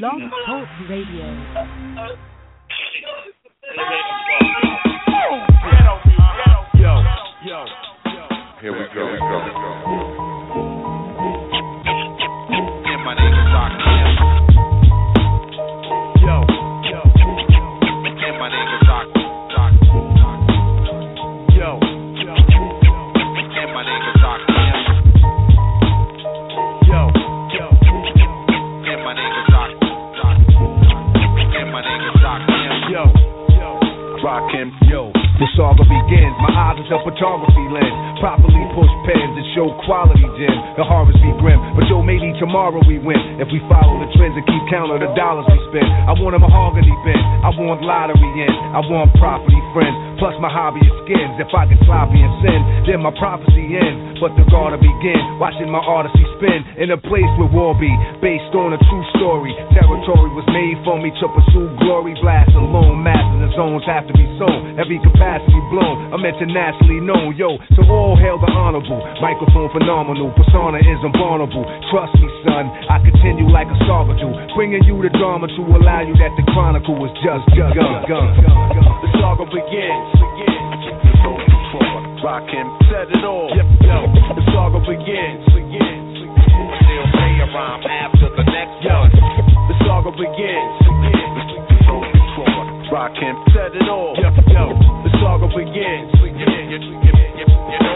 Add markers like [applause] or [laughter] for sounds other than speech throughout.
Blog Talk Radio. Yo, yo, Here we go. Here we go. My eyes is a photography lens. Properly push pens and show quality gem. The harvest be grim, but yo, maybe tomorrow we win. If we follow the trends and keep count of the dollars we spend. I want a mahogany bin, I want lottery in, I want property friends. Plus my hobby is skins. If I get sloppy and sin, then my prophecy ends. But the gotta begin, watching my odyssey spin in a place where war be based on a true story. Territory was made for me to pursue glory. Blast alone, masters and zones have to be sown. Every capacity blown. I'm internationally known, yo. So all hail the honorable. Microphone phenomenal, persona is unvulnerable. Trust me, son. I continue like a saga bringing you the drama to allow you that the chronicle was just just gun gun. The saga begins. Rockin'. Set it all. Yo, yo. The saga begins. Begins. Still say a rhyme after the next Yo, one. the saga begins. Rockin'. Set it all. Yo, yo. The saga begins. You, you,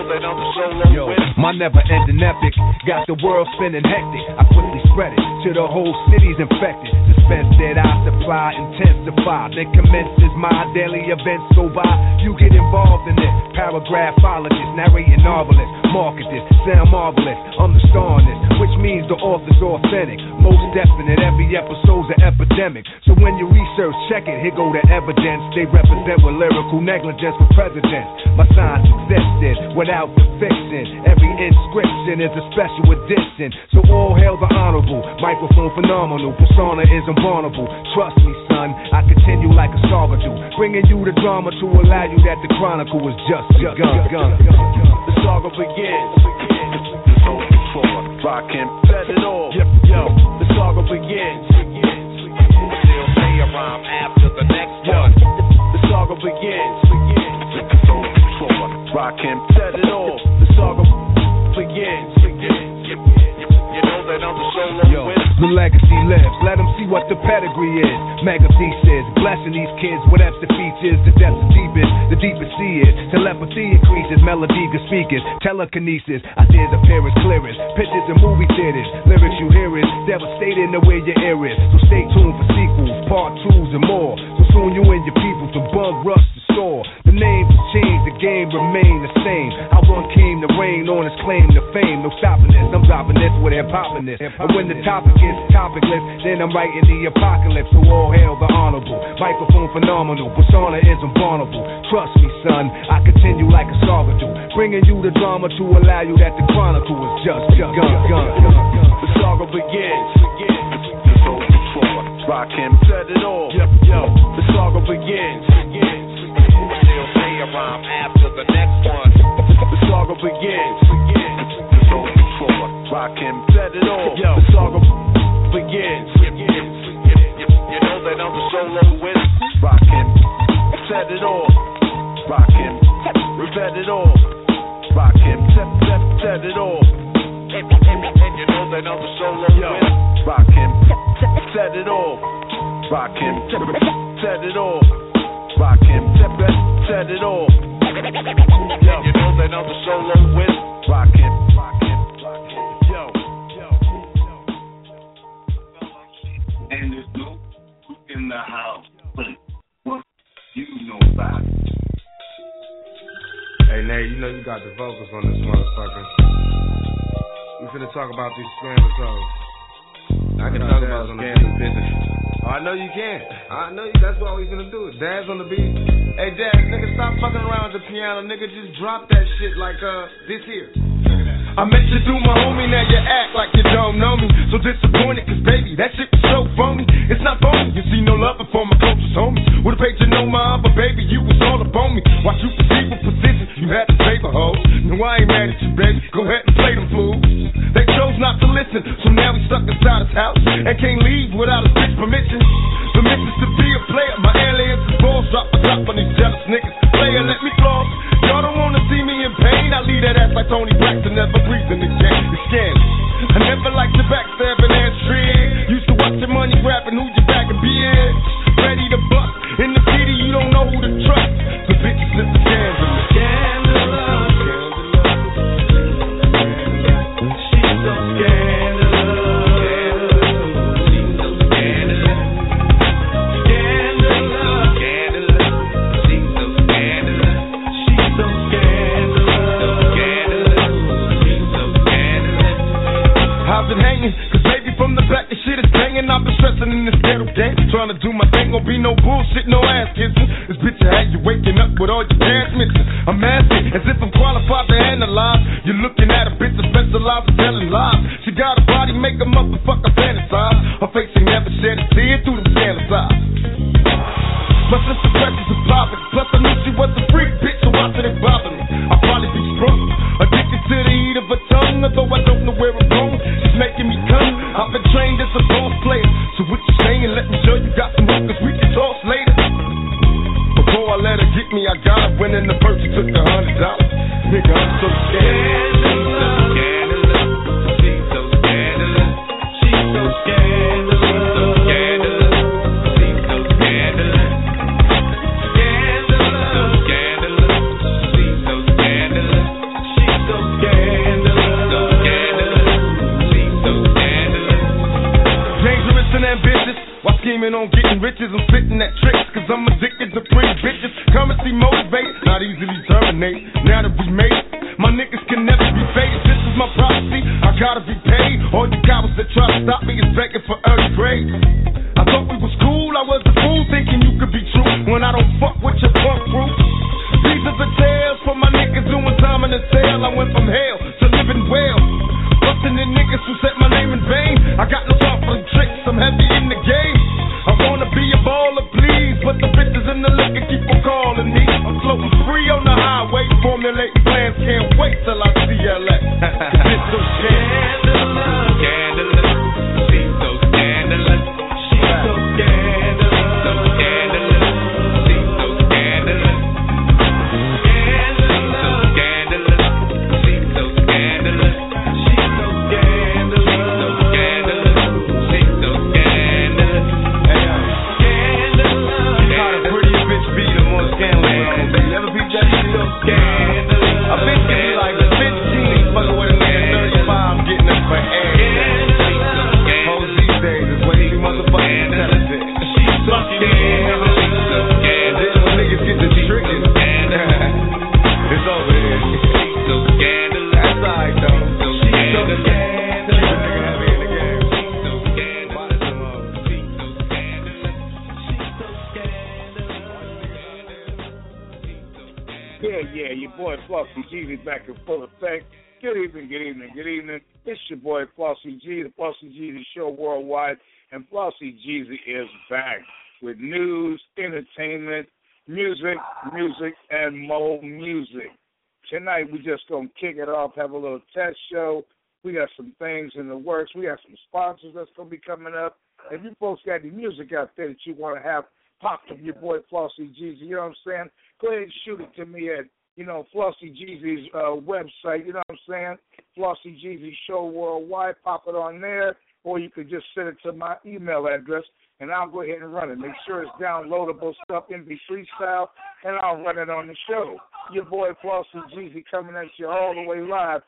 the solo Yo, my never ending epic got the world spinning hectic. I quickly spread it to the whole city's infected. Suspense that I supply intensify. Then commences my daily events go by. You get involved in it. Paragraphologist, narrating novelist, market this, sound marvelous. I'm the star in this, which means the author's authentic. Most definite, every episode's an epidemic. So when you research, check it. Here go the evidence. They represent with lyrical negligence for presidents. My science existed without the fixing. Every inscription is a special edition. So all hail the honorable. Microphone phenomenal. Persona is unvulnerable. Trust me, son. I continue like a saga. Bringing you the drama to allow you that the chronicle is just begun. The saga begins. Rockin'. Set it all. Yo, yo. The saga begins. Still say a rhyme after the next one. the saga begins. Rockin'. Set it all. The saga begins. You, you, you know that I'm the solo Yo, the legacy lives. Let them see what the pedigree is. Mega thesis, blessing these kids with the features. The depth is deepest, the deepest sea is. Telepathy increases, melody good speakers, telekinesis. Ideas appear as clearest. Pictures in movie theaters, lyrics you hear is devastating the way your ear is. So stay tuned for sequels, part twos, and more. So soon you and your people from bug rush the soar. The names have changed, the game remain the same. How one came to reign on his claim to fame. No stopping this, I'm dropping this with hip hopping this. And when the topic is topicless, then I'm writing the apocalypse. So all hail the honorable. Microphone phenomenal, persona is invulnerable. Trust me, son, I continue like a saga do. Bringing you the drama to allow you that the chronicle is just begun. The saga begins. Rockin'. Set it all. Yo, yo. The saga begins. Still say a rhyme after the next one. The saga begins. Rockin'. Set it all. Yo, the saga begins. You, know that I'm the solo winner. Rockin'. Set it. Rockin'. Set it. Rockin'. Set, set, set it all. And, you know that I'm the solo Yo. winner. Rockin'. Set it all. Rockin'. Set it all. Rockin'. Set, set, set it all. And you know that I'm the solo winner. Rockin'. Rockin'. Rockin'. Yo, yo, yo. And there's no in the house. But what you know about it? Hey, Nate, you know you got the vocals on this motherfucker. We finna talk about these scandals, hoes. I can talk about on the scandal business. Oh, I know you can. I know you. That's what we finna do. Dad's on the beat. Hey, Dad, nigga, stop fucking around with the piano. Nigga, just drop that shit like uh this here. I met you through my homie, now you act like you don't know me. So disappointed, cause baby, that shit was so phony. It's not phony, you see no love for my closest homies. Would've paid you no mind, but baby, you was all up on me. Watch you perceive a position, you had to save a hoe. No, I ain't mad at you, baby. Go ahead and play them fools. They chose not to listen. So now we stuck inside his house and can't leave without his bitch permission. Permission to be a player. My aliens balls drop a drop on these jealous niggas. Player, let me floss. Y'all don't wanna see me in pain. I leave that ass like Toni Braxton, never breathing again. It's scandalous. I never liked the backstabbing ass trick. Used to watch your money grabbing who you back and be in. Ready to bust. In the city, you don't know who to trust. The bitches is Trying to do my thing, gon' be no bullshit, no Jeezy back in full effect. Good evening, good evening, good evening. It's your boy Flossy G, the Flossy Jeezy Show worldwide, and Flossy Jeezy is back with news, entertainment, music, music, and more music. Tonight we just gonna kick it off, have a little test show. We got some things in the works. We got some sponsors that's gonna be coming up. If you folks got any music out there that you want to have popped from your boy Flossy Jeezy, you know what I'm saying? Go ahead and shoot it to me at, you know, Flossy Jeezy's uh, website, you know what I'm saying? Flossy Jeezy Show Worldwide, pop it on there, or you could just send it to my email address, and I'll go ahead and run it. Make sure it's downloadable stuff, MP3 style, and I'll run it on the show. Your boy Flossy Jeezy coming at you all the way live,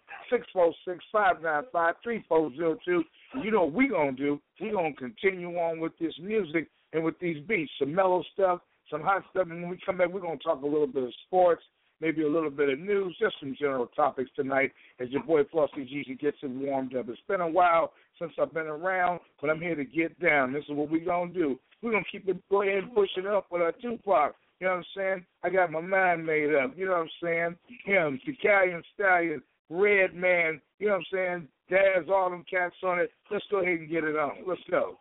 646-595-3402. You know what we going to do? we going to continue on with this music and with these beats, some mellow stuff, some hot stuff, and when we come back, we're going to talk a little bit of sports, maybe a little bit of news, just some general topics tonight as your boy Flossy Jeezy gets it warmed up. It's been a while since I've been around, but I'm here to get down. This is what we're going to do. We're going to keep it, go ahead and push it up with our Tupac. You know what I'm saying? I got my mind made up. You know what I'm saying? Him, Italian Stallion, Redman. You know what I'm saying? Daz, all them cats on it. Let's go ahead and get it on. Let's go.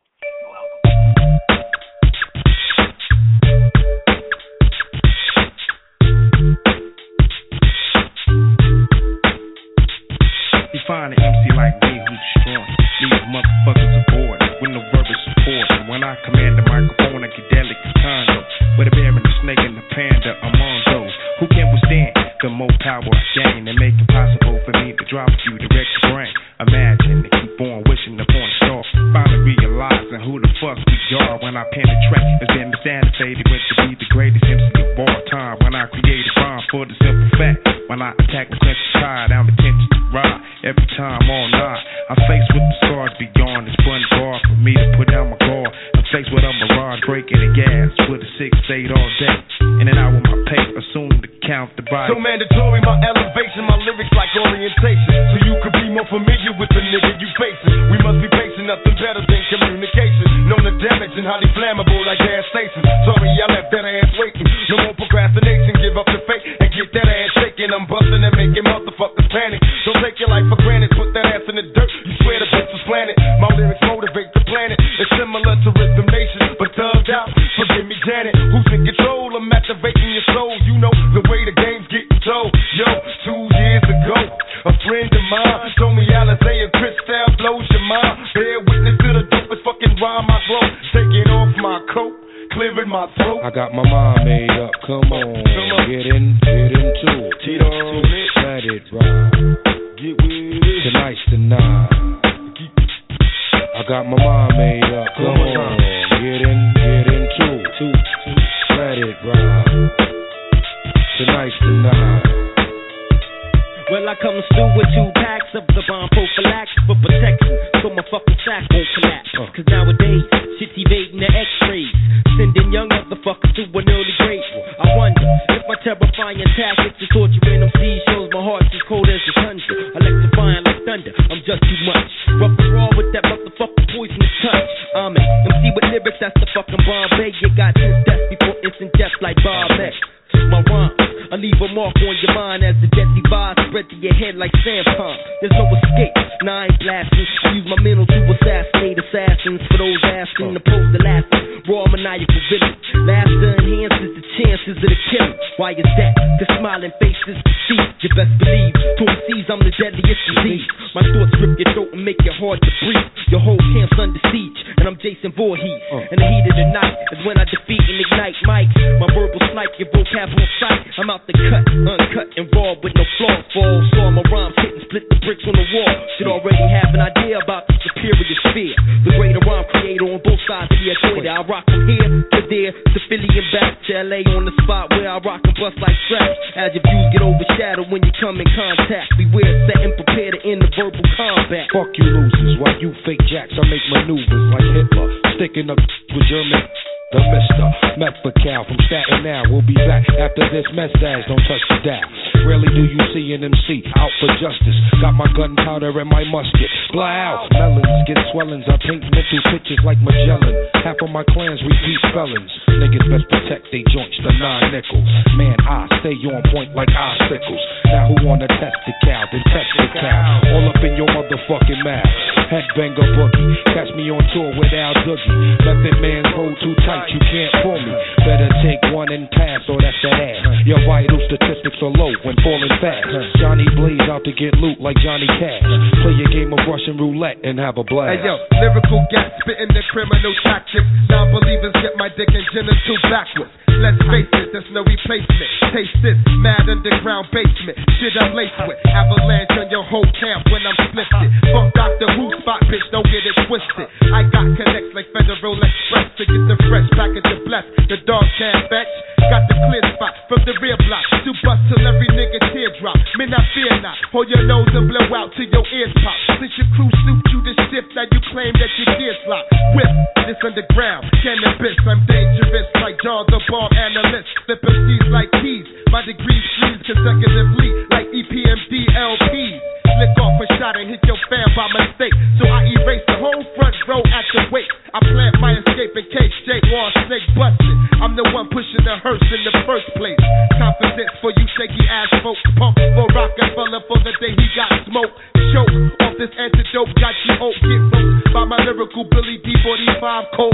Asking to last raw maniacal villain. Laughter enhances the chances of the killing. Why is that? The smiling faces deceive. You best believe, to MCs I'm the deadliest disease. My thoughts rip your throat and make it hard to breathe. Your whole camp's under siege, and I'm Jason Voorhees. Oh. In the heat of the night is when I defeat and ignite mics. My verbal snipe, your vocab on sight. I'm out the cut, uncut and raw with no flaws. Fall, saw my rhymes hit and split the bricks on the wall. Should already have an idea about the superior sphere. The greater rhyme creator on both sides of the equator. I rock from here to there, to Philly and back to LA on the spot where I rock and bust like straps. As your views get overshadowed when you come in contact. Beware, set and prepare to end the verbal combat. Fuck you losers, while you fake jacks, I make maneuvers like Hitler, sticking up with German. The Mister Mephical from Staten now. We'll be back after this message. Don't touch the dial. Rarely do you see an MC out for justice. Got my gunpowder and my musket. Fly out. Melons get swellings. I paint mental pictures like Magellan. Half of my clans repeat felons. Niggas best protect they joints, the nine nickels. Man, I stay on point like icicles. Now who wanna test the cow? Then test the cow. All up in your motherfucking mouth. Headbanger boogie. Catch me on tour with Al Doogie. Method man's hold too tight, you can't pull me. Better take one and pass, or that's that ass. Your vital statistics are low when falling fast. Johnny Blaze out to get loot like Johnny Cash. Play a game of Russian roulette and have a blast. Hey yo, lyrical gas spitting the criminal tactics. Non-believers get my dick and genital backwards. Let's face it, there's no replacement. Taste this, mad underground basement. Shit I'm laced with. Avalanche on your whole camp when I'm splifted. Fuck Doctor Who spot, bitch, don't get it twisted. I got connects like Federal Express to get the fresh package of bless. The dog can't fetch. Got the clear spot the rear block to bust till every nigga teardrop. Men, I fear not. Hold your nose and blow out till your ears pop. Since your crew suit you the shift that you claim that you did slot. Whip this underground cannabis. I'm dangerous like John the bomb analyst. Flip MCs like keys. My degrees freeze consecutively like EPMD LPs. Flick off a shot and hit your fan by mistake. So I erase the whole front row at the wake. I plant my escape in case Jake wants snake busted. I'm the one pushing the hearse in the first place. Confidence for you shaky ass folks. Pump for Rockefeller for the day he got smoked. Choke off this antidote. Got you hope. Get soaked by my lyrical Billy D45 coat.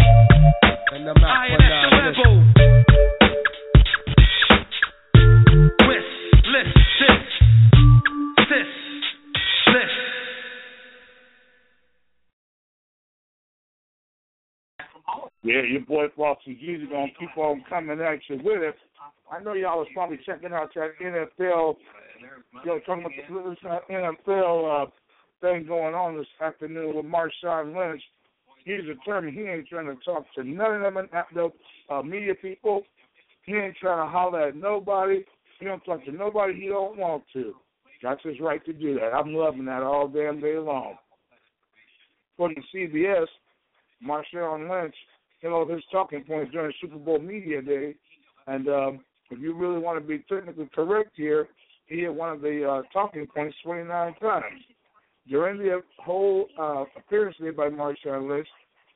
And I'm out for now. Yeah, your boy Flossy G's gonna keep on coming at you with it. I know y'all was probably checking out that NFL, you know, talking about this NFL uh, thing going on this afternoon with Marshawn Lynch. He's determined he ain't trying to talk to none of them the uh, media people. He ain't trying to holler at nobody. He don't talk to nobody he don't want to. That's his right to do that. I'm loving that all damn day long. According to CBS, Marshawn Lynch, you know, his talking points during Super Bowl media day, and um, if you really want to be technically correct here, he had one of the uh, talking points 29 times. During the whole uh, appearance day by Marshawn Lynch,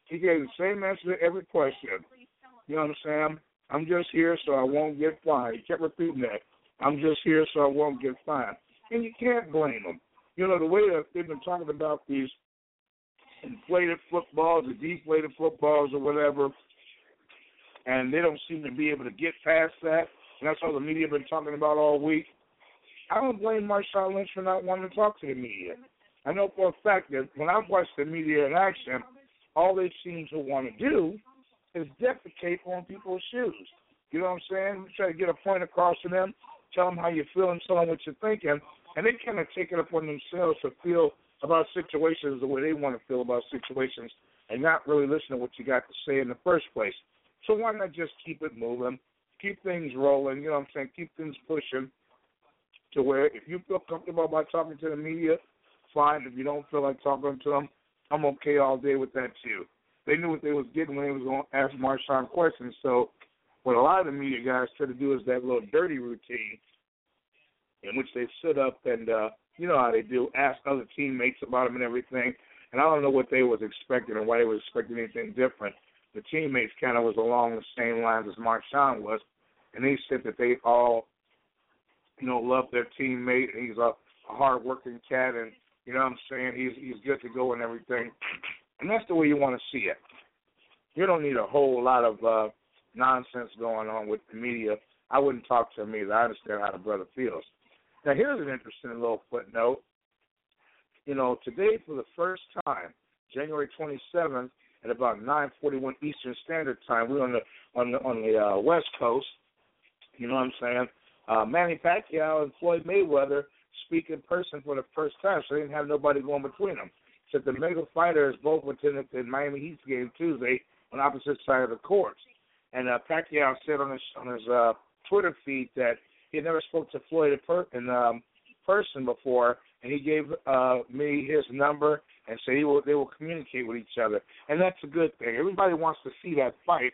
he gave the same answer to every question. You know what I'm saying? I'm just here so I won't get fined. He kept repeating that. I'm just here so I won't get fined. And you can't blame him. You know, the way that they've been talking about these inflated footballs or deflated footballs or whatever, and they don't seem to be able to get past that. And that's all the media been talking about all week. I don't blame Marshawn Lynch for not wanting to talk to the media. I know for a fact that when I've watched the media in action, all they seem to want to do is defecate on people's shoes. You know what I'm saying? We try to get a point across to them, tell them how you feel and tell them what you're thinking, and they kind of take it upon themselves to feel about situations the way they want to feel about situations and not really listen to what you got to say in the first place. So why not just keep it moving, keep things rolling, you know what I'm saying, keep things pushing to where if you feel comfortable about talking to the media, fine. If you don't feel like talking to them, I'm okay all day with that too. They knew what they was getting when they was going to ask Marshawn questions. So what a lot of the media guys try to do is that little dirty routine in which they sit up and uh you know how they do, ask other teammates about them and everything. And I don't know what they was expecting and why they was expecting anything different. The teammates kind of was along the same lines as Marshawn was, and they said that they all, you know, love their teammate. He's a, a hard working cat, and you know what I'm saying. He's he's good to go and everything, and that's the way you want to see it. You don't need a whole lot of uh nonsense going on with the media. I wouldn't talk to him either. I understand how the brother feels. Now, here's an interesting little footnote. You know, today for the first time, January 27th, at about 9:41 Eastern Standard Time, we're on the on the on the uh, West Coast. You know what I'm saying? Uh, Manny Pacquiao and Floyd Mayweather speak in person for the first time, so they didn't have nobody going between them. So the mega fighters both attended the Miami Heat game Tuesday on opposite side of the courts. And uh, Pacquiao said on his on his uh, Twitter feed that he had never spoke to Floyd in, um, person before, and he gave uh, me his number and said he will, they will communicate with each other, and that's a good thing. Everybody wants to see that fight.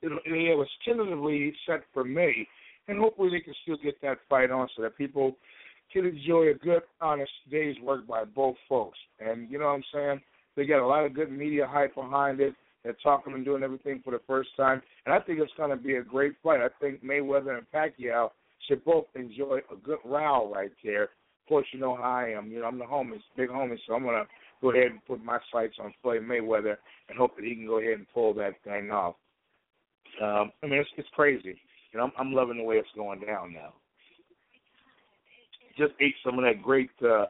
It, it was tentatively set for May, and hopefully they can still get that fight on so that people can enjoy a good, honest day's work by both folks. And you know what I'm saying? They got a lot of good media hype behind it. They're talking and doing everything for the first time, and I think it's going to be a great fight. I think Mayweather and Pacquiao should both enjoy a good row right there. Of course, you know how I am. You know, I'm the homie, big homie, so I'm gonna go ahead and put my sights on Floyd Mayweather and hope that he can go ahead and pull that thing off. Um, I mean, it's, it's crazy. You know, I'm, I'm loving the way it's going down now. Just ate some of that great uh,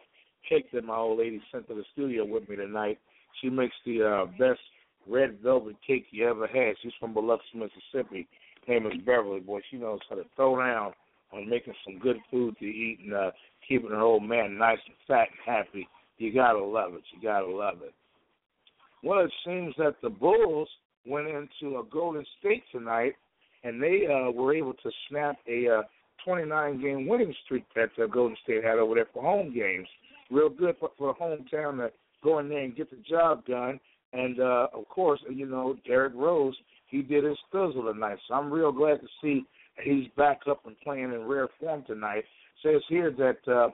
cake that my old lady sent to the studio with me tonight. She makes the uh, best red velvet cake you ever had. She's from Biloxi, Mississippi. Name is Beverly. Boy, she knows how to throw down on making some good food to eat and uh, keeping her old man nice and fat and happy. You gotta love it. You gotta love it. Well, it seems that the Bulls went into a Golden State tonight, and they uh, were able to snap a uh, 29 game winning streak that uh, Golden State had over there for home games. Real good for, for a hometown to go in there and get the job done. And uh, of course, you know Derrick Rose, he did his thizzle tonight. So I'm real glad to see he's back up and playing in rare form tonight. Says here that uh,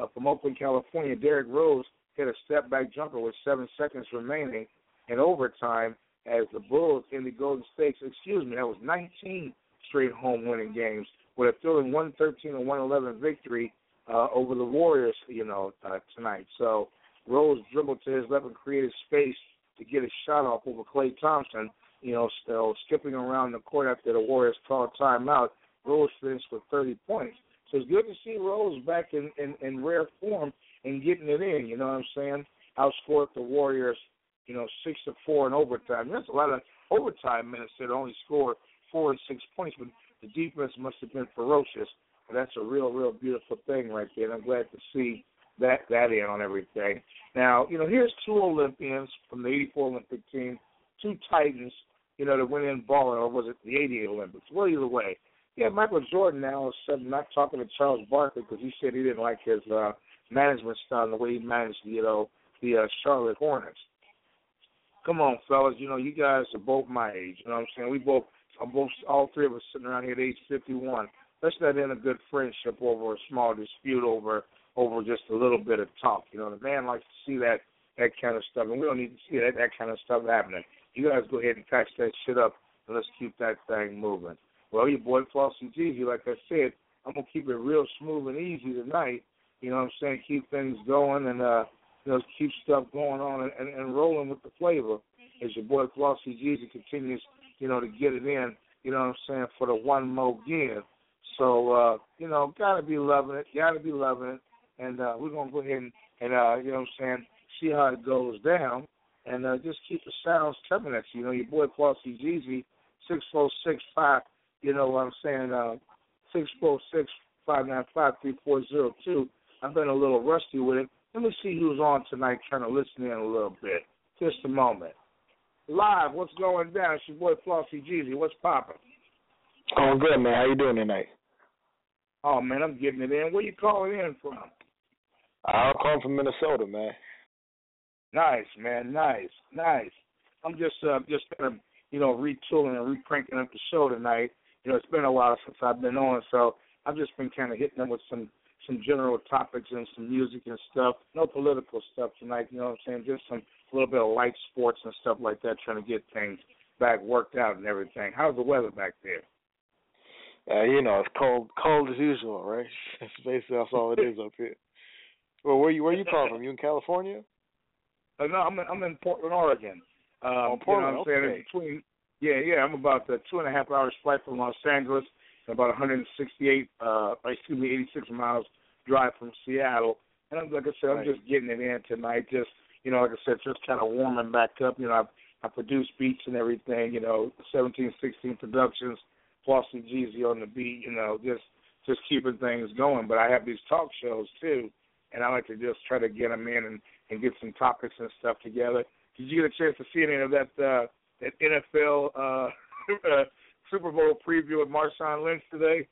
uh, from Oakland, California, Derrick Rose hit a step back jumper with seven seconds remaining in overtime as the Bulls in the Golden State, excuse me, that was 19 straight home winning games with a thrilling 113 and 111 victory uh, over the Warriors, you know, uh, tonight. So Rose dribbled to his left and created space to get a shot off over Klay Thompson you know, still skipping around the court after the Warriors called timeout. Rose finished with 30 points. So it's good to see Rose back in, in, in rare form and getting it in. You know what I'm saying? Outscored the Warriors you know, six to four in overtime. That's a lot of overtime minutes that only scored four and six points, but the defense must have been ferocious. And that's a real, real beautiful thing right there. And I'm glad to see that that in on everything. Now, you know, here's two Olympians from the '84 Olympic team, two Titans, you know, that went in balling, or was it the '88 Olympics? Well, either way, yeah, Michael Jordan now is suddenly not talking to Charles Barkley because he said he didn't like his uh, management style and the way he managed, you know, the uh, Charlotte Hornets. Come on, fellas, you know, you guys are both my age. You know what I'm saying? We both, I'm both, all three of us sitting around here at age 51. Let's let in a good friendship over a small dispute over over just a little bit of talk. You know, the man likes to see that that kind of stuff, and we don't need to see that that kind of stuff happening. You guys go ahead and catch that shit up, and let's keep that thing moving. Well, your boy Flossy Jeezy, like I said, I'm gonna keep it real smooth and easy tonight. You know what I'm saying? Keep things going and uh you know, keep stuff going on and, and, and rolling with the flavor as your boy Flossy Jeezy continues, you know, to get it in, you know what I'm saying, for the one more give. So, uh, you know, gotta be loving it, gotta be loving it. And uh we're gonna go ahead and, and uh, you know what I'm saying, see how it goes down and uh just keep the sounds coming at you. You know, your boy Flossy Jeezy, six four six five you know what I'm saying? Uh, six four six five nine five three four zero two. I've been a little rusty with it. Let me see who's on tonight, trying to listen in a little bit. Just a moment. Live, what's going down? It's your boy Flossy Jeezy. What's popping? Oh, good, man. How you doing tonight? Oh man, I'm getting it in. Where you calling in from? I'm calling from Minnesota, man. Nice, man. Nice, nice. I'm just uh, just kind of you know retooling and recranking up the show tonight you know, it's been a while since I've been on, so I've just been kind of hitting them with some some general topics and some music and stuff. No political stuff tonight, you know what I'm saying? Just some a little bit of light sports and stuff like that, trying to get things back worked out and everything. How's the weather back there? Uh, you know, it's cold, cold as usual, right? [laughs] Basically that's all it is up here. Well, where you where you calling from? You in California? Uh, no, I'm in, I'm in Portland, Oregon. Um, oh, Portland, you know what I'm okay. saying? Between yeah, yeah, I'm about uh, two and a half hours flight from Los Angeles, and about 168, uh, excuse me, 86 miles drive from Seattle. And I'm, like I said, I'm Right. just getting it in tonight. Just you know, like I said, just kind of warming back up. You know, I've I produce beats and everything. You know, 1716 Productions, Flossy Jeezy on the beat. You know, just just keeping things going. But I have these talk shows too, and I like to just try to get them in and and get some topics and stuff together. Did you get a chance to see any of that uh, that NFL uh, [laughs] uh, Super Bowl preview with Marshawn Lynch today?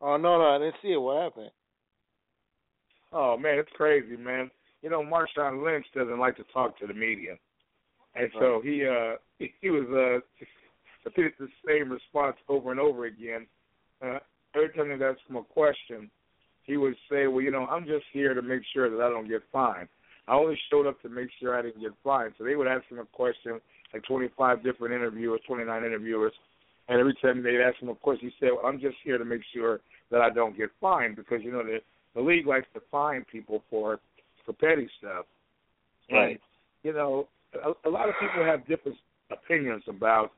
Oh no, no, I didn't see it. What happened? Oh man, it's crazy, man. You know, Marshawn Lynch doesn't like to talk to the media, and so he uh he, [laughs] he was uh [laughs] repeated the same response over and over again. Uh, every time they asked him a question, he would say, "Well, you know, I'm just here to make sure that I don't get fined. I only showed up to make sure I didn't get fined." So they would ask him a question, like 25 different interviewers, 29 interviewers, and every time they'd ask him a question, he said, well, "I'm just here to make sure that I don't get fined because you know the the league likes to fine people for for petty stuff." Right. And, you know, a, a lot of people have different opinions about,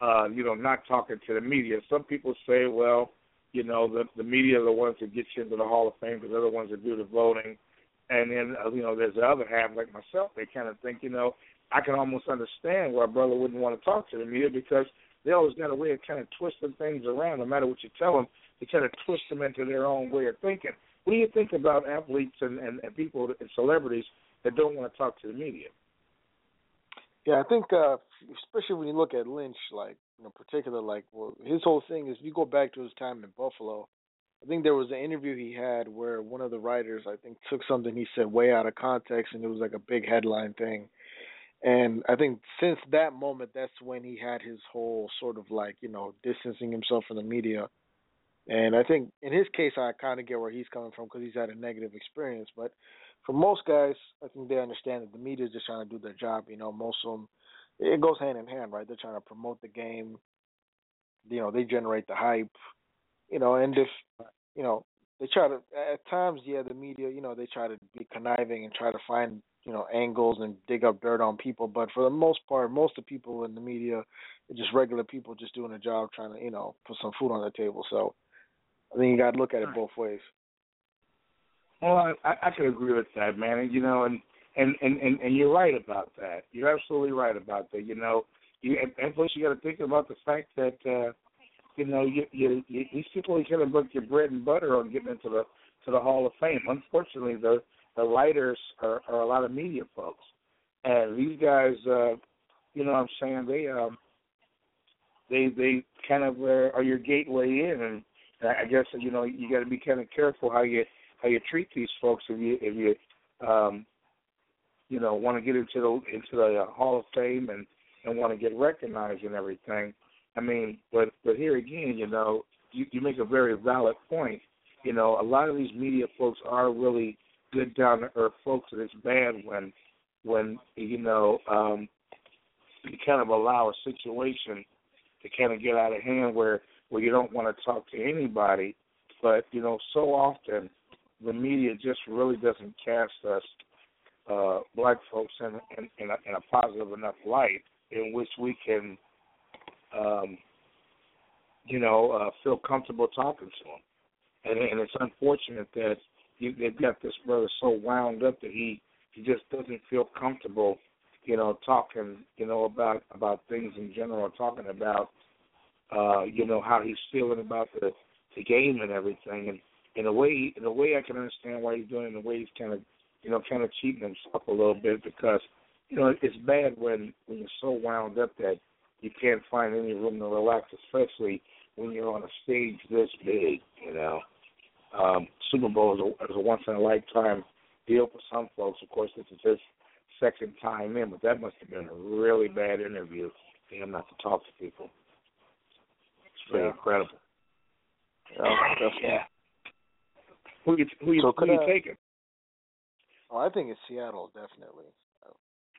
uh, you know, not talking to the media. Some people say, well, you know, the the media are the ones that get you into the Hall of Fame because they're the ones that do the voting. And then, uh, you know, there's the other half, like myself, they kind of think, you know, I can almost understand why a brother wouldn't want to talk to the media because they always got a way of kind of twisting things around. No matter what you tell them, they kind of twist them into their own way of thinking. What do you think about athletes and, and, and people and celebrities that don't want to talk to the media? Yeah, I think uh especially when you look at Lynch, like in particular, like well, his whole thing is you go back to his time in Buffalo. I think there was an interview he had where one of the writers, I think, took something he said way out of context, and it was like a big headline thing. And I think since that moment, that's when he had his whole sort of like you know distancing himself from the media. And I think in his case, I kind of get where he's coming from because he's had a negative experience. But for most guys, I think they understand that the media is just trying to do their job. You know, most of them, it goes hand in hand, right? They're trying to promote the game. You know, they generate the hype. You know, and if you know they try to at times, yeah, the media, you know, they try to be conniving and try to find you know angles and dig up dirt on people. But for the most part, most of the people in the media are just regular people just doing a job, trying to you know put some food on the table. So I think you got to look at it both ways. Well, I, I could agree with that, man. And, you know, and and and and, and you're right about that. You're absolutely right about that. You know, you and, and plus you got to think about the fact that uh, you know you, you, you these people you kind of put your bread and butter on getting into the to the Hall of Fame. Unfortunately, the the writers are, are a lot of media folks, and these guys, uh, you know, what I'm saying they um they they kind of uh, are your gateway in, and I guess you know you got to be kind of careful how you how you treat these folks if you if you um you know want to get into the into the Hall of Fame and and want to get recognized and everything. I mean, but but here again, you know, you, you make a very valid point. You know, a lot of these media folks are really good down to earth folks, and it's bad when when you know um you kind of allow a situation to kind of get out of hand where where you don't want to talk to anybody. But you know, so often the media just really doesn't cast us uh, black folks in in, in, a, in a positive enough light in which we can, um, you know, uh, feel comfortable talking to them. And, and it's unfortunate that you, they've got this brother so wound up that he he just doesn't feel comfortable, you know, talking, you know, about about things in general, talking about, uh, you know, how he's feeling about the the game and everything. And in a way, in a way, I can understand why he's doing it. In a way, he's kind of, you know, kind of cheating himself a little bit because, you know, it's bad when when you're so wound up that you can't find any room to relax, especially when you're on a stage this big. You know, um, Super Bowl is a, is a once in a lifetime deal for some folks. Of course, this is his second time in, but that must have been a really bad interview for him not to talk to people. It's pretty Yeah. incredible. Yeah, definitely. Yeah. Who you who you, So who you I- taking? Oh, I think it's Seattle, definitely.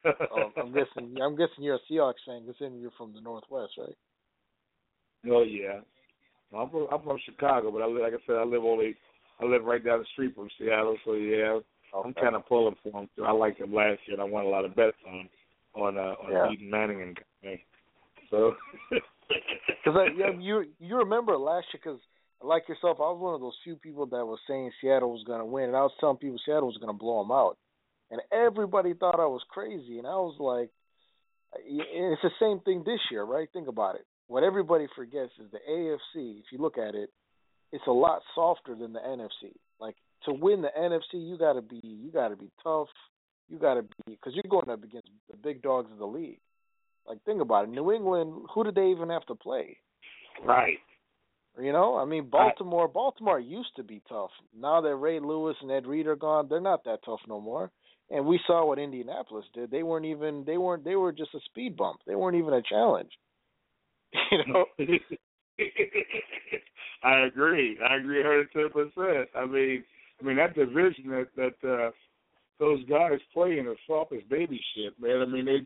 Oh, I'm [laughs] guessing. I'm guessing you're a Seahawks fan, considering you're from the Northwest, right? Oh yeah. I'm from, I'm from Chicago, but I live, like I said, I live only I live right down the street from Seattle, so yeah, I'm kind of pulling for them. Too. I liked them last year, and I won a lot of bets on on uh, on Yeah. Peyton Manning and company. So [laughs] Because yeah, you you remember last year? Because like yourself, I was one of those few people that was saying Seattle was going to win, and I was telling people Seattle was going to blow them out, and everybody thought I was crazy, and I was like, it's the same thing this year, right? Think about it. What everybody forgets is the AFC. If you look at it, it's a lot softer than the NFC. Like to win the NFC, you got to be you got to be tough. You got to be because you're going up against the big dogs of the league. Like think about it. New England, who did they even have to play? right, You know, I mean Baltimore. Baltimore used to be tough. Now that Ray Lewis and Ed Reed are gone, they're not that tough no more. And we saw what Indianapolis did. They weren't even. They weren't. They were just a speed bump. They weren't even a challenge. [laughs] You know. [laughs] I agree. I agree, hundred ten percent. I mean, I mean that division that that uh, those guys play in is soft as baby shit, man. I mean they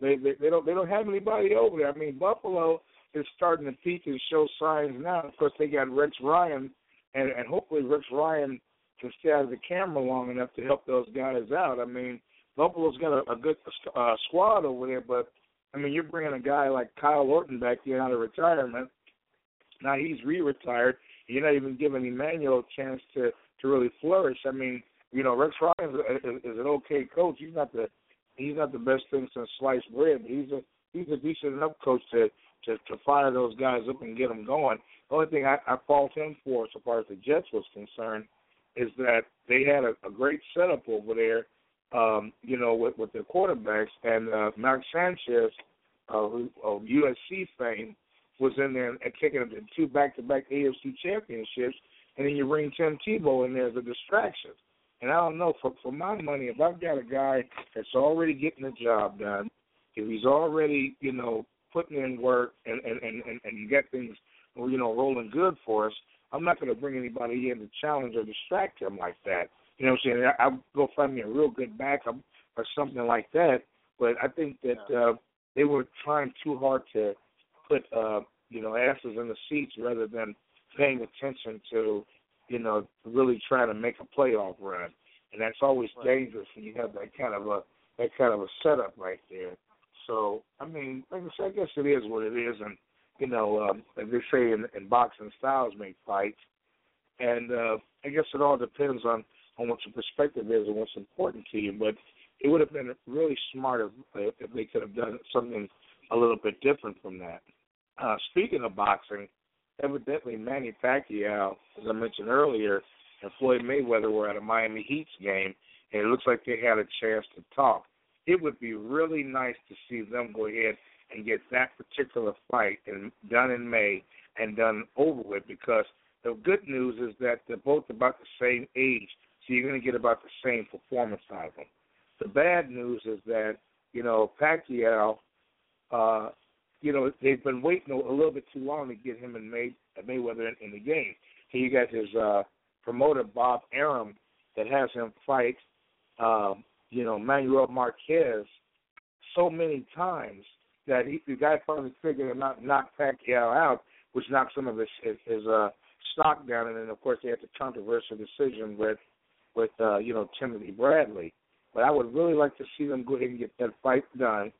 they they, they don't they don't have anybody over there. I mean Buffalo is starting to peak and show signs now. Of course, they got Rex Ryan, and and hopefully Rex Ryan can stay out of the camera long enough to help those guys out. I mean Buffalo's got a, a good uh, squad over there, but I mean you're bringing a guy like Kyle Orton back here out of retirement. Now he's re-retired. You're not even giving Emmanuel a chance to to really flourish. I mean, you know, Rex Ryan is, is, is an okay coach. He's not the he's not the best thing since sliced bread, but he's a he's a decent enough coach to to to fire those guys up and get them going. The only thing I, I fault him for, so far as the Jets was concerned, is that they had a, a great setup over there. Um, you know, with with their quarterbacks and uh, Mark Sanchez, uh, who, of USC fame, was in there and taking them to two back-to-back AFC championships, and then you bring Tim Tebow in there as a distraction. And I don't know, for for my money, if I've got a guy that's already getting the job done, if he's already, you know, putting in work and and and and, and get things, you know, rolling good for us, I'm not going to bring anybody in to challenge or distract him like that. You know what I'm saying? I, I'll go find me a real good backup or something like that. But I think that uh, they were trying too hard to put uh, you know asses in the seats rather than paying attention to you know really trying to make a playoff run, and that's always dangerous when you have that kind of a that kind of a setup right there. So I mean, like I said, I guess it is what it is, and you know, um, as they say in, in boxing, styles make fights, and uh, I guess it all depends on on what your perspective is and what's important to you. But it would have been really smart if, if they could have done something a little bit different from that. Uh, speaking of boxing, evidently Manny Pacquiao, as I mentioned earlier, and Floyd Mayweather were at a Miami Heat's game, and it looks like they had a chance to talk. It would be really nice to see them go ahead and get that particular fight in, done in May and done over with because the good news is that they're both about the same age, so you're going to get about the same performance out of them. The bad news is that you know Pacquiao, uh, you know they've been waiting a little bit too long to get him and May, Mayweather in, in the game. Here you got his uh, promoter Bob Arum that has him fight, um, you know Manuel Marquez so many times that he, the guy finally figured to knock, knock Pacquiao out, which knocked some of his his, his uh, stock down, and then of course they had the controversial decision with with uh, you know Timothy Bradley. But I would really like to see them go ahead and get that fight done.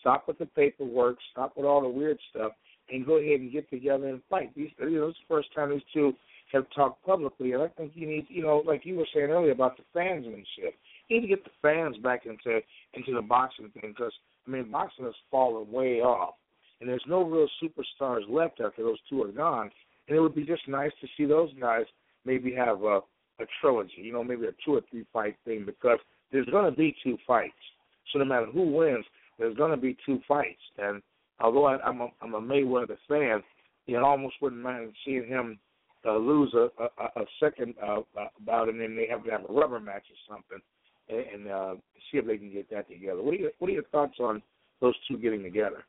Stop with the paperwork. Stop with all the weird stuff, and go ahead and get together and fight. These, you know, it's the first time these two have talked publicly, and I think you need, you know, like you were saying earlier about the fansmanship. You need to get the fans back into into the boxing thing because I mean, boxing has fallen way off, and there's no real superstars left after those two are gone. And it would be just nice to see those guys maybe have a a trilogy, you know, maybe a two or three fight thing because there's going to be two fights. So no matter who wins, there's going to be two fights. And although I, I'm a, I'm a Mayweather fan, you know, I almost wouldn't mind seeing him uh, lose a, a, a second uh, uh, bout, and then they have to have a rubber match or something, and, and uh, see if they can get that together. What are your What are your thoughts on those two getting together?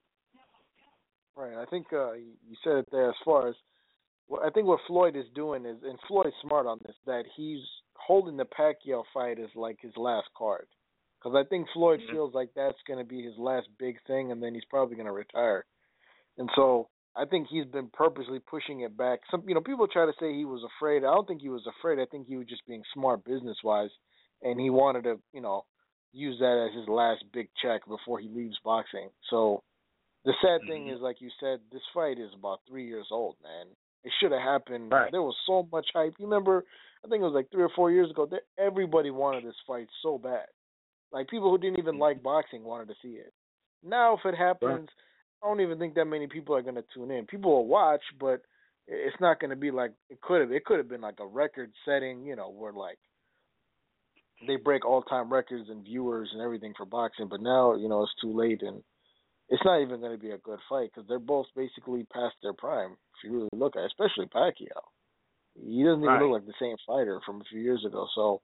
Right. I think uh, you said it there. As far as well, I think what Floyd is doing is, and Floyd's smart on this, that he's holding the Pacquiao fight as like his last card, because I think Floyd mm-hmm. feels like that's going to be his last big thing, and then he's probably going to retire. And so I think he's been purposely pushing it back. Some, you know, people try to say he was afraid. I don't think he was afraid. I think he was just being smart business wise, and he wanted to, you know, use that as his last big check before he leaves boxing. So the sad mm-hmm. thing is, like you said, this fight is about three years old, man. It should have happened. Right. There was so much hype. You remember? I think it was like three or four years ago. That everybody wanted this fight so bad. Like people who didn't even like boxing wanted to see it. Now, if it happens, right. I don't even think that many people are going to tune in. People will watch, but it's not going to be like it could have. It could have been like a record-setting, you know, where like they break all-time records and viewers and everything for boxing. But now, you know, it's too late, and it's not even going to be a good fight because they're both basically past their prime. If you really look at, it, especially Pacquiao, he doesn't even right. look like the same fighter from a few years ago. So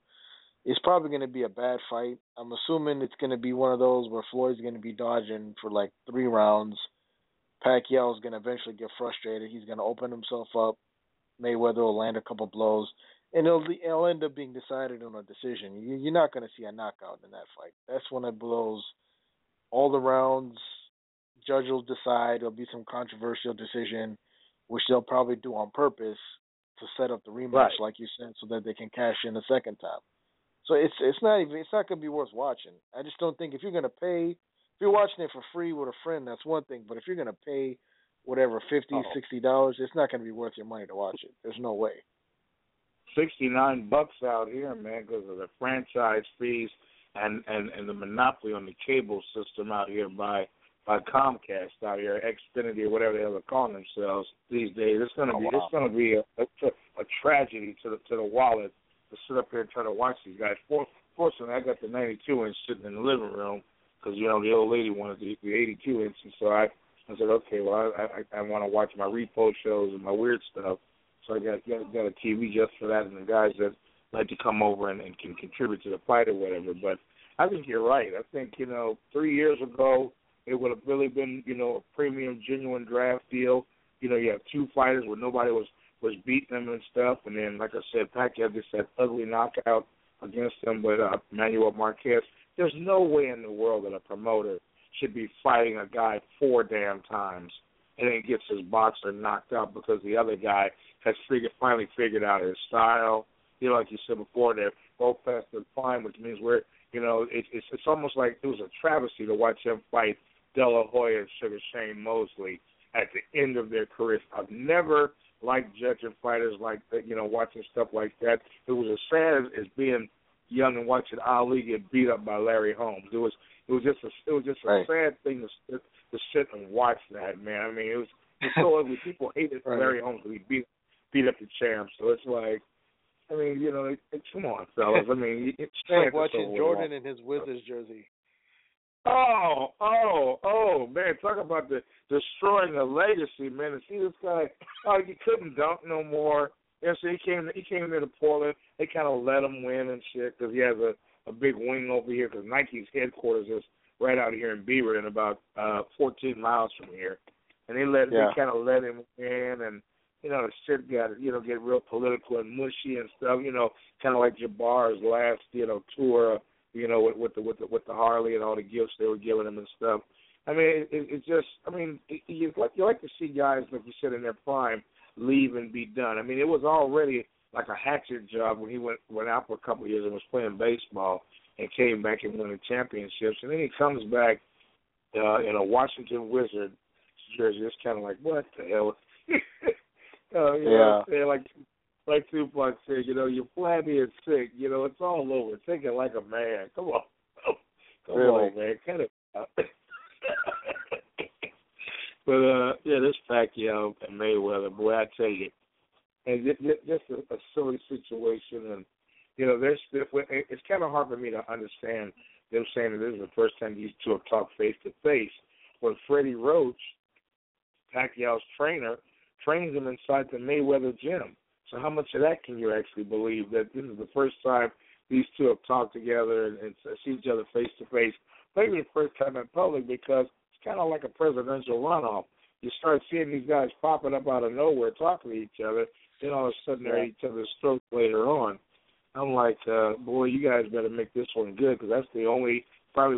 it's probably going to be a bad fight. I'm assuming it's going to be one of those where Floyd's going to be dodging for like three rounds. Pacquiao is going to eventually get frustrated. He's going to open himself up. Mayweather will land a couple blows, and it'll it'll end up being decided on a decision. You're not going to see a knockout in that fight. That's when it blows all the rounds judge will decide. There'll be some controversial decision, which they'll probably do on purpose to set up the rematch, right. like you said, so that they can cash in a second time. So it's it's not even it's not gonna be worth watching. I just don't think if you're gonna pay, if you're watching it for free with a friend, that's one thing. But if you're gonna pay whatever fifty, oh. sixty dollars, it's not gonna be worth your money to watch it. There's no way. Sixty nine bucks out here, hmm. man, because of the franchise fees and and and the monopoly on the cable system out here by by Comcast out here, Xfinity or whatever the hell they're calling themselves these days. It's gonna oh, be wow. it's gonna be a, a a tragedy to the to the wallet to sit up here and try to watch these guys. For, fortunately, I got the 92 inch sitting in the living room because you know the old lady wanted the, the 82 inch, and so I I said, okay, well I I, I want to watch my repo shows and my weird stuff, so I got, got got a TV just for that, and the guys that like to come over and, and can contribute to the fight or whatever. But I think you're right. I think you know three years ago it would have really been, you know, a premium, genuine draft deal. You know, you have two fighters where nobody was was beating them and stuff, and then, like I said, Pacquiao gets that ugly knockout against him with uh, Manuel Marquez. There's no way in the world that a promoter should be fighting a guy four damn times and then gets his boxer knocked out because the other guy has figured, finally figured out his style. You know, like you said before, they're both past their prime, which means we're, you know, it, it's it's almost like it was a travesty to watch him fight De and Sugar Shane Mosley at the end of their careers. I've never liked judging fighters like that, you know, watching stuff like that. It was as sad as being young and watching Ali get beat up by Larry Holmes. It was it was just a it was just a Right. sad thing to sit, to sit and watch that man. I mean, it was it's so ugly. [laughs] People hated Right. Larry Holmes because he beat beat up the champ. So it's like, I mean, you know, it, it, come on, fellas. I mean, [laughs] it's like watching so Jordan in his Wizards jersey. Oh, oh, oh, man! Talk about the destroying the legacy, man. To see this guy, oh, he couldn't dunk no more. Yeah, so he came, he came into Portland. They kind of let him win and shit because he has a a big wing over here because Nike's headquarters is right out here in Beaverton, about uh 14 miles from here. And they let Yeah. they kind of let him in, and you know the shit got you know get real political and mushy and stuff. You know, kind of like Jabbar's last you know tour you know, with, with the with the with the Harley and all the gifts they were giving him and stuff. I mean, it, it, it's just, I mean, it, you like you like to see guys like you said in their prime leave and be done. I mean, it was already like a hatchet job when he went went out for a couple of years and was playing baseball and came back and won the championships, and then he comes back uh, in a Washington Wizard jersey. It's kind of like what the hell. [laughs] uh, you know what I'm? Like like Tupac said, you know, you're flabby and sick. You know, it's all over. Take it like a man. Come on, [laughs] come Really? on, man. Kind of. [laughs] but uh, yeah, this Pacquiao and Mayweather, boy, I tell you, and ju- ju- just a, a silly situation, and you know, there's it's kind of hard for me to understand them saying that this is the first time these two have talked face to face. When Freddie Roach, Pacquiao's trainer, trains him inside the Mayweather gym. So how much of that can you actually believe that this is the first time these two have talked together and, and see each other face to face? Maybe the first time in public because kind of like a presidential runoff. You start seeing these guys popping up out of nowhere talking to each other, then all of a sudden they're at each other's throats later on. I'm like, uh, boy, you guys better make this one good because that's the only probably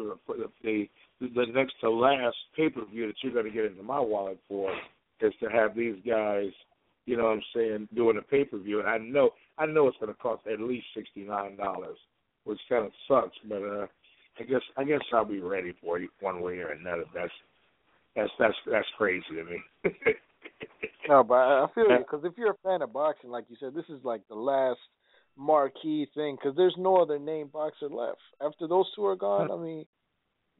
the the, the next to last pay per view that you're going to get into my wallet for is to have these guys you know what I'm saying, doing a pay per view. And I know I know it's gonna cost at least sixty nine dollars, which kinda sucks, but uh I guess I guess I'll be ready for you one way or another. That's that's that's that's crazy to me. [laughs] No, but I feel you because if you're a fan of boxing, like you said, this is like the last marquee thing because there's no other name boxer left. After those two are gone, I mean,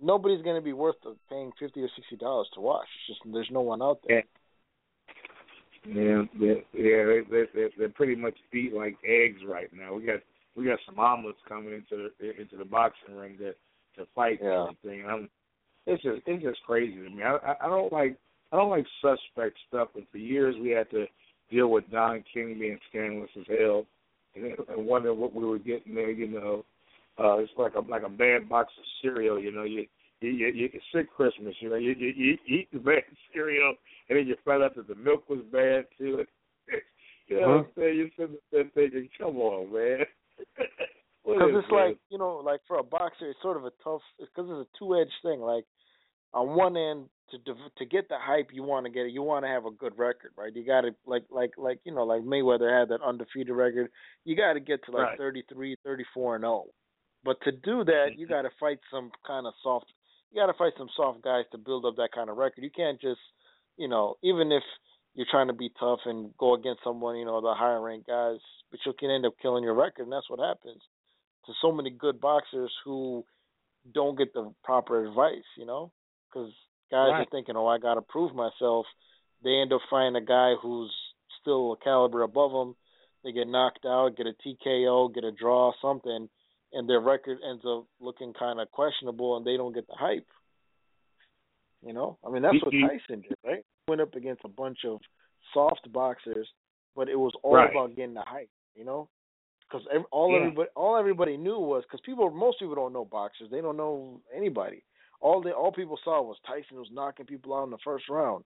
nobody's going to be worth paying fifty or sixty dollars to watch. It's just there's no one out there. Yeah, they, yeah, they, they, they they're pretty much beat like eggs right now. We got we got some omelets coming into the into the boxing ring to to fight Yeah. and everything. I'm, it's just it's just crazy to me. I, I don't like I don't like suspect stuff. And for years we had to deal with Don King being scandalous as hell, and, and wonder what we were getting there. You know, uh, it's like a like a bad box of cereal. You know, you you you, you sick Christmas. You know, you, you you eat the bad [laughs] cereal, and then you find out that the milk was bad too. [laughs] you know what I'm saying? You're sitting there thinking, come on, man. [laughs] Because it's like you know, like for a boxer, it's sort of a tough because it's a two edged thing. Like on one end, to to get the hype, you want to get it. You want to have a good record, right? You got to like like like you know, like Mayweather had that undefeated record. You got to get to like Right. thirty three, thirty four and zero. But to do that, you got to fight some kind of soft. You got to fight some soft guys to build up that kind of record. You can't just, you know, even if you're trying to be tough and go against someone, you know, the higher ranked guys, but you can end up killing your record, and that's what happens to so many good boxers who don't get the proper advice, you know, because guys Right. are thinking, "Oh, I got to prove myself." They end up finding a guy who's still a caliber above them. They get knocked out, get a TKO, get a draw, something, and their record ends up looking kind of questionable, and they don't get the hype. You know, I mean, that's what. Tyson did, right? Went up against a bunch of soft boxers, but it was all Right. about getting the hype. You know, because all Yeah. everybody all everybody knew was because people most people don't know boxers. They don't know anybody. All they all people saw was Tyson was knocking people out in the first round.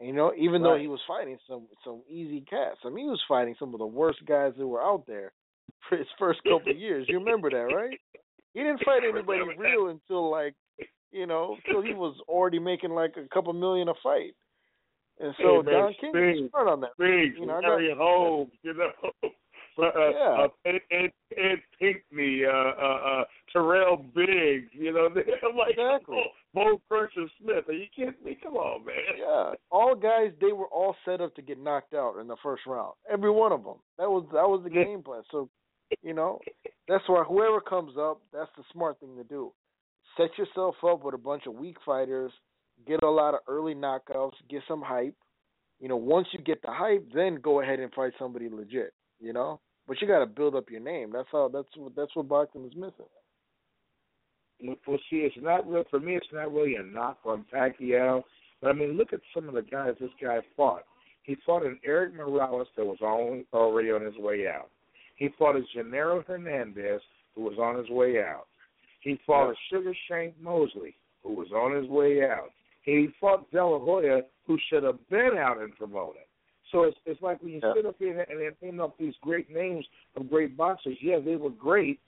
And, you know even though he was fighting some some easy cats. I mean he was fighting some of the worst guys that were out there for his first couple of [laughs] years. You remember that right? He didn't fight anybody real until like you know until he was already making like a couple million a fight and so Hey, man, Don King was smart on that Biggs, you know, I got- Larry Holmes, [laughs] you know, but, uh, Yeah. uh, Ed, Ed, Ed Pinkney, uh, uh, uh, Tyrell Biggs, you know, [laughs] like, Exactly. oh, Bonecrusher Smith. Are you kidding me? Come on, man. Yeah, all guys they were all set up to get knocked out in the first round. Every one of them. That was that was the game plan. So, you know, That's why whoever comes up, that's the smart thing to do. Set yourself up with a bunch of weak fighters, get a lot of early knockouts, get some hype. You know, once you get the hype, then go ahead and fight somebody legit. You know, but you got to build up your name. That's how. That's what. That's what boxing is missing. Well, see, it's not real for me. It's not really a knock on Pacquiao, but I mean, look at some of the guys this guy fought. He fought an Erik Morales that was on, already on his way out. He fought a Genaro Hernandez who was on his way out. He fought a Sugar Shane Mosley who was on his way out. He fought De La Hoya who should have been out and promoted. So it's it's like when you Yeah. sit up here and and name up these great names of great boxers. Yeah, they were great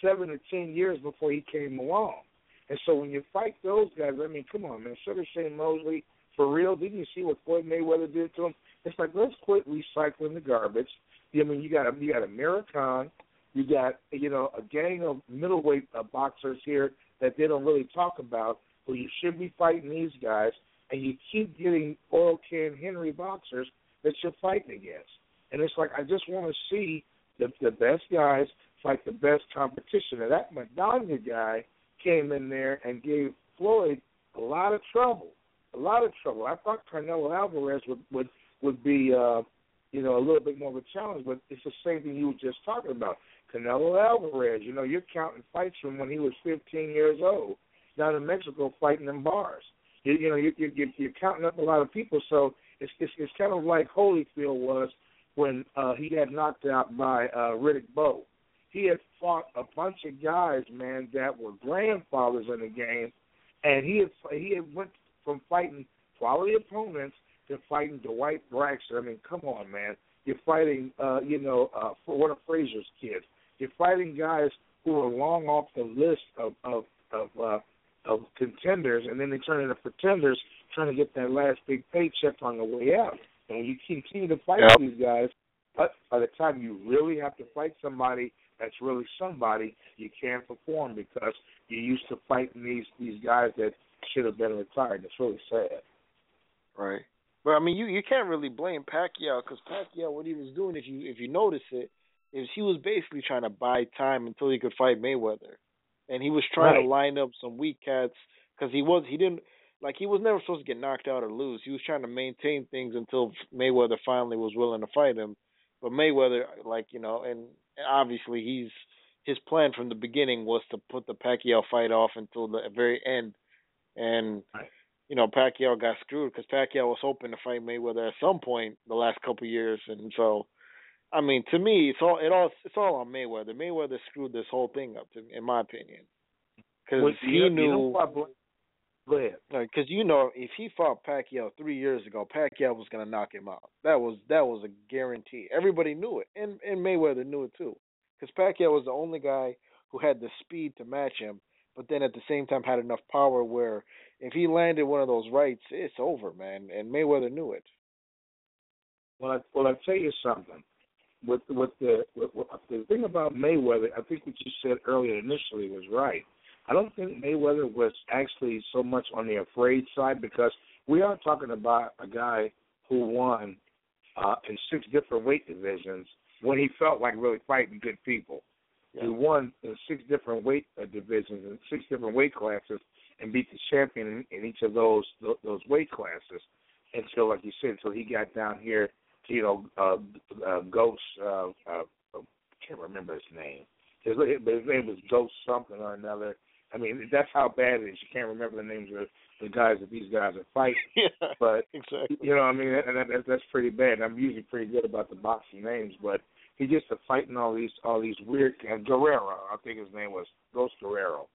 seven to ten years before he came along. And so when you fight those guys, I mean, come on, man, Sugar Shane Mosley, for real, didn't you see what Floyd Mayweather did to him? It's like let's quit recycling the garbage. I mean, you got a you got a you got you know a gang of middleweight uh, boxers here that they don't really talk about. Who you should be fighting these guys, and you keep getting oil can Henry boxers that you're fighting against. And it's like I just want to see the the best guys fight the best competition. And that Maidana guy came in there and gave Floyd a lot of trouble, a lot of trouble. I thought Canelo Alvarez would would would be uh, you know a little bit more of a challenge, but it's the same thing you were just talking about. Canelo Alvarez, you know, you're counting fights from when he was 15 years old down in Mexico fighting in bars. You, you know, you, you, you- you're counting up a lot of people, so it's it's, it's kind of like Holyfield was when uh, he got knocked out by uh, Riddick Bowe. He had fought a bunch of guys, man, that were grandfathers in the game, and he had he had went from fighting quality opponents to fighting Dwight Braxton. I mean, come on, man. You're fighting, uh, you know, uh, one of Frazier's kids. You're fighting guys who are long off the list of of of uh, of contenders, and then they turn into pretenders, trying to get that last big paycheck on the way out. And when you continue to fight Yep. these guys, but by the time you really have to fight somebody that's really somebody, you can't perform because you're used to fighting these these guys that should have been retired. It's really sad. Right. But I mean, you you can't really blame Pacquiao because Pacquiao, what he was doing, if you if you notice it, is he was basically trying to buy time until he could fight Mayweather, and he was trying Right. to line up some weak cats because he was he didn't like he was never supposed to get knocked out or lose. He was trying to maintain things until Mayweather finally was willing to fight him. But Mayweather, like you know, and obviously he's his plan from the beginning was to put the Pacquiao fight off until the very end, and you know Pacquiao got screwed because Pacquiao was hoping to fight Mayweather at some point the last couple of years, and so I mean to me it's all it all it's all on Mayweather. Mayweather screwed this whole thing up, to, in my opinion, because he you know- you knew. know who I bl- Go ahead. Uh, because you know, if he fought Pacquiao three years ago, Pacquiao was gonna knock him out. That was that was a guarantee. Everybody knew it, and and Mayweather knew it too. Because Pacquiao was the only guy who had the speed to match him, but then at the same time had enough power where if he landed one of those rights, it's over, man. And Mayweather knew it. Well, I, well, I tell you something. With with the with, with, the thing about Mayweather, I think what you said earlier initially was right. I don't think Mayweather was actually so much on the afraid side because we are talking about a guy who won uh, in six different weight divisions when he felt like really fighting good people. He won in six different weight uh, divisions and six different weight classes and beat the champion in, in each of those tho- those weight classes until, like you said, until he got down here you know uh, uh, Ghost. Uh, uh, I can't remember his name. His, his name was Ghost something or another. I mean, that's how bad it is. You can't remember the names of the guys that these guys are fighting. [laughs] yeah, But exactly. you know, I mean, and that, that, that's pretty bad. I'm usually pretty good about the boxing names, but he gets to fighting all these all these weird and Guerrero, I think his name was Ghost Guerrero,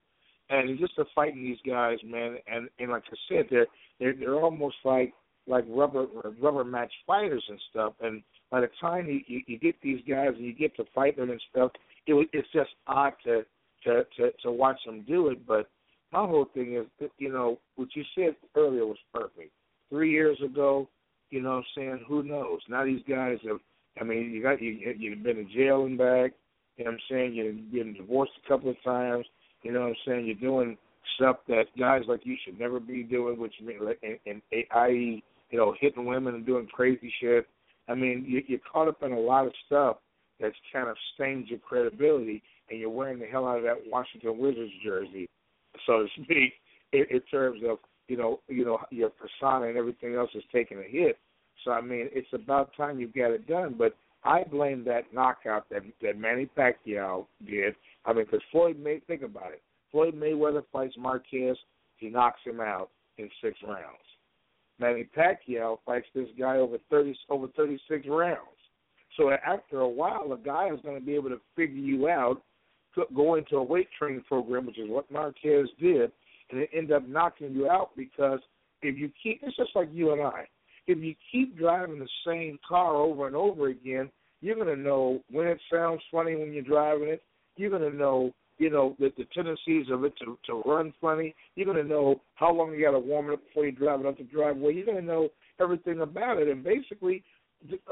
and he's just to fighting these guys, man. And and like I said, they're they're they're almost like like rubber rubber match fighters and stuff. And by the time you you, you get these guys and you get to fight them and stuff, it it's just odd to to to to watch them do it. But my whole thing is, that, you know, what you said earlier was perfect. Three years ago, you know, what I'm saying who knows? Now these guys have. I mean, you got you you've been in jail and back. You know what I'm saying? You've been divorced a couple of times. You know what I'm saying? You're doing stuff that guys like you should never be doing, which mean, in, in, i.e., you know, hitting women and doing crazy shit. I mean, you, you're caught up in a lot of stuff that's kind of stained your credibility, and you're wearing the hell out of that Washington Wizards jersey, so to speak, in, in terms of you know you know your persona and everything else is taking a hit. So I mean, it's about time you get it done. But I blame that knockout that that Manny Pacquiao did. I mean, because Floyd May think about it. Floyd Mayweather fights Marquez, he knocks him out in six rounds. Manny Pacquiao fights this guy over thirty over thirty six rounds. So after a while, a guy is going to be able to figure you out, go into a weight training program, which is what Marquez did, and it end up knocking you out because if you keep, it's just like you and I. If you keep driving the same car over and over again, you're going to know when it sounds funny when you're driving it. You're going to know you know, the, the tendencies of it to to run funny. You're going to know how long you got to warm it up before you drive it up the driveway. You're going to know everything about it. And basically,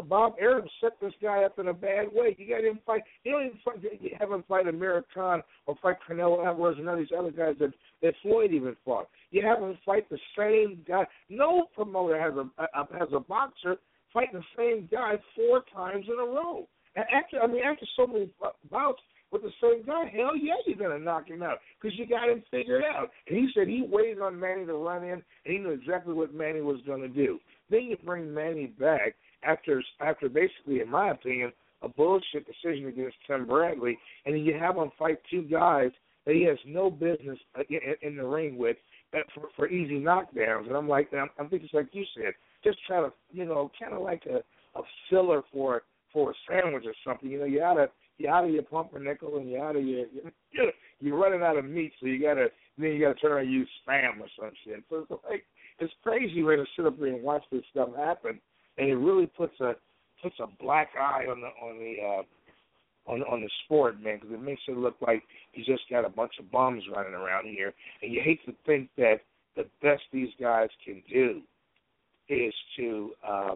Bob Arum set this guy up in a bad way. You got him fight. You don't even fight, you have him fight Amir Khan or fight Canelo Alvarez and all these other guys that that Floyd even fought. You have him fight the same guy. No promoter has a, a has a boxer fighting the same guy four times in a row. And after I mean after so many bouts, with the same guy, hell yeah, you're gonna knock him out because you got him figured out. And he said he waited on Manny to run in, and he knew exactly what Manny was gonna do. Then you bring Manny back after after basically, in my opinion, a bullshit decision against Tim Bradley, and then you have him fight two guys that he has no business uh, in, the ring with uh, for, for easy knockdowns. And I'm like, I'm, I'm thinking, like you said, just try to, you know, kind of like a a filler for for a sandwich or something. You know, you gotta you're out of your pumpernickel and you're out of your you're, you're running out of meat, so you gotta then you gotta turn and use spam or some shit. So it's like it's crazy way to sit up there and watch this stuff happen, and it really puts a puts a black eye on the on the uh, on on the sport, man, because it makes it look like you just got a bunch of bums running around here, and you hate to think that the best these guys can do is to, uh,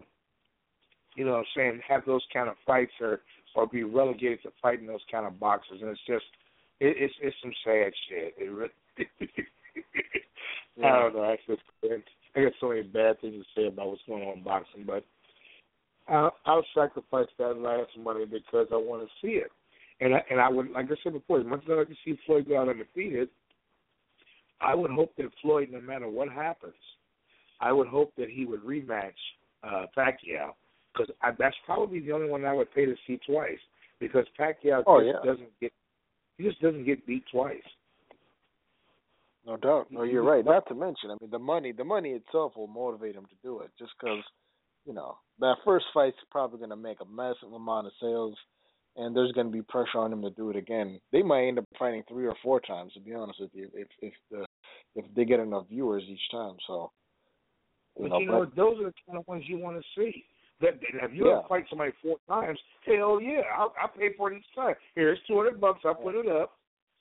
you know, what I'm saying, have those kind of fights or or be relegated to fighting those kind of boxers, and it's just it, it's it's some sad shit. It really, [laughs] yeah. I don't know. I just I got so many bad things to say about what's going on in boxing, but I'll, I'll sacrifice that last money because I want to see it. And I, and I would, like I said before, as much as I to see Floyd go out undefeated, I would hope that Floyd, no matter what happens, I would hope that he would rematch uh, Pacquiao because that's probably the only one I would pay to see twice because Pacquiao oh, just yeah. doesn't get he just doesn't get beat twice. No doubt. No, you're right. Mm-hmm. Not to mention, I mean, the money, the money itself will motivate him to do it. Just because, you know, that first fight's probably going to make a massive amount of sales, and there's going to be pressure on him to do it again. They might end up fighting three or four times, to be honest with you, if if the if they get enough viewers each time. So, you but know, you know but, those are the kind of ones you want to see. That if you yeah. ever fight somebody four times, hell yeah, I'll, I'll pay for it each time. Here's two hundred bucks. I'll put it up.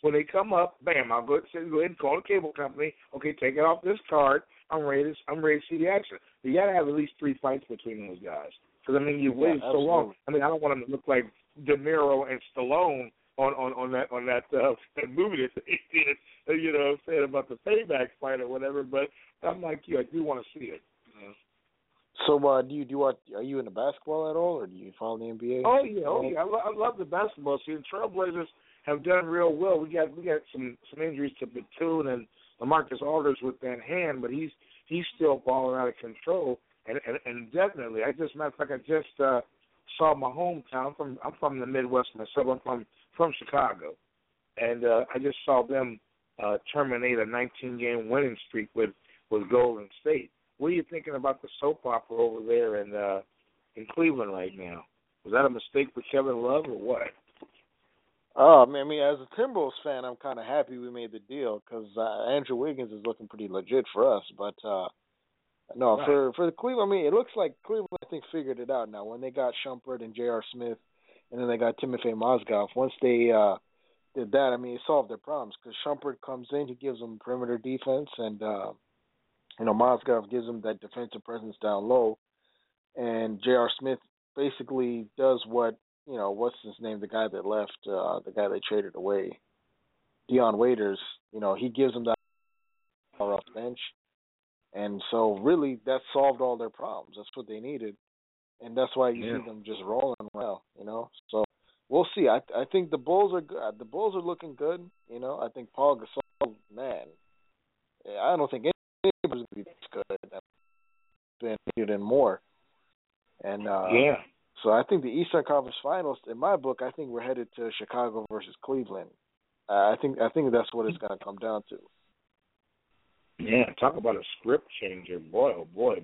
When they come up, bam, I'll go ahead, go ahead and call the cable company. Okay, take it off this card. I'm ready. To, I'm ready to see the action. You got to have at least three fights between those guys. Because I mean, you waited yeah, so long. I mean, I don't want them to look like De Niro and Stallone on on on that on that uh, that movie that they did. You know, saying about the payback fight or whatever. But I'm like you. I do want to see it. So, uh, do you do what? Are you into basketball at all, or do you follow the NBA? Oh yeah, oh yeah. I, lo- I love the basketball scene. Trailblazers have done real well. We got we got some some injuries to Batum and LaMarcus Aldridge with that hand, but he's he's still balling out of control. And and, and definitely, I just matter of fact, I just uh, saw my hometown. From I'm from the Midwest myself. I'm from from Chicago, and uh, I just saw them uh, terminate a 19 game winning streak with with Golden State. What are you thinking about the soap opera over there in uh, in Cleveland right now? Was that a mistake for Kevin Love or what? Oh, I mean, I mean, as a Timberwolves fan, I'm kind of happy we made the deal because uh, Andrew Wiggins is looking pretty legit for us. But uh no, Right. for for the Cleveland, I mean, it looks like Cleveland, I think, figured it out now. When they got Shumpert and J.R. Smith, and then they got Timofey Mozgov. Once they uh did that, I mean, it solved their problems because Shumpert comes in, he gives them perimeter defense, and uh you know Mozgov gives them that defensive presence down low, and J.R. Smith basically does what you know what's his name, the guy that left, uh the guy they traded away, Dion Waiters. You know, he gives them that off bench, and so really that solved all their problems. That's what they needed, and that's why you Yeah. see them just rolling well. You know, so we'll see. I I think the Bulls are good. The Bulls are looking good. You know, I think Paul Gasol, man, I don't think anybody's gonna be this good. Been even more, and uh, yeah. So I think the Eastern Conference Finals, in my book, I think we're headed to Chicago versus Cleveland. Uh, I think I think that's what it's going to come down to. Yeah, talk about a script changer, boy! Oh boy,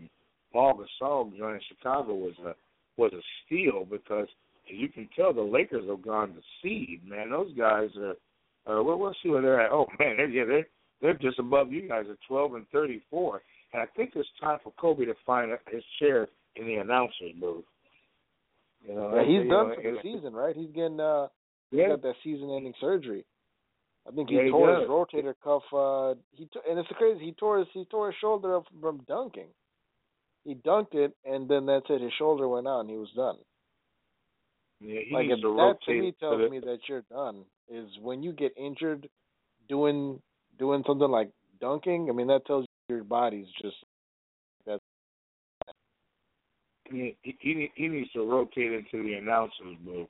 Paul Gasol joining Chicago was a was a steal because as you can tell, the Lakers have gone to seed. Man, those guys are. Uh, well, we'll see where they're at. Oh man, they're, yeah, they're they're just above you guys at twelve and thirty four. And I think it's time for Kobe to find his chair in the announcers booth. You know, yeah, he's you done know, for the season, right? He's getting uh, he Yeah. got that season-ending surgery. I think he Yeah, he tore his rotator cuff. Uh, he t- and it's crazy. He tore his he tore his shoulder up from dunking. He dunked it, and then that's it. His shoulder went out, and he was done. Yeah, he like needs if to that rotate to me to tells the- me that you're done. Is when you get injured doing doing something like dunking. I mean, that tells you your body's just that. he, he he needs to rotate into the announcers booth.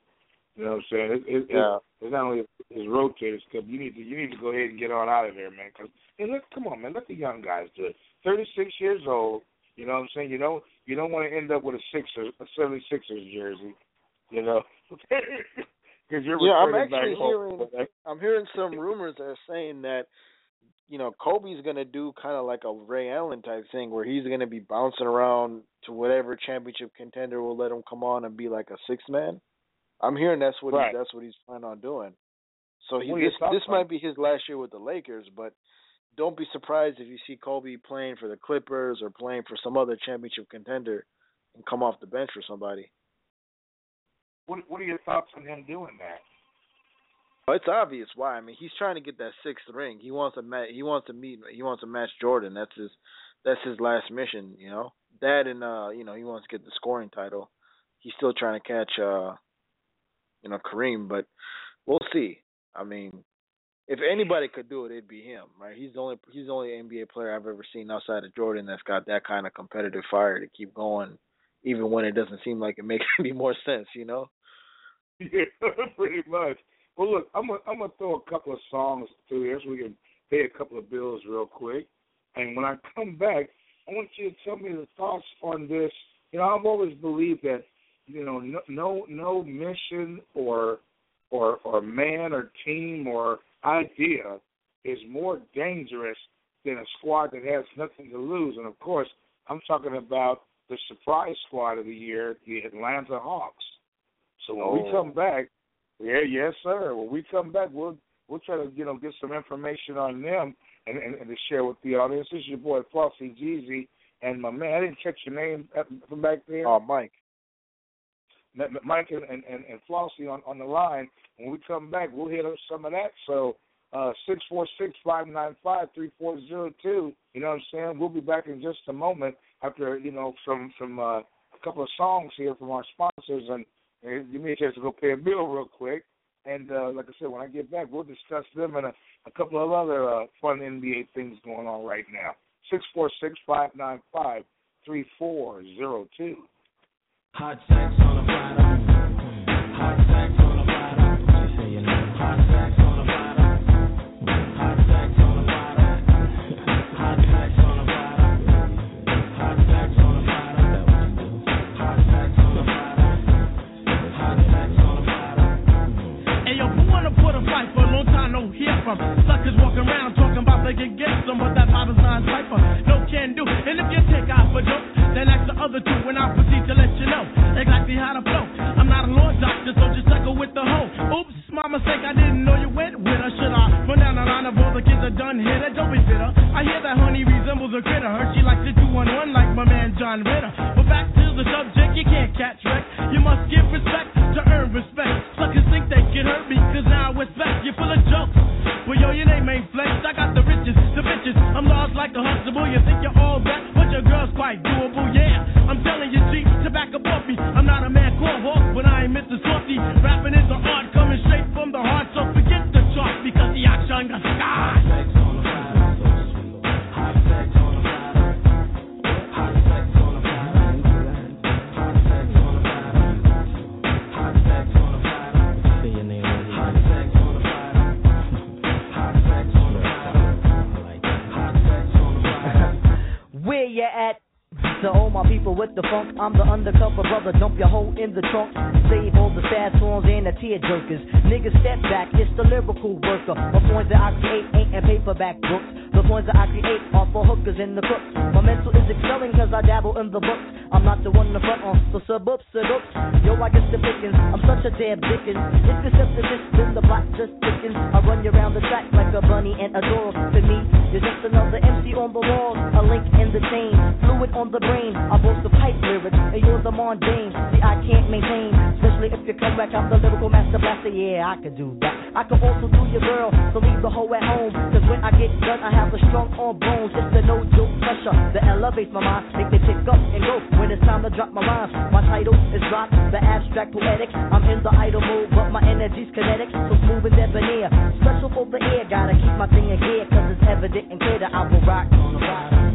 You know what I'm saying? It, it, Yeah. it, it's not only his rotators club. You need to you need to go ahead and get on out of there, man. Cause and let come on, man. Let the young guys do it. Thirty six years old. You know what I'm saying? You don't you don't want to end up with a Sixers a 76ers jersey. You know, [laughs] because you're Yeah, I'm actually home. hearing I'm hearing some rumors that are saying that you know Kobe's gonna do kind of like a Ray Allen type thing where he's gonna be bouncing around to whatever championship contender will let him come on and be like a six man. I'm hearing that's what Right. he, that's what he's planning on doing. So he, What are your this this on might be his last year with the Lakers, but don't be surprised if you see Kobe playing for the Clippers or playing for some other championship contender and come off the bench for somebody. What what are your thoughts on him doing that? Well, it's obvious why. I mean, he's trying to get that sixth ring. He wants to ma- he wants to meet he wants to match Jordan. That's his that's his last mission, you know. That and uh, you know, he wants to get the scoring title. He's still trying to catch uh you know, Kareem, but we'll see. I mean, if anybody could do it, it'd be him, right? He's the only he's the only NBA player I've ever seen outside of Jordan that's got that kind of competitive fire to keep going even when it doesn't seem like it makes [laughs] any more sense, you know? Yeah, [laughs] pretty much. Well, look, I'm gonna I'm gonna throw a couple of songs through here so we can pay a couple of bills real quick. And when I come back, I want you to tell me the thoughts on this. You know, I've always believed that you know no no, no mission or or or man or team or idea is more dangerous than a squad that has nothing to lose. And of course, I'm talking about the surprise squad of the year, the Atlanta Hawks. So when we Oh. come back, yeah, yes, sir. When we come back, we'll we'll try to you know get some information on them and, and, and to share with the audience. This is your boy Flauxy GZ and my man. I didn't catch your name from back there. Oh, Mike. M- M- Mike and, and, and, Flauxy on, on the line. When we come back, we'll hit up some of that. So uh six four six five nine five three four zero two. You know what I'm saying? We'll be back in just a moment after you know from from uh, a couple of songs here from our sponsors and. And give me a chance to go pay a bill real quick. And uh, like I said, when I get back, we'll discuss them and a, a couple of other uh, fun NBA things going on right now. Six four six five nine five three four zero two. Hot sex on a Friday. Hot sex no hear from? Suckers walking around rather get gets them with that Parmesan cipher. No can do. And if you take off a joke, then ask the other two and I'll proceed to let you know exactly how to flow. I'm not a law doctor, so just suckle with the hoe. Oops, my mistake, I didn't know you went with her. Should I run down the line of all the kids are done hit her? Don't be bitter. I hear that honey resembles a critter. Her she likes to do one one like my man John Ritter. But back to the subject, you can't catch wreck. You must give respect to earn respect. Suckers think they can hurt me, cause now it's back. You full of jokes. Well, yo, your name ain't flexed. I got the riches to. I'm lost like a Huxtable. You think you're all that, but your girl's quite doable. Yeah, I'm telling you, cheap tobacco me. I'm not a man called Hawk, but I ain't Mr. Softy. Rapping is an art coming straight from the heart, so forget the chart because the action got scars. you at funk. I'm the undercover brother. Dump your hoe in the trunk. Save all the sad songs and the tear jerkers. Niggas step back. It's the lyrical worker. The points that I create ain't in paperback books. The points that I create are for hookers and the crooks. My mental is excelling cause I dabble in the books. I'm not the one to front on, so sub up, sub up. Yo, I get the pickings. I'm such a damn dickens. If the synthesis, then the block just thickens. I run you around the track like a bunny and a dog. To me, you're just another MC on the wall, a link in the chain, fluid on the brain. I boast the pipe lyrics, and you're the mundane. See, I can't maintain, especially if you come back. I'm the lyrical master blaster. Yeah, I could do that. I could also do your girl, so leave the hoe at home. Cause when I get done, I have a strong arm bones. It's the no joke pressure that elevates my mind, make me pick up and go when it's time to drop my rhymes. My title is Rock, the abstract poetic. I'm in the idle mode, but my energy's kinetic, so smooth and debonair. Special for the air, gotta keep my thing in gear, cause it's evident and clear that I will rock on the rock.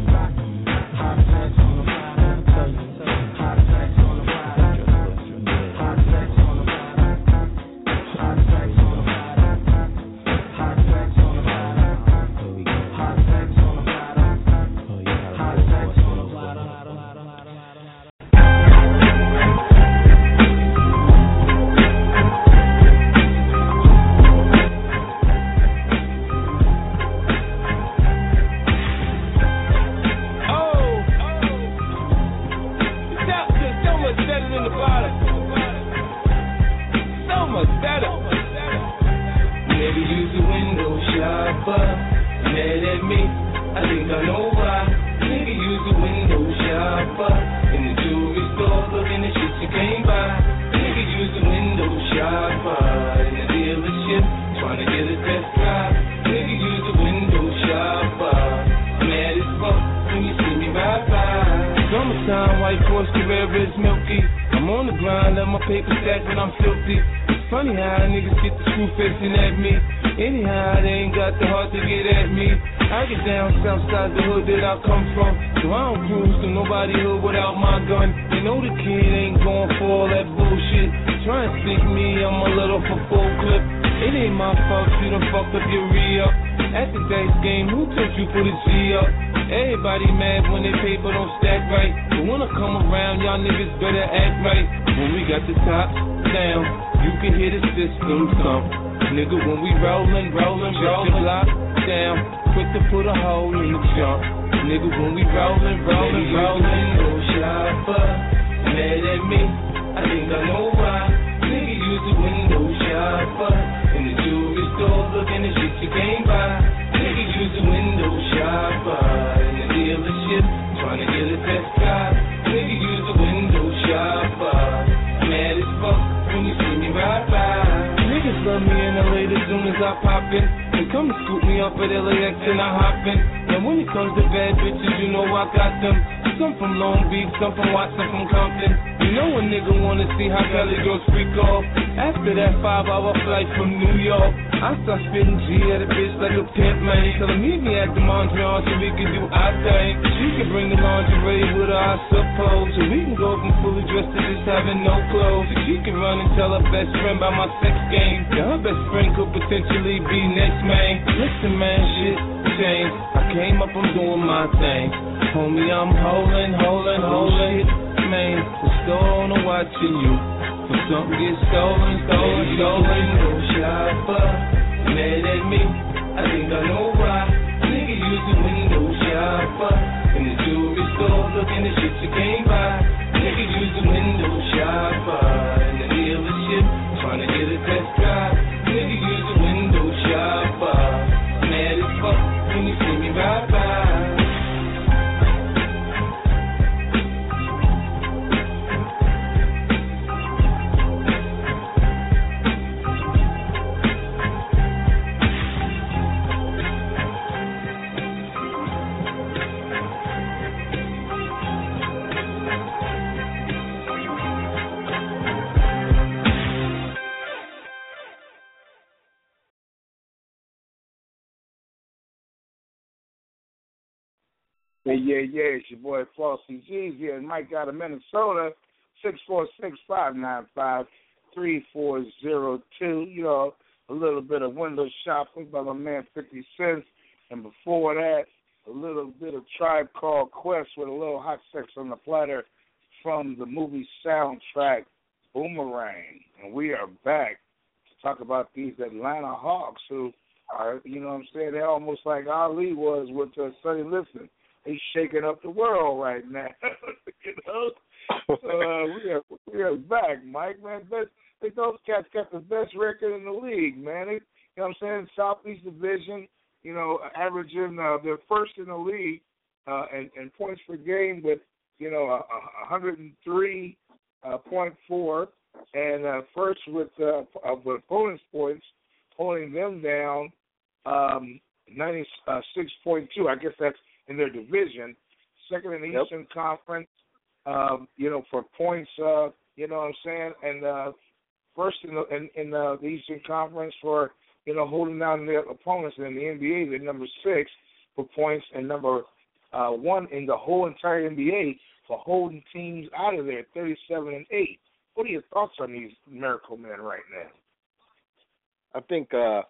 Is milky. I'm on the grind, let my paper stack when I'm filthy. It's funny how niggas get the screw facing at me. Anyhow, they ain't got the heart to get at me. I get down south side the hood that I come from. So I don't cruise to nobody hood without my gun. They know the kid ain't going for all that bullshit. Try and stick me, I'm a little for full clip. It ain't my fault you done fucked up your re-up. At the dice game, who took you for the G up? Everybody mad when their paper don't stack right. But when I come around, y'all niggas better act right. When we got the top down, you can hear the system thump. Nigga, when we rollin', rollin', rollin', block down, quick to put a hole in the jump. Nigga, when we rollin', rollin', rollin', no shopper, mad at me. I think I know why. Nigga, use a window shopper shit you can't. Nigga, use a window shopper in the dealership, trying to get a test drive. Nigga, use a window shopper. Mad as fuck when you see me ride by. Niggas love me in LA as soon as I pop in. They come to scoop me up at LAX and I hop in. And when it comes to bad bitches, you know I got them. Some from Long Beach, some from Watson, some from Compton. Know a nigga wanna see how Cali girls freak off. After that five hour flight from New York, I start spitting G at a bitch like a pimp, man. Tell her meet me at the Mondrian so we can do our thing. She can bring the lingerie with her, I suppose. So we can go from fully dressed to just having no clothes. So she can run and tell her best friend about my sex game. Yeah, her best friend could potentially be next, man. Listen, man, shit changed. I came up, I'm doing my thing. Homie, I'm holding, holding, holding. The store owner watching you. For something get stolen, stolen, stolen. Shopper, mad at me. I think I know why. Nigga use a window shopper. In the jewelry store, looking at shit you can't buy. Nigga use a window shopper. Yeah, yeah, yeah. It's your boy Flauxy GZ here and Mike out of Minnesota, six four six five nine five three four zero two. You know, a little bit of window shopping by my man Fifty Cents, and before that, a little bit of Tribe Called Quest with a little hot sex on the platter from the movie soundtrack Boomerang, and we are back to talk about these Atlanta Hawks who are, you know what I'm saying, they're almost like Ali was with uh, Sonny Liston. He's shaking up the world right now. [laughs] you know? uh, we are we are back, Mike, man. Best, think those cats got the best record in the league, man. They, you know what I'm saying? Southeast Division, you know, averaging uh, they're first in the league uh, in, in points per game with you know a, a 103 uh, point four, and uh, first with uh, uh, with opponents' points, pulling them down um, 96.2. I guess that's in their division. Second in the Yep. Eastern Conference, um, you know, for points. Uh, you know what I'm saying? And uh, first in the in, in uh, the Eastern Conference for you know holding down their opponents. And in the NBA, they're number six for points and number uh, one in the whole entire NBA for holding teams out of there, 37 and eight. What are your thoughts on these miracle men right now? I think uh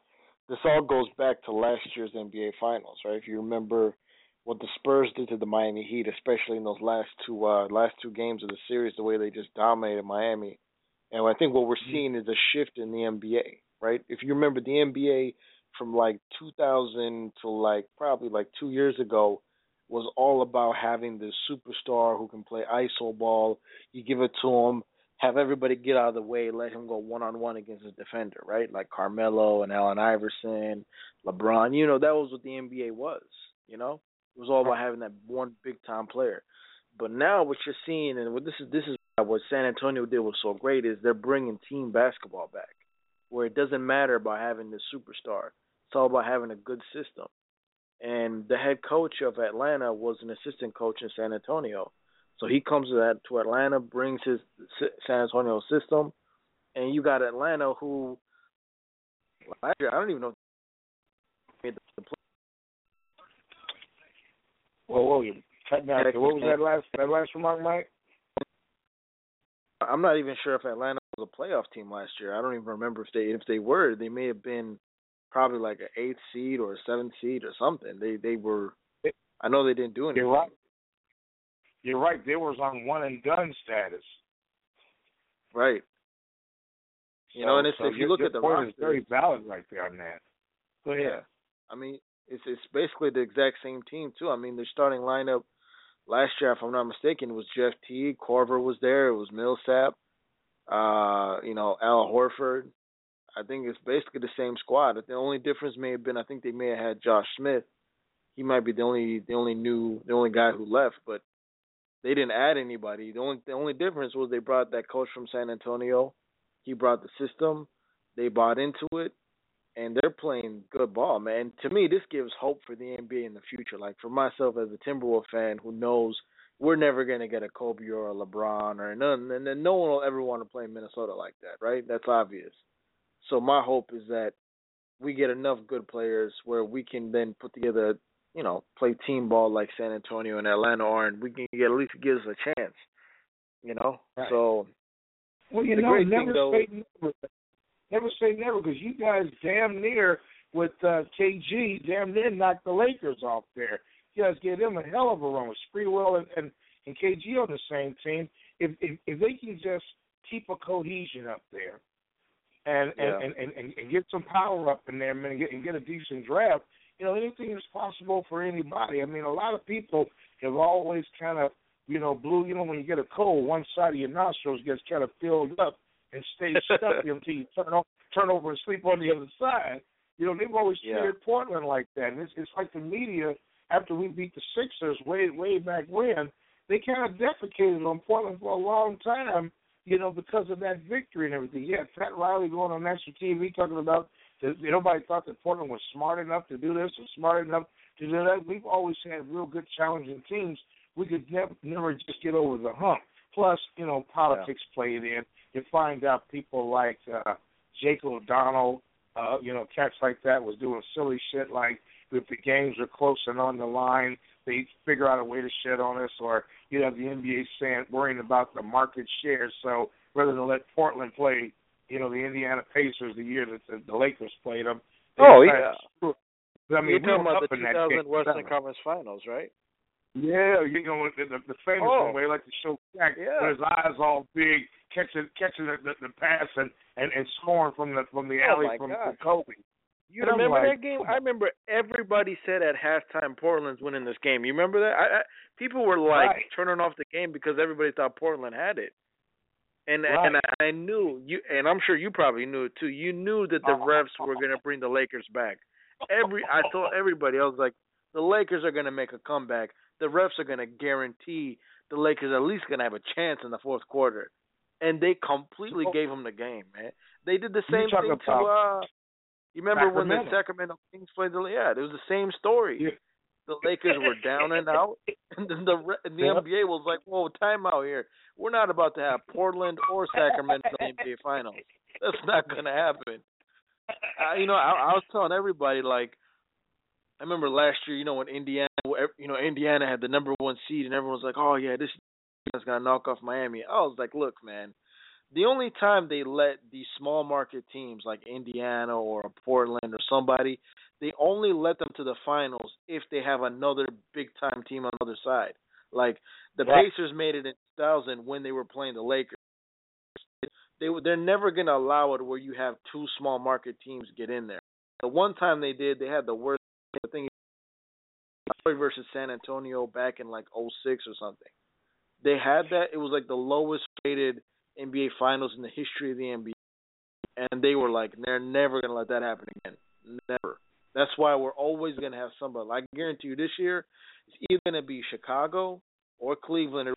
this all goes back to last year's NBA Finals, right? If you remember what the Spurs did to the Miami Heat, especially in those last two uh last two games of the series, the way they just dominated Miami. And I think what we're seeing is a shift in the NBA, right? If you remember the NBA from like 2000 to like probably like 2 years ago was all about having this superstar who can play iso ball. You give it to him, have everybody get out of the way, let him go one on one against his defender, right? Like Carmelo and Allen Iverson, LeBron. You know, that was what the NBA was, you know? It was all about having that one big time player. But now what you're seeing and what this is this is what San Antonio did was so great is they're bringing team basketball back where it doesn't matter about having the superstar. It's all about having a good system. And the head coach of Atlanta was an assistant coach in San Antonio. So he comes to that to Atlanta, brings his San Antonio system, and you got Atlanta who last year I don't even know made the play. Whoa, whoa, you cut down. What was that last that last remark, Mike? I'm not even sure if Atlanta was a playoff team last year. I don't even remember if they if they were. They may have been probably like an eighth seed or a seventh seed or something. They they were. I know they didn't do anything. You're right. You're right. They was on one and done status. Right. You So- know, and it's, so if you look at the roster, is very valid right there on that. Go ahead. Yeah. I mean, it's it's basically the exact same team too. I mean, their starting lineup last year, if I'm not mistaken, was Jeff Teague, Korver was there, it was Millsap, uh, you know, Al Horford. I think it's basically the same squad. The only difference may have been I think they may have had Josh Smith. He might be the only the only new the only guy who left, but they didn't add anybody. The only the only difference was they brought that coach from San Antonio. He brought the system. They bought into it and they're playing good ball, man. To me, this gives hope for the NBA in the future. Like for myself as a Timberwolves fan who knows we're never gonna get a Kobe or a LeBron or none, and then no one will ever want to play in Minnesota like that, right? That's obvious. So my hope is that we get enough good players where we can then put together, you know, play team ball like San Antonio and Atlanta are, and we can get at least give us a chance. You know, Right. so Well, you know, never though, say never. Never say never because you guys damn near with uh, KG damn near knocked the Lakers off there. You guys gave them a hell of a run with Sprewell and, and and KG on the same team. If if if they can just keep a cohesion up there, and Yeah. and, and, and and get some power up in there, and get and get a decent draft. You know, anything is possible for anybody. I mean, a lot of people have always kind of, you know, blew. You know, when you get a cold, one side of your nostrils gets kind of filled up and stay stuck [laughs] until you turn on, turn over and sleep on the other side. You know, they've always Yeah. treated Portland like that, and it's it's like the media after we beat the Sixers way way back when they kind of defecated on Portland for a long time. You know, because of that victory and everything. Yeah, Pat Riley going on national TV talking about that nobody thought that Portland was smart enough to do this or smart enough to do that. We've always had real good challenging teams. We could never never just get over the hump. Plus, you know, politics played in. You find out people like uh Jake O'Donnell, uh, you know, cats like that was doing silly shit like if the games are close and on the line, they figure out a way to shit on us, or you have the NBA saying worrying about the market share. So rather than let Portland play, you know, the Indiana Pacers the year that the, the Lakers played them. Oh, yeah. to screw it. But, I mean, you're we talking about the 2000 Western. Conference Finals, right? Yeah, you know the, the, the famous Oh. one where he like to show Shaq Yeah. with his eyes all big, catching catching the, the, the pass and, and, and scoring from the from the Oh, alley my from, from Kobe. You And remember like, that game? I remember everybody said at halftime Portland's winning this game. You remember that? I, I, people were like Right. turning off the game because everybody thought Portland had it. And Right. and I, I knew you, and I'm sure you probably knew it too. You knew that the Uh-huh. refs were going to bring the Lakers back. Every I told everybody, I was like, the Lakers are going to make a comeback. The refs are going to guarantee the Lakers at least going to have a chance in the fourth quarter. And they completely gave them the game, man. They did the same thing to uh you remember when the Sacramento. Sacramento Kings played the yeah, it was the same story. Yeah. The Lakers were down and out, [laughs] and then the and the Yeah. NBA was like, "Whoa, time out here. We're not about to have Portland or Sacramento in the NBA [laughs] Finals. That's not going to happen." I, you know, I, I was telling everybody like, I remember last year, you know, when Indiana, you know, Indiana had the number one seed, and everyone was like, "Oh yeah, this is gonna knock off Miami." I was like, "Look, man." The only time they let these small market teams like Indiana or Portland or somebody, they only let them to the finals if they have another big time team on the other side. Like the Right. Pacers made it in 2000 when they were playing the Lakers. They they're never going to allow it where you have two small market teams get in there. The one time they did, they had the worst thing Detroit versus San Antonio back in like '06 or something. They had that. It was like the lowest rated NBA Finals in the history of the NBA, and they were like, they're never gonna let that happen again. Never. That's why we're always gonna have somebody. I guarantee you, this year it's either gonna be Chicago or Cleveland. or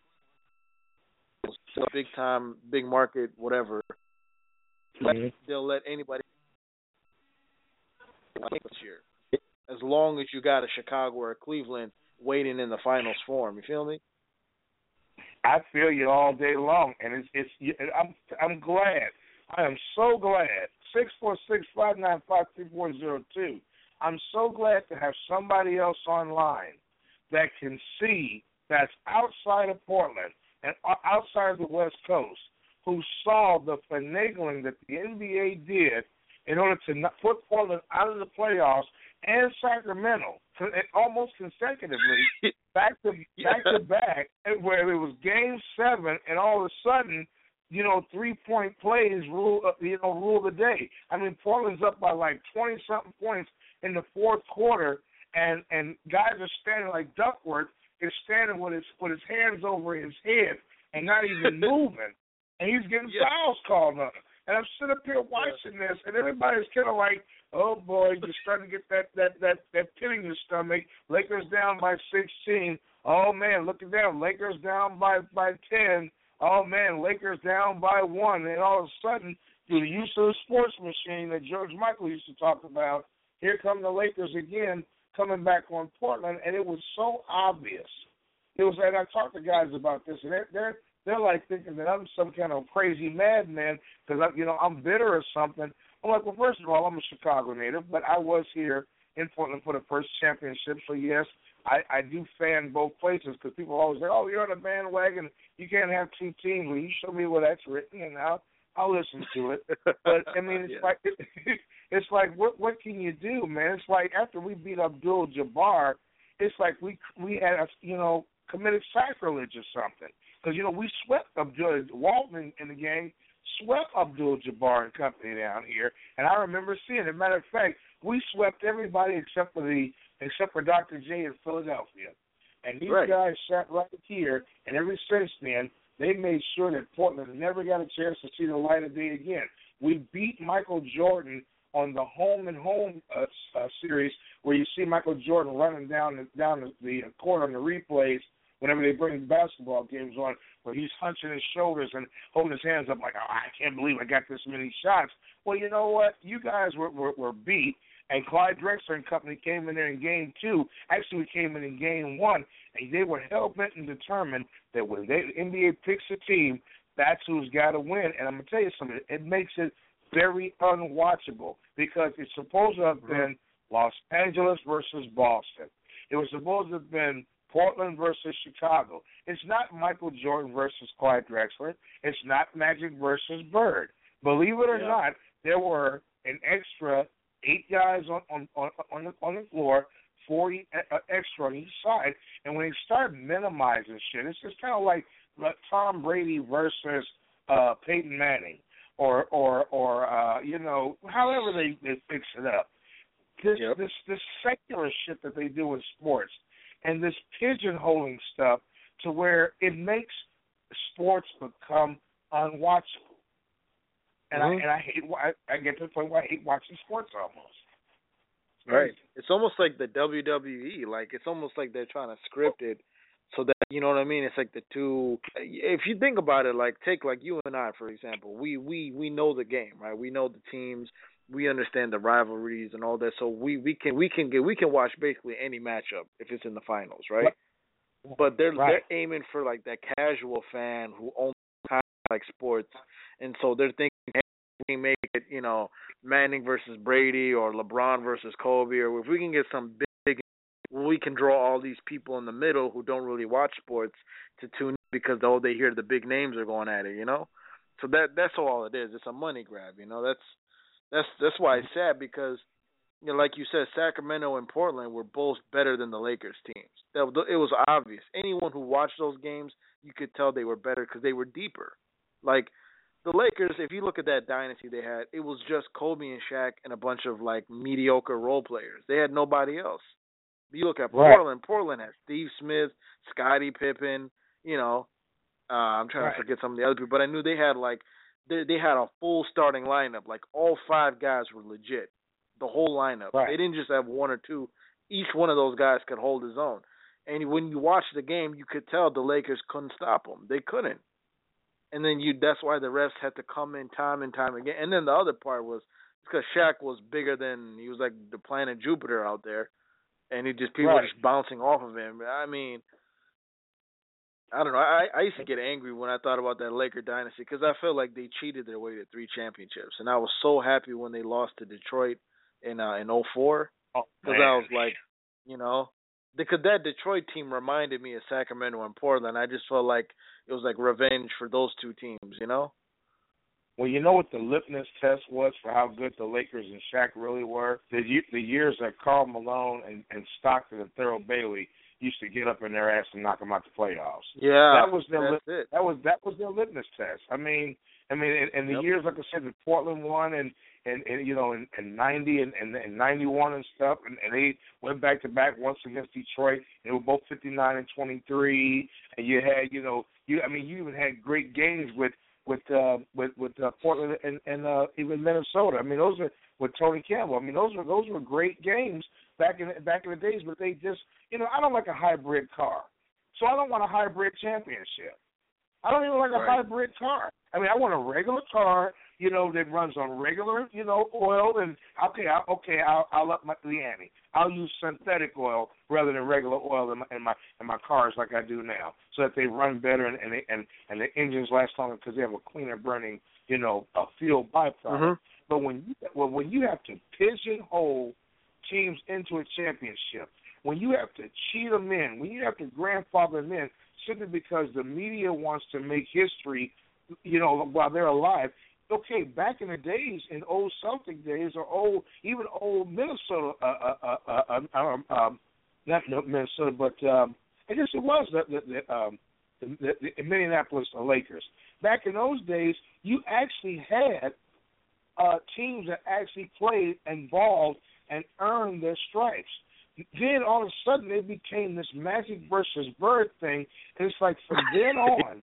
Still big time, big market, whatever. Let- They'll let anybody I think this year, as long as you got a Chicago or a Cleveland waiting in the finals for 'em. You feel me? I feel you all day long, and it's it's. I'm I'm glad. I am so glad. Six four six five nine five three four zero two. I'm so glad to have somebody else online that can see that's outside of Portland and outside of the West Coast who saw the finagling that the NBA did in order to put Portland out of the playoffs and Sacramento almost consecutively [laughs] back to back to back, where it was Game Seven, and all of a sudden, you know, three point plays rule uh, you know rule the day. I mean, Portland's up by like twenty something points in the fourth quarter, and and guys are standing like Duckworth is standing with his with his hands over his head and not even [laughs] moving, and he's getting Yeah. fouls called on him. And I'm sitting up here watching this, and everybody's kind of like, "Oh boy, you're starting to get that that that that pit in your stomach." Lakers down by 16. Oh man, look at them. Lakers down by by 10. Oh man, Lakers down by one. And all of a sudden, through the use of the sports machine that George Michael used to talk about, here come the Lakers again, coming back on Portland, and it was so obvious. It was, and I talked to guys about this, and they're they're they're like thinking that I'm some kind of crazy madman because I, you know, I'm bitter or something. I'm like, well, first of all, I'm a Chicago native, but I was here in Portland for the first championship, so yes, I I do fan both places because people always say, oh, you're on a bandwagon, you can't have two teams. Well, you show me where that's written, and I'll I'll listen to it. But I mean, it's [laughs] Yeah. like [laughs] it's like what what can you do, man? It's like after we beat Abdul Jabbar, it's like we we had a, you know committed sacrilege or something because you know we swept Abdul Walton in the game, swept Abdul Jabbar and company down here, and I remember seeing it. Matter of fact, we swept everybody except for the except for Dr. J in Philadelphia, and these Right. guys sat right here, and ever since then they made sure that Portland never got a chance to see the light of day again. We beat Michael Jordan on the home and home uh, uh, series, where you see Michael Jordan running down the, down the, the court on the replays whenever they bring basketball games on, where he's hunching his shoulders and holding his hands up like, oh, I can't believe I got this many shots. Well, you know what? You guys were were, were beat. And Clyde Drexler and company came in there in game two. Actually, we came in in game one, and they were hell bent and determined that when they, the NBA picks a team, that's who's got to win. And I'm gonna tell you something. It makes it very unwatchable because it's supposed to have been Los Angeles versus Boston. It was supposed to have been Portland versus Chicago. It's not Michael Jordan versus Clyde Drexler. It's not Magic versus Bird. Believe it or Yeah. not, there were an extra eight guys on on on on the, on the floor, forty uh, extra on each side, and when they start minimizing shit, it's just kind of like, like Tom Brady versus uh Peyton Manning, or or or uh, you know, however they they fix it up. This Yep. this this secular shit that they do in sports, and this pigeonholing stuff to where it makes sports become unwatchable. And Mhm. I and I hate I, I get to the point where I hate watching sports almost. Right. It's almost like the WWE. Like it's almost like they're trying to script it so that you know what I mean. It's like the two. If you think about it, like take like you and I for example. We we we know the game, right? We know the teams. We understand the rivalries and all that. So we we can we can get we can watch basically any matchup if it's in the finals, right? But they're Right. they're aiming for like that casual fan who only like sports, and so they're thinking, hey, we can make it, you know, Manning versus Brady or LeBron versus Kobe, or if we can get some big, we can draw all these people in the middle who don't really watch sports to tune in because oh they hear the big names are going at it, you know. So that that's all it is. It's a money grab, you know. That's that's that's why it's sad because you know, like you said, Sacramento and Portland were both better than the Lakers teams. That it was obvious. Anyone who watched those games, you could tell they were better because they were deeper. Like the Lakers, if you look at that dynasty they had, it was just Kobe and Shaq and a bunch of like mediocre role players. They had nobody else. You look at Right. Portland. Portland had Steve Smith, Scottie Pippen. You know, uh, I'm trying Right. to forget some of the other people, but I knew they had like they they had a full starting lineup. Like all five guys were legit. The whole lineup. Right. They didn't just have one or two. Each one of those guys could hold his own. And when you watch the game, you could tell the Lakers couldn't stop them. They couldn't. And then you that's why the refs had to come in time and time again. And then the other part was because Shaq was bigger than he was like the planet Jupiter out there, and he just people were just bouncing off of him. I mean, I don't know. I I used to get angry when I thought about that Laker dynasty because I felt like they cheated their way to three championships, and I was so happy when they lost to Detroit in uh in '04 Oh, because I was like, you know, because that Detroit team reminded me of Sacramento and Portland. I just felt like it was like revenge for those two teams, you know. Well, you know what the litmus test was for how good the Lakers and Shaq really were? The the years that Karl Malone and, and Stockton and Thurl Bailey used to get up in their ass and knock them out the playoffs. Yeah, that was their lit- it. that was that was their litmus test. I mean, I mean, in, in the Yep. years like I said, that Portland won and and, and you know in, in ninety and, and and ninety one and stuff, and, and they went back to back once against Detroit. They were both fifty nine and twenty three, and you had you know you I mean you even had great games with with uh with with uh, Portland and and uh even Minnesota. I mean those are with Tony Campbell. I mean those were those were great games back in back in the days, but they just you know I don't like a hybrid car, so I don't want a hybrid championship. I don't even like a Right. hybrid car. I mean I want a regular car, you know, that runs on regular you know oil and okay I, okay I'll I'll up my the ante. I'll use synthetic oil rather than regular oil in my in my in my cars like I do now, so that they run better and and they, and, and the engines last longer because they have a cleaner burning you know a fuel byproduct. Mhm. But when you well, when you have to pigeonhole teams into a championship, when you have to cheat them in, when you have to grandfather them in simply because the media wants to make history, you know, while they're alive. Okay, back in the days, in old Celtic days, or old even old Minnesota, uh, uh, uh, uh, uh, um, um, not no, Minnesota, but um, I guess it was the the, the, um, the, the, the Minneapolis Lakers. Back in those days, you actually had uh, teams that actually played and balled and earned their stripes. Then all of a sudden it became this magic versus bird thing, and it's like from then [laughs] on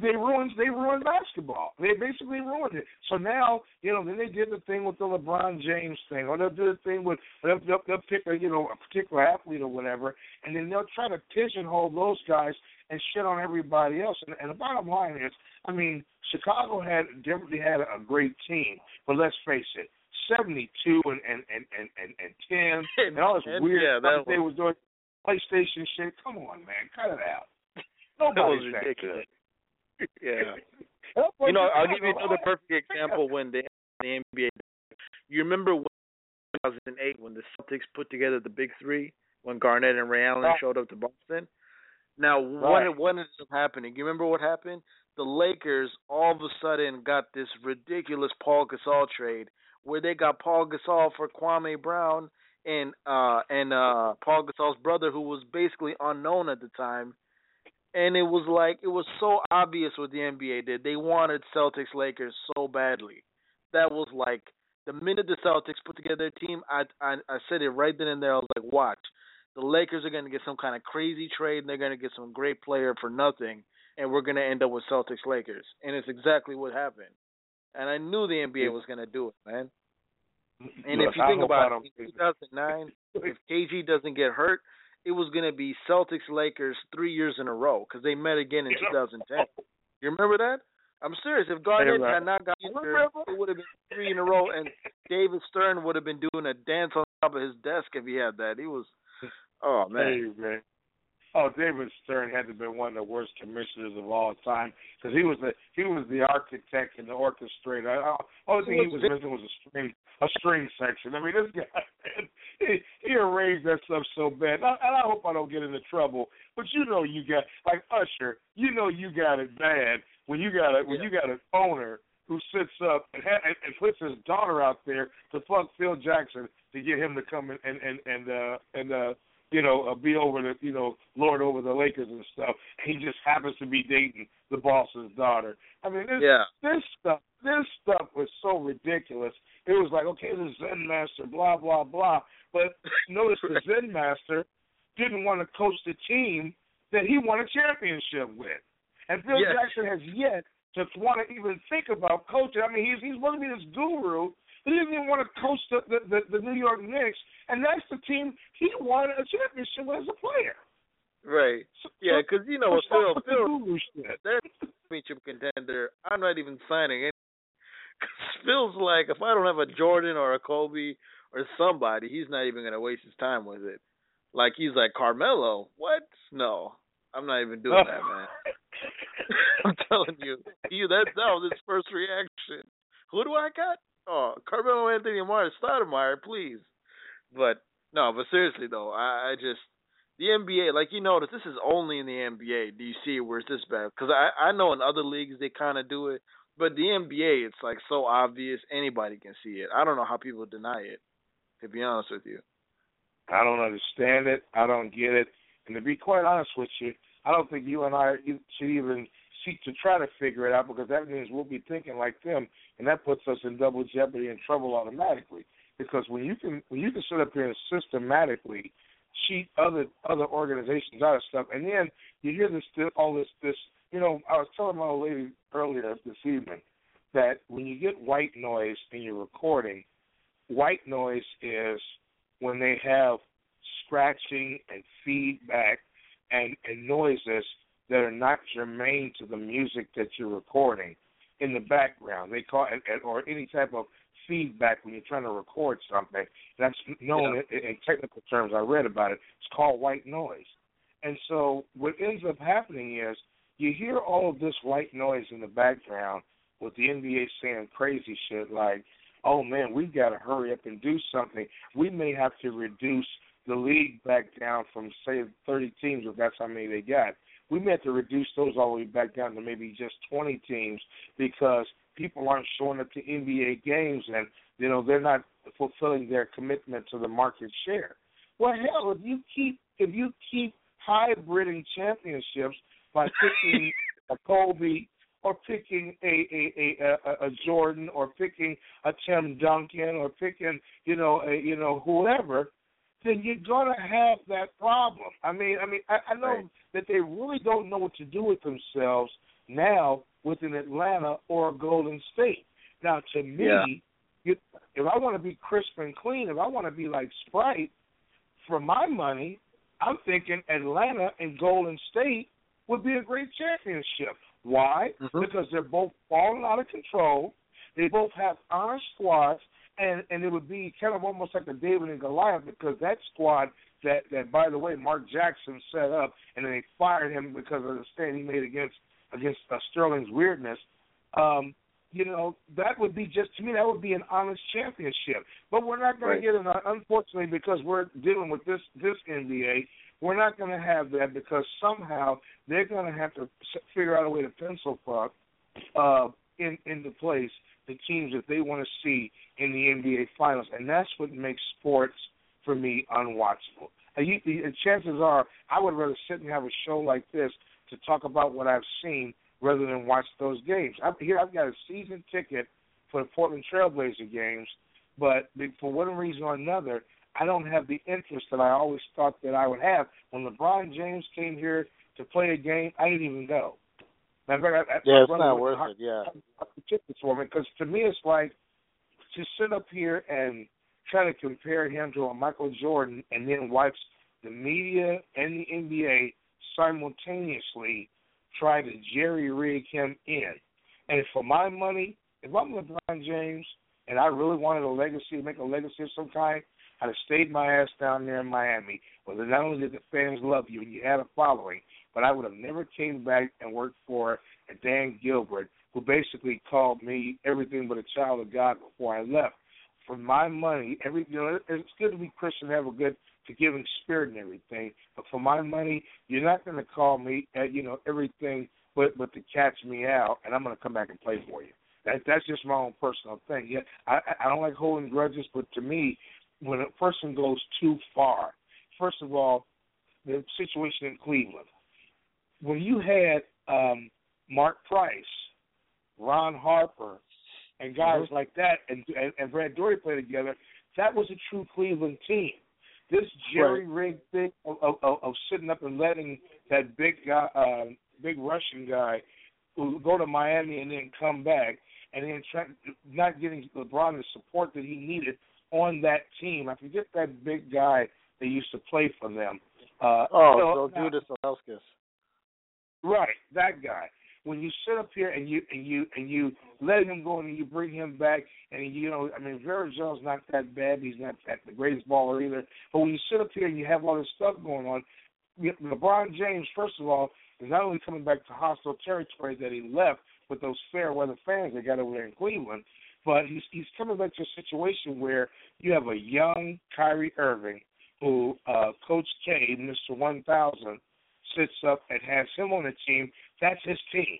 they ruined they ruined basketball. They basically ruined it. So now you know then they did the thing with the LeBron James thing, or they'll do the thing with they'll, they'll, they'll pick a you know a particular athlete or whatever, and then they'll try to pigeonhole those guys and shit on everybody else. And, and the bottom line is, I mean, Chicago had definitely had a great team, but let's face it, seventy two and and and and and, and ten [laughs] and all this weird yeah, stuff that they was doing, PlayStation shit. Come on, man, cut it out. [laughs] That was Nobody's [laughs] that ridiculous. Yeah. You know, I'll give you another perfect example when they the NBA. You remember when 2008 when the Celtics put together the Big Three when Garnett and Ray Allen showed up to Boston. Now, Right. what what ended up happening? You remember what happened? The Lakers all of a sudden got this ridiculous Paul Gasol trade where they got Paul Gasol for Kwame Brown and uh and uh Paul Gasol's brother who was basically unknown at the time. And it was like it was so obvious what the NBA did. They wanted Celtics Lakers so badly. That was like the minute the Celtics put together a team, I I, I said it right then and there. I was like, watch, the Lakers are going to get some kind of crazy trade, and they're going to get some great player for nothing, and we're going to end up with Celtics Lakers. And it's exactly what happened. And I knew the NBA was going to do it, man. And Look, if you I think about it, in 2009, [laughs] if KG doesn't get hurt, it was going to be Celtics Lakers three years in a row because they met again in 2010. You remember that? I'm serious. If Garnett right. had not gotten injured, it would have been three in a row, and David Stern would have been doing a dance on top of his desk if he had that. He was, oh man. Oh, David Stern had to have been one of the worst commissioners of all time because he was the he was the architect and the orchestrator. Only thing he was missing was a string a string section. I mean, this guy man, he, he arranged that stuff so bad. And I, and I hope I don't get into trouble. But you know, you got like Usher. You know, you got it bad when you got a when you got an owner who sits up and, ha- and, and puts his daughter out there to fuck Phil Jackson to get him to come and and and and uh, and uh, you know uh, be over the you know lord over the Lakers and stuff. He just happens to be dating the boss's daughter. I mean, this Yeah. this stuff this stuff was so ridiculous. It was like okay, the Zen master, blah blah blah. But notice the [laughs] Zen master didn't want to coach the team that he won a championship with. And Phil Yes. Jackson has yet to want to even think about coaching. I mean, he's he's supposed to be this guru, he didn't even want to coach the, the, the, the New York Knicks, and that's the team he won a championship with as a player. right? Yeah, because you know So Phil, Phil, they're a championship contender. I'm not even signing it. Cause Phil's like, if I don't have a Jordan or a Kobe or somebody, he's not even gonna waste his time with it. Like he's like Carmelo, what? No, I'm not even doing that, man. [laughs] I'm telling you, you that that was his first reaction. Who do I got? Oh, Carmelo Anthony and Martin Stoudemire, please. But no, but seriously though, I, I just the NBA, like you notice, this is only in the NBA. Do you see where it's this bad? Because I I know in other leagues they kind of do it, but the NBA it's like so obvious anybody can see it. I don't know how people deny it. To be honest with you. I don't understand it. I don't get it. And to be quite honest with you, I don't think you and I should even seek to try to figure it out because that means we'll be thinking like them, and that puts us in double jeopardy and trouble automatically. Because when you can when you can sit up here and systematically cheat other other organizations out of stuff, and then you hear this all this this you know I was telling my old lady earlier this evening that when you get white noise in your recording, white noise is when they have scratching and feedback and, and noises that are not germane to the music that you're recording in the background. They call it, or any type of feedback when you're trying to record something. That's known in, in technical terms. I read about it. It's called white noise. And so what ends up happening is you hear all of this white noise in the background with the NBA saying crazy shit like, oh man, we've got to hurry up and do something. We may have to reduce the league back down from say 30 teams, if that's how many they got. We may have to reduce those all the way back down to maybe just 20 teams because people aren't showing up to NBA games and you know they're not fulfilling their commitment to the market share. Well, hell, if you keep if you keep hybriding championships by picking [laughs] a Kobe or picking a a, a a a Jordan or picking a Tim Duncan or picking you know a you know whoever, then you're gonna have that problem. I mean, I mean, I, I know Right. that they really don't know what to do with themselves now with an Atlanta or a Golden State. Now, to me, Yeah. you, if I want to be crisp and clean, if I want to be like Sprite, for my money, I'm thinking Atlanta and Golden State would be a great championship. Why? Mhm. Because they're both falling out of control. They both have honest squads, and and it would be kind of almost like a David and Goliath because that squad that that by the way Mark Jackson set up, and then they fired him because of the stand he made against against uh, Sterling's weirdness. Um, you know that would be just to me that would be an honest championship. But we're not going Right. to get it unfortunately because we're dealing with this this NBA. We're not going to have that because somehow they're going to have to figure out a way to pencil fuck uh, in into place the teams that they want to see in the NBA Finals, and that's what makes sports for me unwatchable. And you, the chances are, I would rather sit and have a show like this to talk about what I've seen rather than watch those games. I'm here. I've got a season ticket for the Portland Trailblazer games, but for one reason or another, I don't have the interest that I always thought that I would have. When LeBron James came here to play a game, I didn't even go. Matter of I, I, Yeah, it's not worth it. Yeah. tickets for me because to me it's like to sit up here and try to compare him to a Michael Jordan and then watch the media and the NBA simultaneously try to jerry rig him in. And for my money, if I'm LeBron James and I really wanted a legacy, make a legacy of some kind, I'd have stayed my ass down there in Miami. Where not only did the fans love you and you had a following, but I would have never came back and worked for Dan Gilbert, who basically called me everything but a child of God before I left. For my money, every you know, it's good to be Christian, have a good forgiving spirit and everything. But for my money, you're not going to call me, at, you know, everything but but to catch me out, and I'm going to come back and play for you. That that's just my own personal thing. Yeah, I I don't like holding grudges, but to me, when a person goes too far, first of all, the situation in Cleveland, when you had um Mark Price, Ron Harper, and guys like that, and, and and Brad Daugherty play together, that was a true Cleveland team. This jerry rigged thing of, of, of, of sitting up and letting that big guy, uh, big Russian guy, who go to Miami and then come back, and then try, not getting LeBron the support that he needed on that team. I forget that big guy that used to play for them. Uh, Oh, so- so Judas Elskis. Right, that guy. When you sit up here and you and you and you let him go and you bring him back and you know, I mean, Vera not that bad. He's not that the greatest baller either. But when you sit up here and you have all this stuff going on, LeBron James, first of all, is not only coming back to hostile territory that he left with those fair weather fans they got over there in Cleveland, but he's he's coming back to a situation where you have a young Kyrie Irving who uh Coach K, Mr. One Thousand, sits up and has him on the team, that's his team.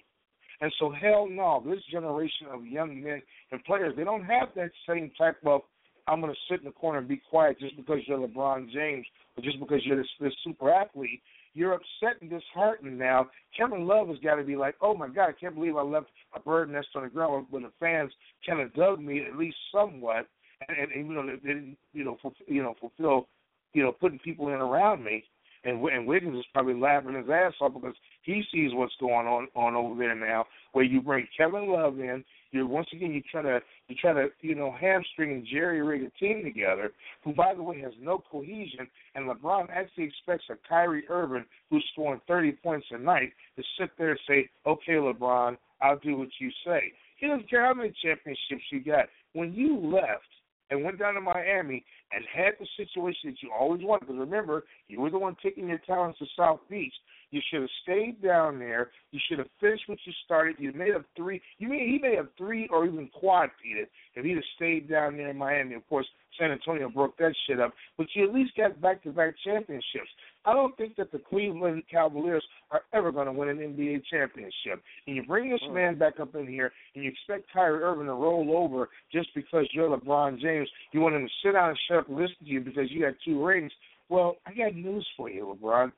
And so, hell no, this generation of young men and players, they don't have that same type of, I'm going to sit in the corner and be quiet just because you're LeBron James or just because you're this, this super athlete. You're upset and disheartened now. Kevin Love has got to be like, oh my God, I can't believe I left a bird nest on the ground when the fans kind of dug me at least somewhat, and, and, and you know, they didn't, you know, fulfill, you know, fulfill, you know, putting people in around me and and Wiggins is probably laughing his ass off because he sees what's going on on over there now. Where you bring Kevin Love in, you once again you try to you try to you know hamstring and jerry rig a team together, who by the way has no cohesion. And LeBron actually expects a Kyrie Irving who's scoring thirty points a night to sit there and say, "Okay, LeBron, I'll do what you say." He doesn't care how many championships you got. When you left and went down to Miami and had the situation that you always wanted. Because remember, you were the one taking your talents to South Beach. You should have stayed down there. You should have finished what you started. You may have three. You may he may have three or even quad peated if he'd have stayed down there in Miami. Of course, San Antonio broke that shit up. But you at least got back to back championships. I don't think that the Cleveland Cavaliers are ever going to win an NBA championship. And you bring this mm. man back up in here, and you expect Kyrie Irving to roll over just because you're LeBron James. You want him to sit down and shut up and listen to you because you got two rings. Well, I got news for you, LeBron.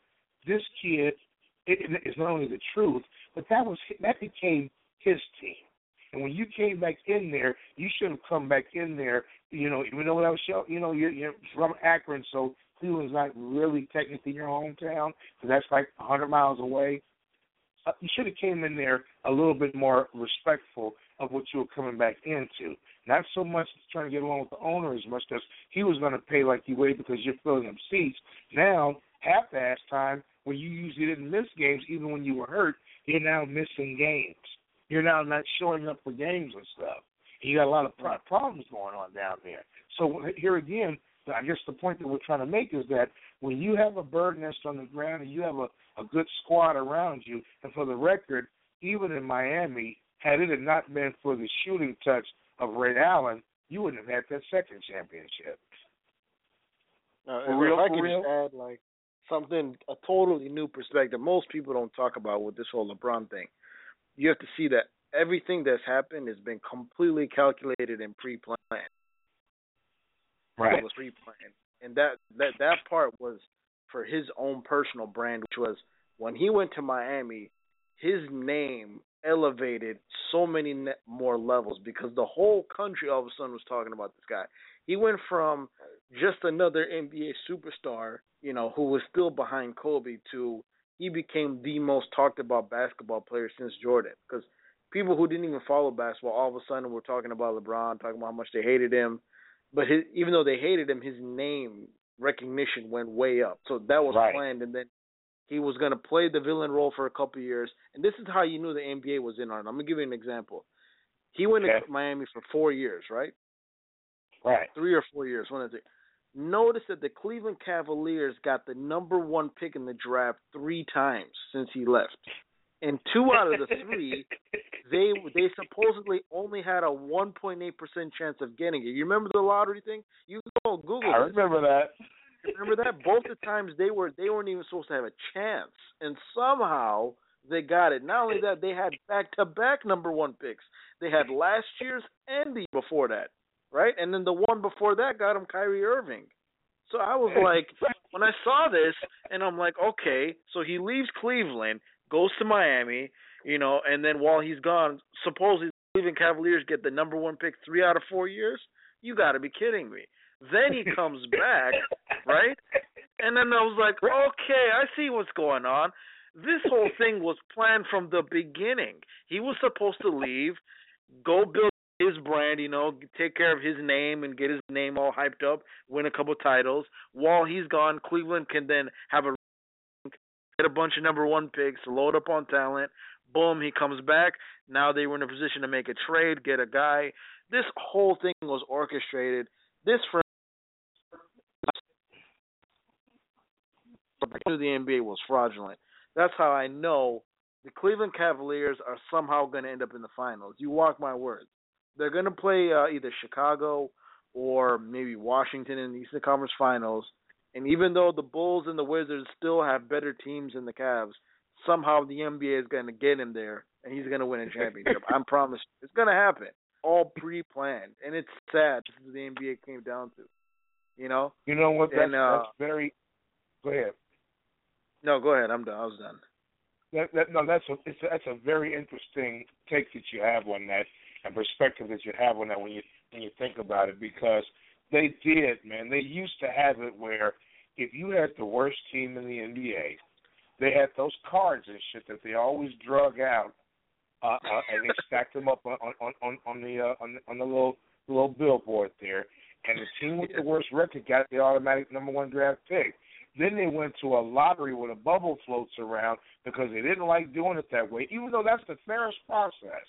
This kid it, it is not only the truth, but that was that became his team. And when you came back in there, you should have come back in there. You know, even though that was show, you know, you're, you're from Akron, so Cleveland's not really technically your hometown because that's like a hundred miles away. Uh, you should have came in there a little bit more respectful of what you were coming back into. Not so much trying to get along with the owner as much as he was going to pay like you wait because you're filling up seats. Now, half-ass time when you usually didn't miss games, even when you were hurt, you're now missing games. You're now not showing up for games and stuff. You got a lot of problems going on down there. So here again, I guess the point that we're trying to make is that when you have a bird nest on the ground and you have a, a good squad around you, and for the record, even in Miami, had it had not been for the shooting touch of Ray Allen, you wouldn't have had that second championship. Uh, For if real, I for could real? just add like something a totally new perspective. Most people don't talk about with this whole LeBron thing. You have to see that everything that's happened has been completely calculated and pre-planned. Right. Was pre-planned, and that that that part was for his own personal brand, which was when he went to Miami, his name elevated so many more levels because the whole country all of a sudden was talking about this guy. He went from just another NBA superstar, you know, who was still behind Kobe to he became the most talked about basketball player since Jordan because people who didn't even follow basketball all of a sudden were talking about LeBron, talking about how much they hated him. But his, even though they hated him, his name recognition went way up. So that was Right. planned, and then he was going to play the villain role for a couple of years. And this is how you knew the NBA was in on it. I'm going to give you an example. He went Okay. to Miami for four years, right? Right. Three or four years, one of the. Notice that the Cleveland Cavaliers got the number one pick in the draft three times since he left, and two out of the three, [laughs] they they supposedly only had a 1.8 percent chance of getting it. You remember the lottery thing? You go Google. I this. remember that. Remember that? Both the times they were they weren't even supposed to have a chance, and somehow they got it. Not only that, they had back to back number one picks. They had last year's and the before that, right? And then the one before that got them Kyrie Irving. So I was [laughs] like, when I saw this, and I'm like, okay, so he leaves Cleveland, goes to Miami, you know, and then while he's gone, supposedly the Cleveland Cavaliers get the number one pick three out of four years. You got to be kidding me. Then he comes [laughs] back, right? And then I was like, okay, I see what's going on. This whole thing was planned from the beginning. He was supposed to leave, go build his brand, you know, take care of his name and get his name all hyped up, win a couple titles. While he's gone, Cleveland can then have a get a bunch of number one picks, load up on talent. Boom, he comes back. Now they were in a position to make a trade, get a guy. This whole thing was orchestrated. This for to the NBA was fraudulent. That's how I know the Cleveland Cavaliers are somehow going to end up in the finals. You walk my words. They're going to play uh, either Chicago or maybe Washington in the Eastern Conference Finals. And even though the Bulls and the Wizards still have better teams than the Cavs, somehow the NBA is going to get him there, and he's going to win a championship. [laughs] I'm promised. It's going to happen. All pre-planned, and it's sad. This is the NBA came down to. You know. You know what? That's, And, uh, that's very. Go ahead. No, go ahead. I'm done. I was done. That, that, no, that's a it's a, that's a very interesting take that you have on that and perspective that you have on that when you when you think about it because they did, man. They used to have it where if you had the worst team in the NBA, they had those cards and shit that they always drug out, uh, uh, and they stacked them up on on on, on the uh, on, the- on the little little billboard there. And the team with the worst record got the automatic number one draft pick. Then they went to a lottery where a bubble floats around because they didn't like doing it that way, even though that's the fairest process.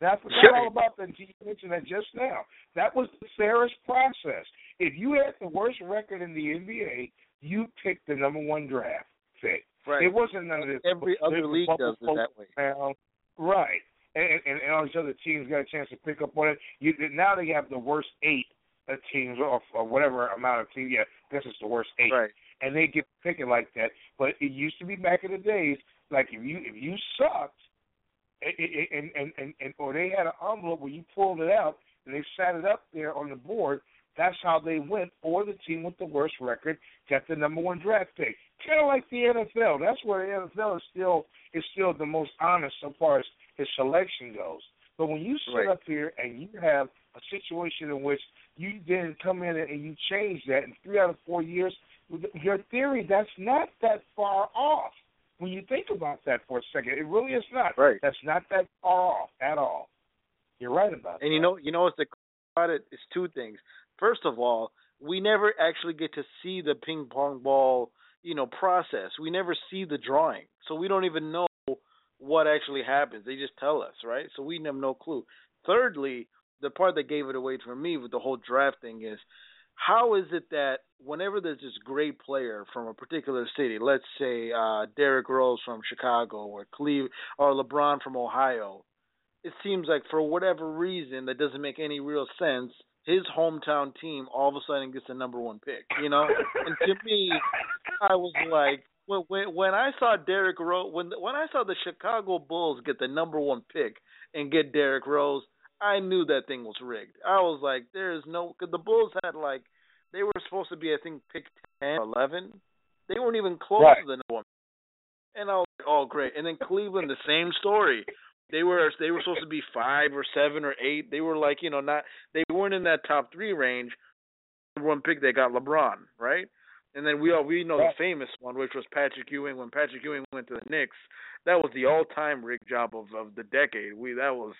Now, I Sure. all about that. You mentioned that just now. That was the fairest process. If you had the worst record in the NBA, you picked the number one draft pick. Right. It wasn't none of this. Every other league does it that way. around. Right. And, and and all these other teams got a chance to pick up on it. You now they have the worst eight teams or, or whatever amount of teams. Yeah, I guess it's the worst eight. Right. And they get picking like that. But it used to be back in the days, like if you if you sucked, and and and, and, or they had an envelope where you pulled it out and they sat it up there on the board. That's how they went. Or the team with the worst record got the number one draft pick. Kind of like the NFL. That's where the NFL is still is still the most honest so far as his selection goes. But when you sit Right. up here and you have a situation in which you then come in and you change that in three out of four years, your theory that's not that far off. When you think about that for a second, it really is not. Right. That's not that far off at all. You're right about that. And you know, you know what's the about it? It's two things. First of all, we never actually get to see the ping pong ball, you know, process. We never see the drawing, so we don't even know what actually happens. They just tell us, right? So we have no clue. Thirdly, the part that gave it away for me with the whole draft thing is how is it that whenever there's this great player from a particular city, let's say uh Derrick Rose from Chicago or Cleve or LeBron from Ohio, it seems like for whatever reason that doesn't make any real sense, his hometown team all of a sudden gets the number one pick. You know, and to me, I was like, when when when I saw Derrick Rose, when when I saw the Chicago Bulls get the number one pick and get Derrick Rose, I knew that thing was rigged. I was like, there is no, because the Bulls had like, they were supposed to be, I think, pick ten or eleven. They weren't even close Right. to the number one. And I was like, oh great. And then Cleveland, the same story. They were they were supposed to be five or seven or eight. They were like, you know, not they weren't in that top three range. One pick, they got LeBron, right? And then we all we know the famous one, which was Patrick Ewing. When Patrick Ewing went to the Knicks, that was the all-time rig job of of the decade. We that was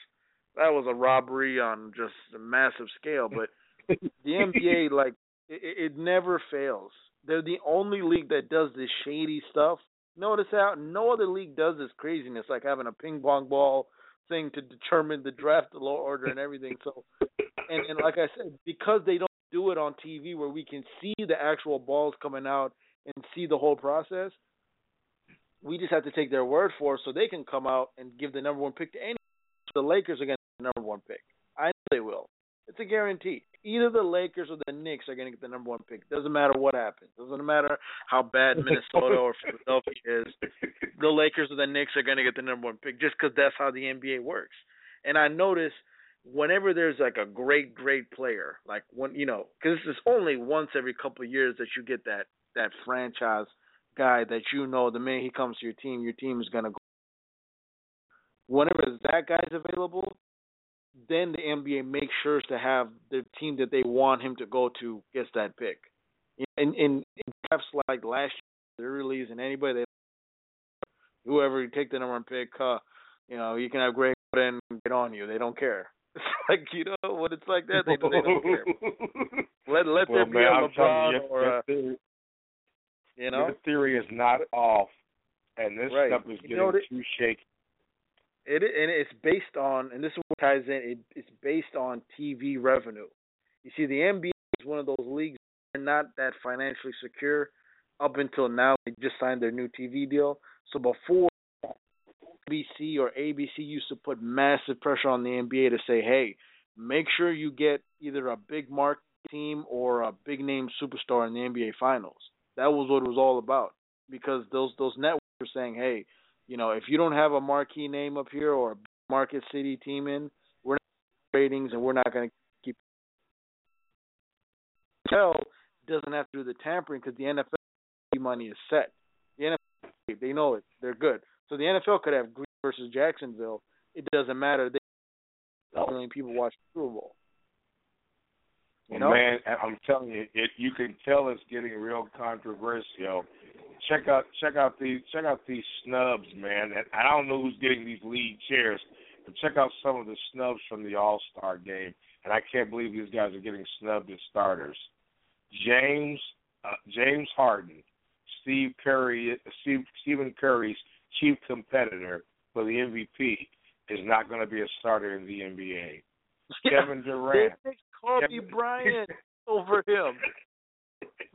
that was a robbery on just a massive scale. But [laughs] the NBA, like, it, it never fails. They're the only league that does this shady stuff. Notice how no other league does this craziness, like having a ping pong ball thing to determine the draft law order and everything. So, and and like I said, because they don't do it on TV where we can see the actual balls coming out and see the whole process, we just have to take their word for it so they can come out and give the number one pick to any. The Lakers are going to get the number one pick. I know they will. It's a guarantee. Either the Lakers or the Knicks are going to get the number one pick. Doesn't matter what happens. Doesn't matter how bad [laughs] Minnesota or Philadelphia is. The Lakers or the Knicks are going to get the number one pick just because that's how the NBA works. And I notice whenever there's like a great, great player, like when you know, because it's only once every couple of years that you get that that franchise guy that you know the minute he comes to your team, your team is going to go. Whenever that guy's available, then the NBA makes sure to have the team that they want him to go to gets that pick. In in, drafts like last year, the release and anybody that whoever you take the number one pick, uh, you know, you can have Greg and get on you. They don't care. [laughs] It's like you know what it's like that. They, they don't care. [laughs] Let let well, there be man, a LeBron you, or a, theory, you know. your theory is not off, and this Right. stuff is You getting know what too shaky. It and it's based on, and this is what ties in. It, it's based on TV revenue. You see, the NBA is one of those leagues that are not that financially secure up until now. They just signed their new TV deal. So before NBC or ABC used to put massive pressure on the NBA to say, "Hey, make sure you get either a big market team or a big name superstar in the NBA Finals." That was what it was all about because those those networks were saying, "Hey." You know, if you don't have a marquee name up here or a market city team in, we're not ratings and we're not going to keep. NFL doesn't have to do the tampering because the NFL money is set. The NFL, they know it. They're good. So the NFL could have Green versus Jacksonville. It doesn't matter. They million people watch the Super Bowl. You know? Man, I'm telling you, it you can tell it's getting real controversial. Check out check out these check out these snubs, man. And I don't know who's getting these lead chairs, but check out some of the snubs from the All Star game. And I can't believe these guys are getting snubbed as starters. James uh, James Harden, Steve Curry, Steve, Stephen Curry's chief competitor for the MVP, is not going to be a starter in the NBA. [laughs] Kevin Durant. Kobe Kevin- Bryant [laughs] over him.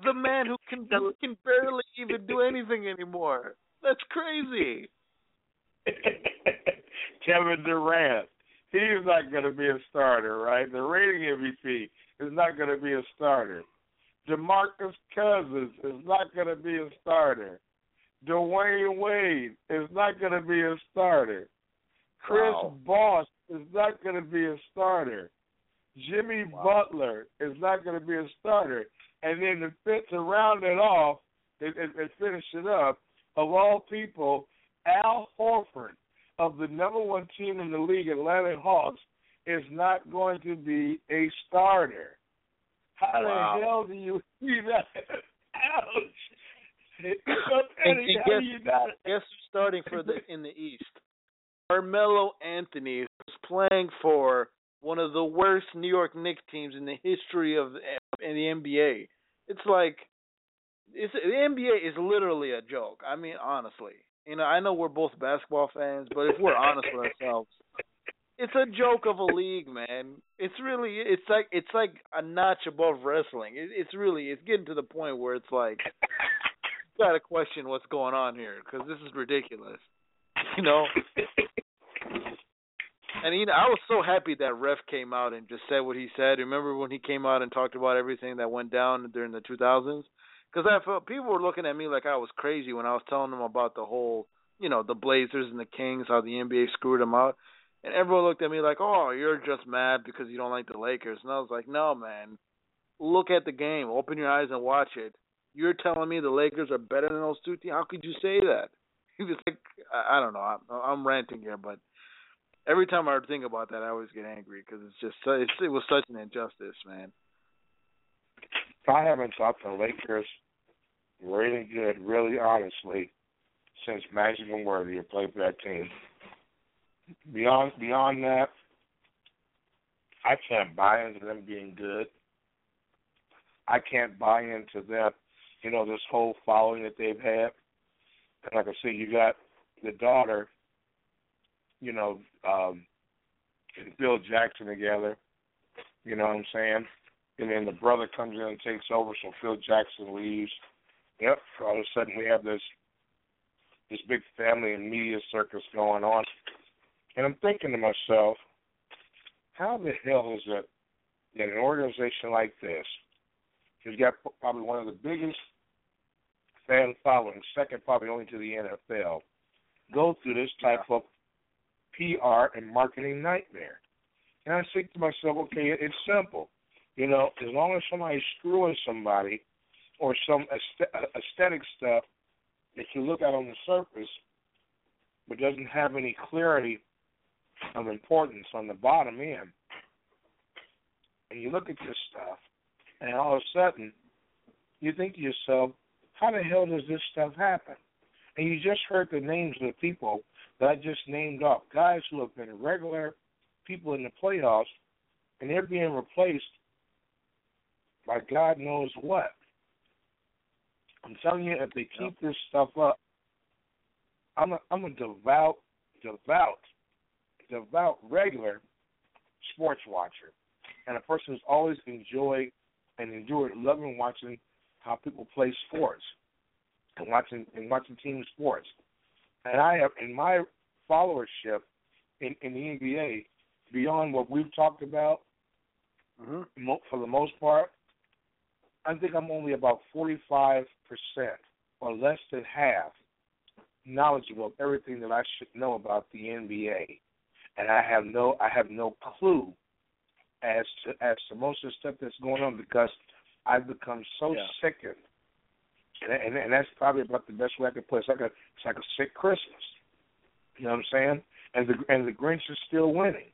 The man who can who can barely even do anything anymore. That's crazy. [laughs] Kevin Durant. He's not going to be a starter, right? The rating MVP is not going to be a starter. DeMarcus Cousins is not going to be a starter. Dwyane Wade is not going to be a starter. Chris Wow. Bosh is not going to be a starter. Jimmy Butler is not going to be a starter. And then to, round it off and, and, and finish it up, of all people, Al Horford of the number one team in the league, Atlanta Hawks, is not going to be a starter. How Wow. the hell do you see that? Ouch! And, and guess, guess who's starting for the in the East? Carmelo Anthony who's playing for one of the worst New York Knicks teams in the history of in the NBA. It's like it's the NBA is literally a joke. I mean, honestly, you know, I know we're both basketball fans, but if we're honest with ourselves, it's a joke of a league, man. It's really it's like it's like a notch above wrestling. It, it's really it's getting to the point where it's like you got to question what's going on here because this is ridiculous. [laughs] You know. And you know, I was so happy that ref came out and just said what he said. Remember when he came out and talked about everything that went down during the 2000s? Because I felt people were looking at me like I was crazy when I was telling them about the whole, you know, the Blazers and the Kings, how the NBA screwed them out, and everyone looked at me like, "Oh, you're just mad because you don't like the Lakers." And I was like, "No, man, look at the game, open your eyes and watch it. You're telling me the Lakers are better than those two teams? How could you say that? [laughs] It's like I I don't know. I'm, I'm ranting here, but every time I think about that, I always get angry because it's just it's, it was such an injustice, man. I haven't thought the Lakers any good, really honestly, since Magic and Worthy have played for that team. Beyond beyond that, I can't buy into them being good. I can't buy into that, you know, this whole following that they've had. And like I said, you got the daughter, you know, um, and Phil Jackson together. You know what I'm saying? And then the brother comes in and takes over, so Phil Jackson leaves. Yep. All of a sudden, we have this this big family and media circus going on, and I'm thinking to myself, how the hell is it that an organization like this has got probably one of the biggest fan followings, second probably only to the NFL, go through this type of PR and marketing nightmare? And I think to myself, okay, it's simple. You know, as long as somebody's screwing somebody or some uh, aesthetic stuff that you look at on the surface but doesn't have any clarity of importance on the bottom end, and you look at this stuff, and all of a sudden you think to yourself, how the hell does this stuff happen? And you just heard the names of the people that I just named off, guys who have been regular people in the playoffs, and they're being replaced by God knows what. I'm telling you, if they keep this stuff up, I'm a I'm a devout, devout, devout regular sports watcher, and a person who's always enjoyed and enjoyed loving watching how people play sports and watching and watching team sports. And I have in my followership in, in the NBA, beyond what we've talked about, mm-hmm. mo- for the most part, I think I'm only about 45% or less than half knowledgeable of everything that I should know about the NBA. And I have no I have no clue as to as to most of the stuff that's going on because I've become so Yeah. sickened. And, and that's probably about the best way I could put it. It's like a it's like a sick Christmas. You know what I'm saying? And the and the Grinch is still winning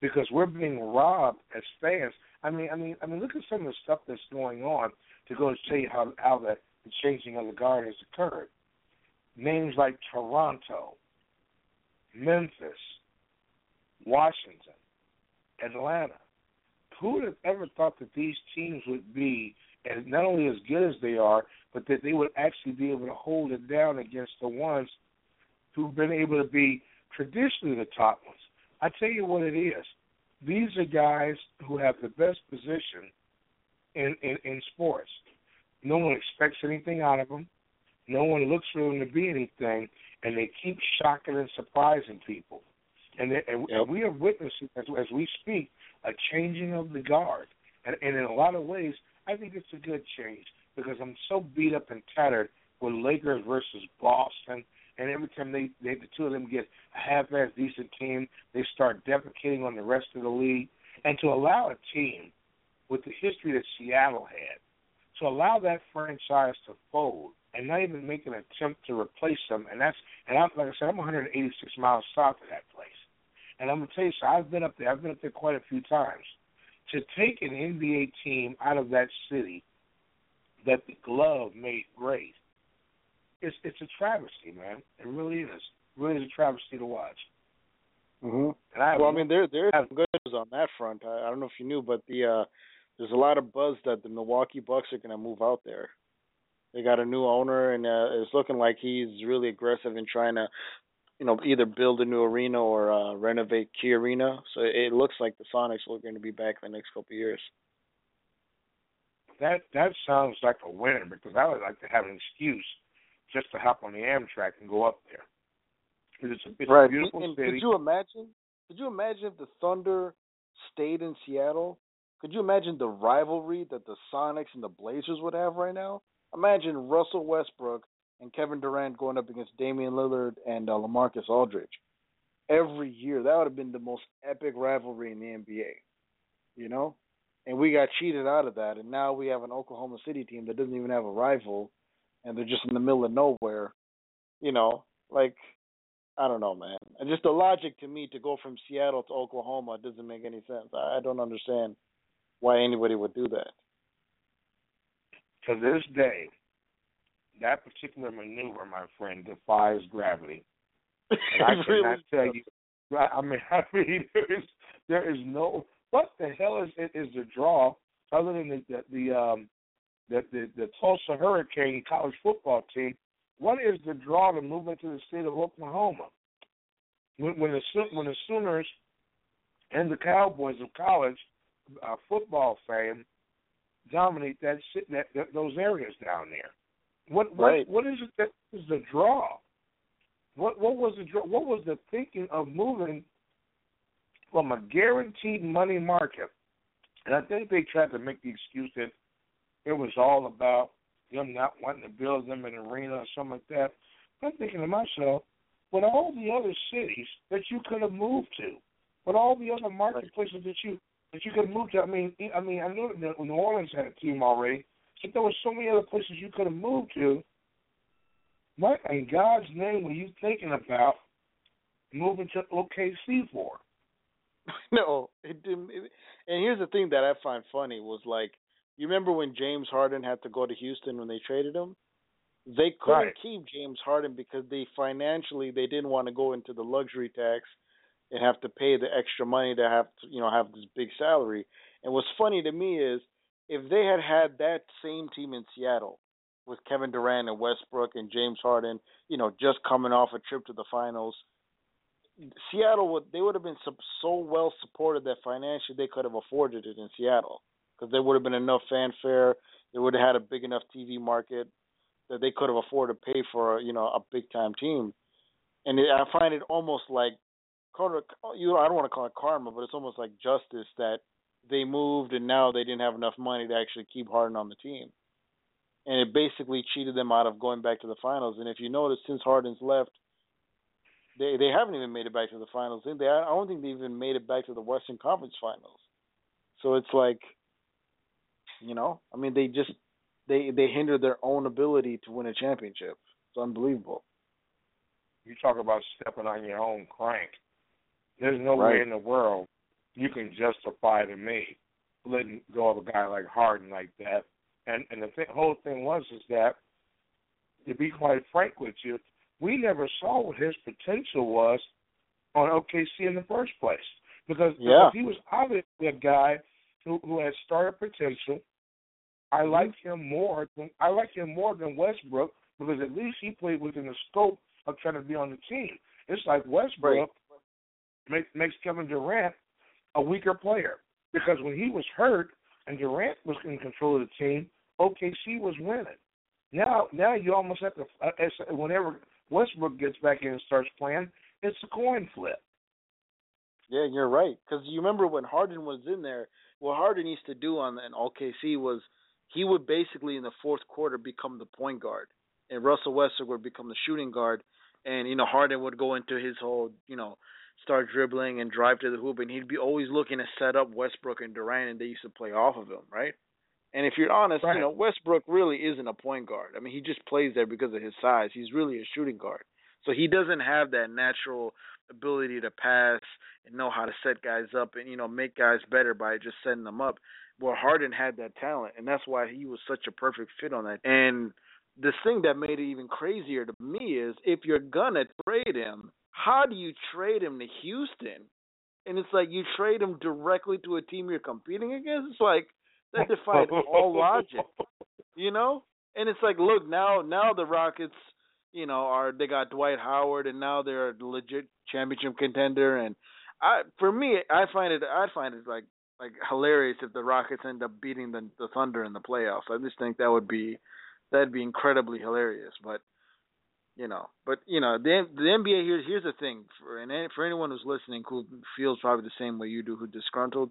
because we're being robbed as fans. I mean, I mean, I mean, look at some of the stuff that's going on to go and tell you how how the, the changing of the guard has occurred. Names like Toronto, Memphis, Washington, Atlanta. Who would have ever thought that these teams would be as not only as good as they are, but that they would actually be able to hold it down against the ones who've been able to be traditionally the top ones. I tell you what it is. These are guys who have the best position in, in, in sports. No one expects anything out of them. No one looks for them to be anything, and they keep shocking and surprising people. And, they, and and we are witnessing as, as we speak a changing of the guard. And, and in a lot of ways, I think it's a good change because I'm so beat up and tattered with Lakers versus Boston. And every time they, they the two of them get a half-ass decent team, they start defecating on the rest of the league. And to allow a team with the history that Seattle had, to allow that franchise to fold and not even make an attempt to replace them, and that's and I'm like I said, I'm 186 miles south of that place. And I'm gonna tell you, so I've been up there. I've been up there quite a few times. To take an NBA team out of that city that the glove made great, it's it's a travesty, man. It really is. It really is a travesty to watch. And I well, I mean, there there's some good news on that front. I, I don't know if you knew, but the uh there's a lot of buzz that the Milwaukee Bucks are going to move out there. They got a new owner, and uh, it's looking like he's really aggressive in trying to, you know, either build a new arena or uh, renovate Key Arena. So it looks like the Sonics are going to be back in the next couple of years. that that sounds like a winner because I would like to have an excuse just to hop on the Amtrak and go up there. It's a, it's right. a beautiful and city. could you imagine? Could you imagine if the Thunder stayed in Seattle? Could you imagine the rivalry that the Sonics and the Blazers would have right now? Imagine Russell Westbrook and Kevin Durant going up against Damian Lillard and uh, LaMarcus Aldridge every year. That would have been the most epic rivalry in the NBA. You know, and we got cheated out of that, and now we have an Oklahoma City team that doesn't even have a rival, and they're just in the middle of nowhere. You know, like I don't know, man. And just the logic to me to go from Seattle to Oklahoma doesn't make any sense. I, I don't understand why anybody would do that. To this day, that particular maneuver, my friend, defies gravity. [laughs] And I It really cannot tell you. I mean, [laughs] I mean, there is there is no what the hell is is the draw other than the the, the um the, the the Tulsa Hurricane college football team. What is the draw to move into the state of Oklahoma? When when the when the Sooners and the Cowboys of college uh, football fame dominate that, that that those areas down there. What what Right. what is it that is the draw? What what was the draw, what was the thinking of moving from a guaranteed money market? And I think they tried to make the excuse that it was all about them not wanting to build them an arena or something like that. I'm thinking to myself, with all the other cities that you could have moved to, with all the other marketplaces that you that you could move to. I mean, I mean, I know that New Orleans had a team already, but there were so many other places you could have moved to. What in God's name were you thinking about moving to OKC for? [laughs] no, it didn't. It, and here's the thing that I find funny was like, you remember when James Harden had to go to Houston when they traded him? They couldn't Right. keep James Harden because they financially they didn't want to go into the luxury tax and have to pay the extra money to have to, you know have this big salary. And what's funny to me is if they had had that same team in Seattle with Kevin Durant and Westbrook and James Harden, you know, just coming off a trip to the finals, Seattle would they would have been so well supported that financially they could have afforded it in Seattle because there would have been enough fanfare. They would have had a big enough TV market that they could have afforded to pay for you know a big time team. And it, I find it almost like you know I don't want to call it karma, but it's almost like justice that they moved and now they didn't have enough money to actually keep Harden on the team. And it basically cheated them out of going back to the finals. And if you notice, since Harden's left, they they haven't even made it back to the finals. They I don't think they even made it back to the Western Conference Finals. So it's like, you know, I mean, they just they they hinder their own ability to win a championship. It's unbelievable. You talk about stepping on your own crank. There's no Right. way in the world you can justify to me letting go of a guy like Harden like that. And and the th- whole thing was is that, to be quite frank with you, we never saw what his potential was on OKC in the first place because, Yeah. because he was obviously a guy who who had starter potential. I Mm-hmm. like him more than I like him more than Westbrook because at least he played within the scope of trying to be on the team. It's like Westbrook makes makes Kevin Durant a weaker player because when he was hurt and Durant was in control of the team, OKC was winning. Now, now you almost have to. uh, Whenever Westbrook gets back in and starts playing, it's a coin flip. Yeah, you're right. Because you remember when Harden was in there, what Harden used to do on in OKC was he would basically in the fourth quarter become the point guard, and Russell Westbrook would become the shooting guard, and you know Harden would go into his whole you know start dribbling and drive to the hoop, and he'd be always looking to set up Westbrook and Durant, and they used to play off of him, right? And if you're honest, Right. you know Westbrook really isn't a point guard. I mean, he just plays there because of his size. He's really a shooting guard, so he doesn't have that natural ability to pass and know how to set guys up and you know make guys better by just setting them up. Well, Harden had that talent, and that's why he was such a perfect fit on that. And the thing that made it even crazier to me is if you're gonna trade him, how do you trade him to Houston? And it's like you trade him directly to a team you're competing against. It's like that defies all logic, you know. And it's like, look now, now the Rockets, you know, are they got Dwight Howard, and now they're a legit championship contender. And I, for me, I find it, I find it like like hilarious if the Rockets end up beating the the Thunder in the playoffs. I just think that would be that'd be incredibly hilarious. But you know, but you know, the the NBA here's here's the thing for and for anyone who's listening who feels probably the same way you do, who disgruntled.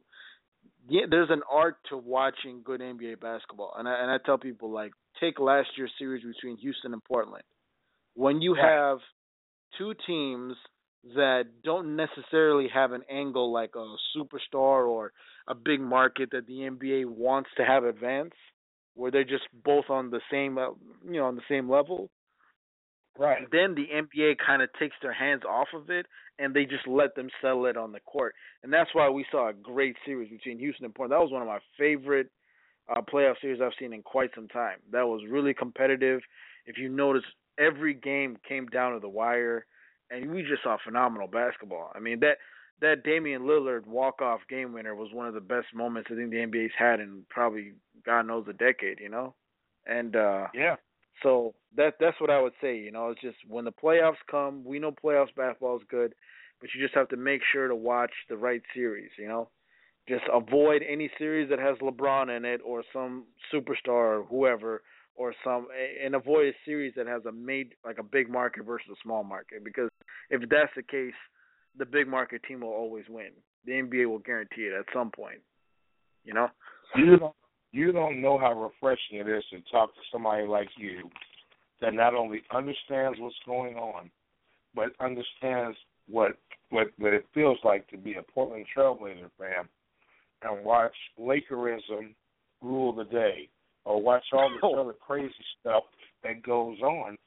Yeah, there's an art to watching good NBA basketball, and I and I tell people like take last year's series between Houston and Portland. When you have two teams that don't necessarily have an angle like a superstar or a big market that the NBA wants to have advance, where they're just both on the same, uh, you know, on the same level. Right. Then the NBA kind of takes their hands off of it and they just let them settle it on the court. And that's why we saw a great series between Houston and Portland. That was one of my favorite uh, playoff series I've seen in quite some time. That was really competitive. If you notice, every game came down to the wire, and we just saw phenomenal basketball. I mean that that Damian Lillard walk off game winner was one of the best moments I think the NBA's had in probably God knows a decade. You know, and uh yeah. So that that's what I would say. You know, it's just when the playoffs come, we know playoffs basketball is good, but you just have to make sure to watch the right series. You know, just avoid any series that has LeBron in it or some superstar or whoever or some and avoid a series that has a made like a big market versus a small market because if that's the case, the big market team will always win. The NBA will guarantee it at some point. You know. You don't know how refreshing it is to talk to somebody like you that not only understands what's going on, but understands what what what it feels like to be a Portland Trailblazer fan and watch Lakerism rule the day, or watch all this other crazy stuff that goes on,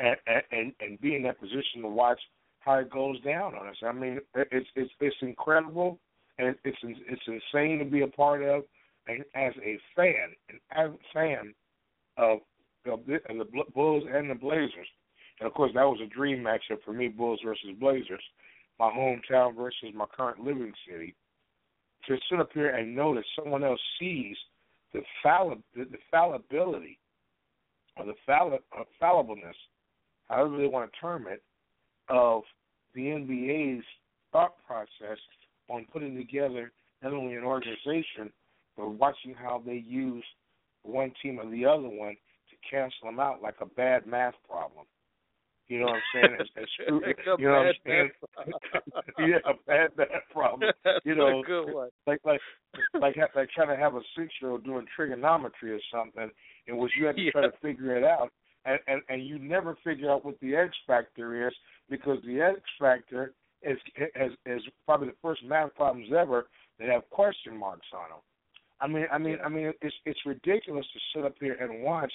and and and be in that position to watch how it goes down on us. I mean, it's it's it's incredible, and it's it's insane to be a part of. And as a fan, an avid fan of the, of the Bulls and the Blazers, and of course that was a dream matchup for me, Bulls versus Blazers, my hometown versus my current living city. To sit up here and know that someone else sees the, falli- the, the fallibility or the falli- uh, fallibleness, however they want to term it, of the NBA's thought process on putting together not only an organization, but watching how they use one team or the other one to cancel them out like a bad math problem. You know what I'm saying? As, as screw, you know what I'm saying? [laughs] yeah, a bad math problem. [laughs] You know, good one. like like like like trying to have a six year old doing trigonometry or something, in which you have to Yeah. try to figure it out, and, and and you never figure out what the X factor is because the X factor is is is probably the first math problems ever that have question marks on them. I mean, I mean, I mean, it's it's ridiculous to sit up here and watch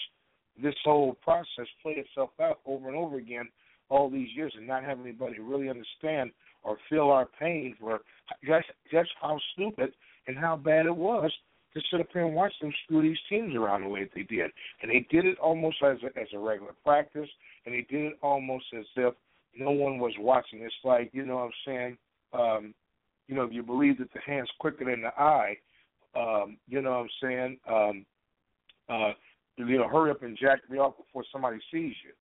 this whole process play itself out over and over again all these years and not have anybody really understand or feel our pain for just just how stupid and how bad it was to sit up here and watch them screw these teams around the way that they did. And they did it almost as a, as a regular practice, and they did it almost as if no one was watching. It's like you know what I'm saying. Um, you know, if you believe that the hand's quicker than the eye, um, you know what I'm saying. Um, uh, you know, hurry up and jack me off before somebody sees you.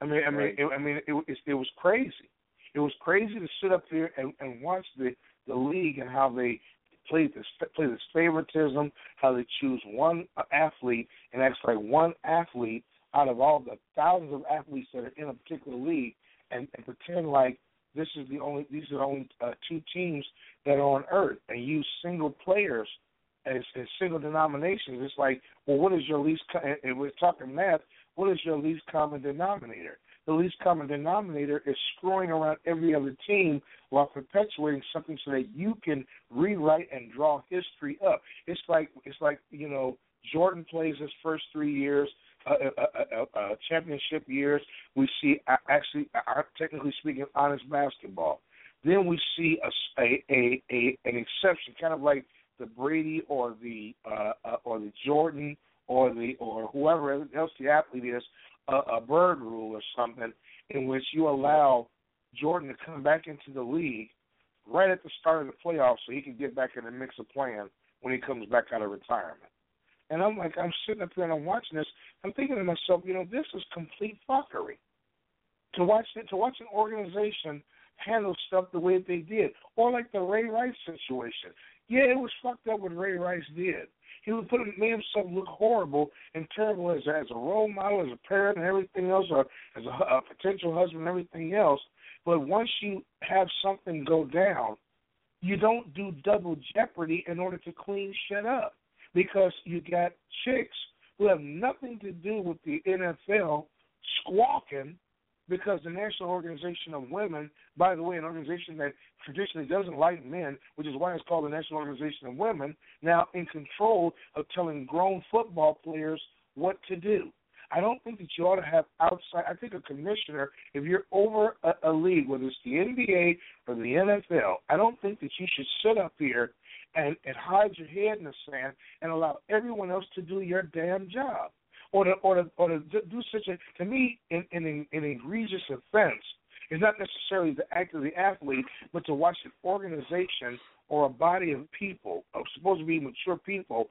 I mean, I mean, Right. it, I mean, it, it, it was crazy. It was crazy to sit up there and, and watch the the league and how they play this play this favoritism, how they choose one athlete and that's like one athlete out of all the thousands of athletes that are in a particular league, and, and pretend like this is the only these are the only uh, two teams that are on earth, and use single players as, as single denominations. It's like, well, what is your least? Co- and- we're talking math. What is your least common denominator? The least common denominator is screwing around every other team while perpetuating something so that you can rewrite and draw history up. It's like it's like you know Jordan plays his first three years, uh, uh, uh, uh, uh, championship years. We see uh, actually, uh, technically speaking, honest basketball. Then we see a, a, a, a an exception, kind of like the Brady or the uh, uh, or the Jordan or the or whoever else the athlete is, a, a bird rule or something, in which you allow Jordan to come back into the league right at the start of the playoffs so he can get back in the mix of playing when he comes back out of retirement. And I'm like, I'm sitting up there and I'm watching this. I'm thinking to myself, you know, this is complete fuckery. To watch it, to watch an organization handle stuff the way they did, or like the Ray Rice situation. Yeah, it was fucked up what Ray Rice did. He would put made himself look horrible and terrible as as a role model, as a parent, and everything else, or as a, a potential husband, and everything else. But once you have something go down, you don't do double jeopardy in order to clean shit up because you got chicks who have nothing to do with the NFL squawking because the National Organization of Women, by the way, an organization that traditionally doesn't like men, which is why it's called the National Organization of Women, now in control of telling grown football players what to do. I don't think that you ought to have outside. I think a commissioner, if you're over a, a league, whether it's the NBA or the NFL, I don't think that you should sit up here and, and hide your head in the sand and allow everyone else to do your damn job, or to or to or to do such a to me an an, an egregious offense is not necessarily the act of the athlete, but to watch an organization or a body of people, of supposed to be mature people,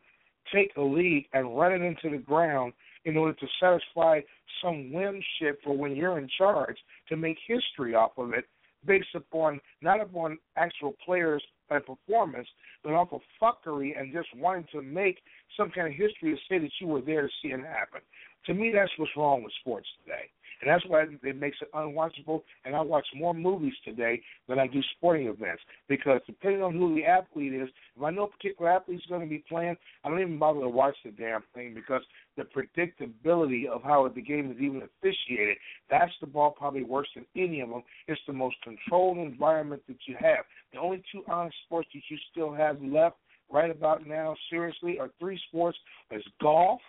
take a lead and run it into the ground in order to satisfy some whim shit for when you're in charge to make history off of it based upon not upon actual players and performance, but off of fuckery and just wanting to make some kind of history to say that you were there to see it happen. To me, that's what's wrong with sports today. And that's why it makes it unwatchable. And I watch more movies today than I do sporting events because depending on who the athlete is, if I know a particular athlete's going to be playing, I don't even bother to watch the damn thing because the predictability of how the game is even officiated, that's the ball probably worse than any of them. It's the most controlled environment that you have. The only two honest sports that you still have left right about now, seriously, are three sports: is golf,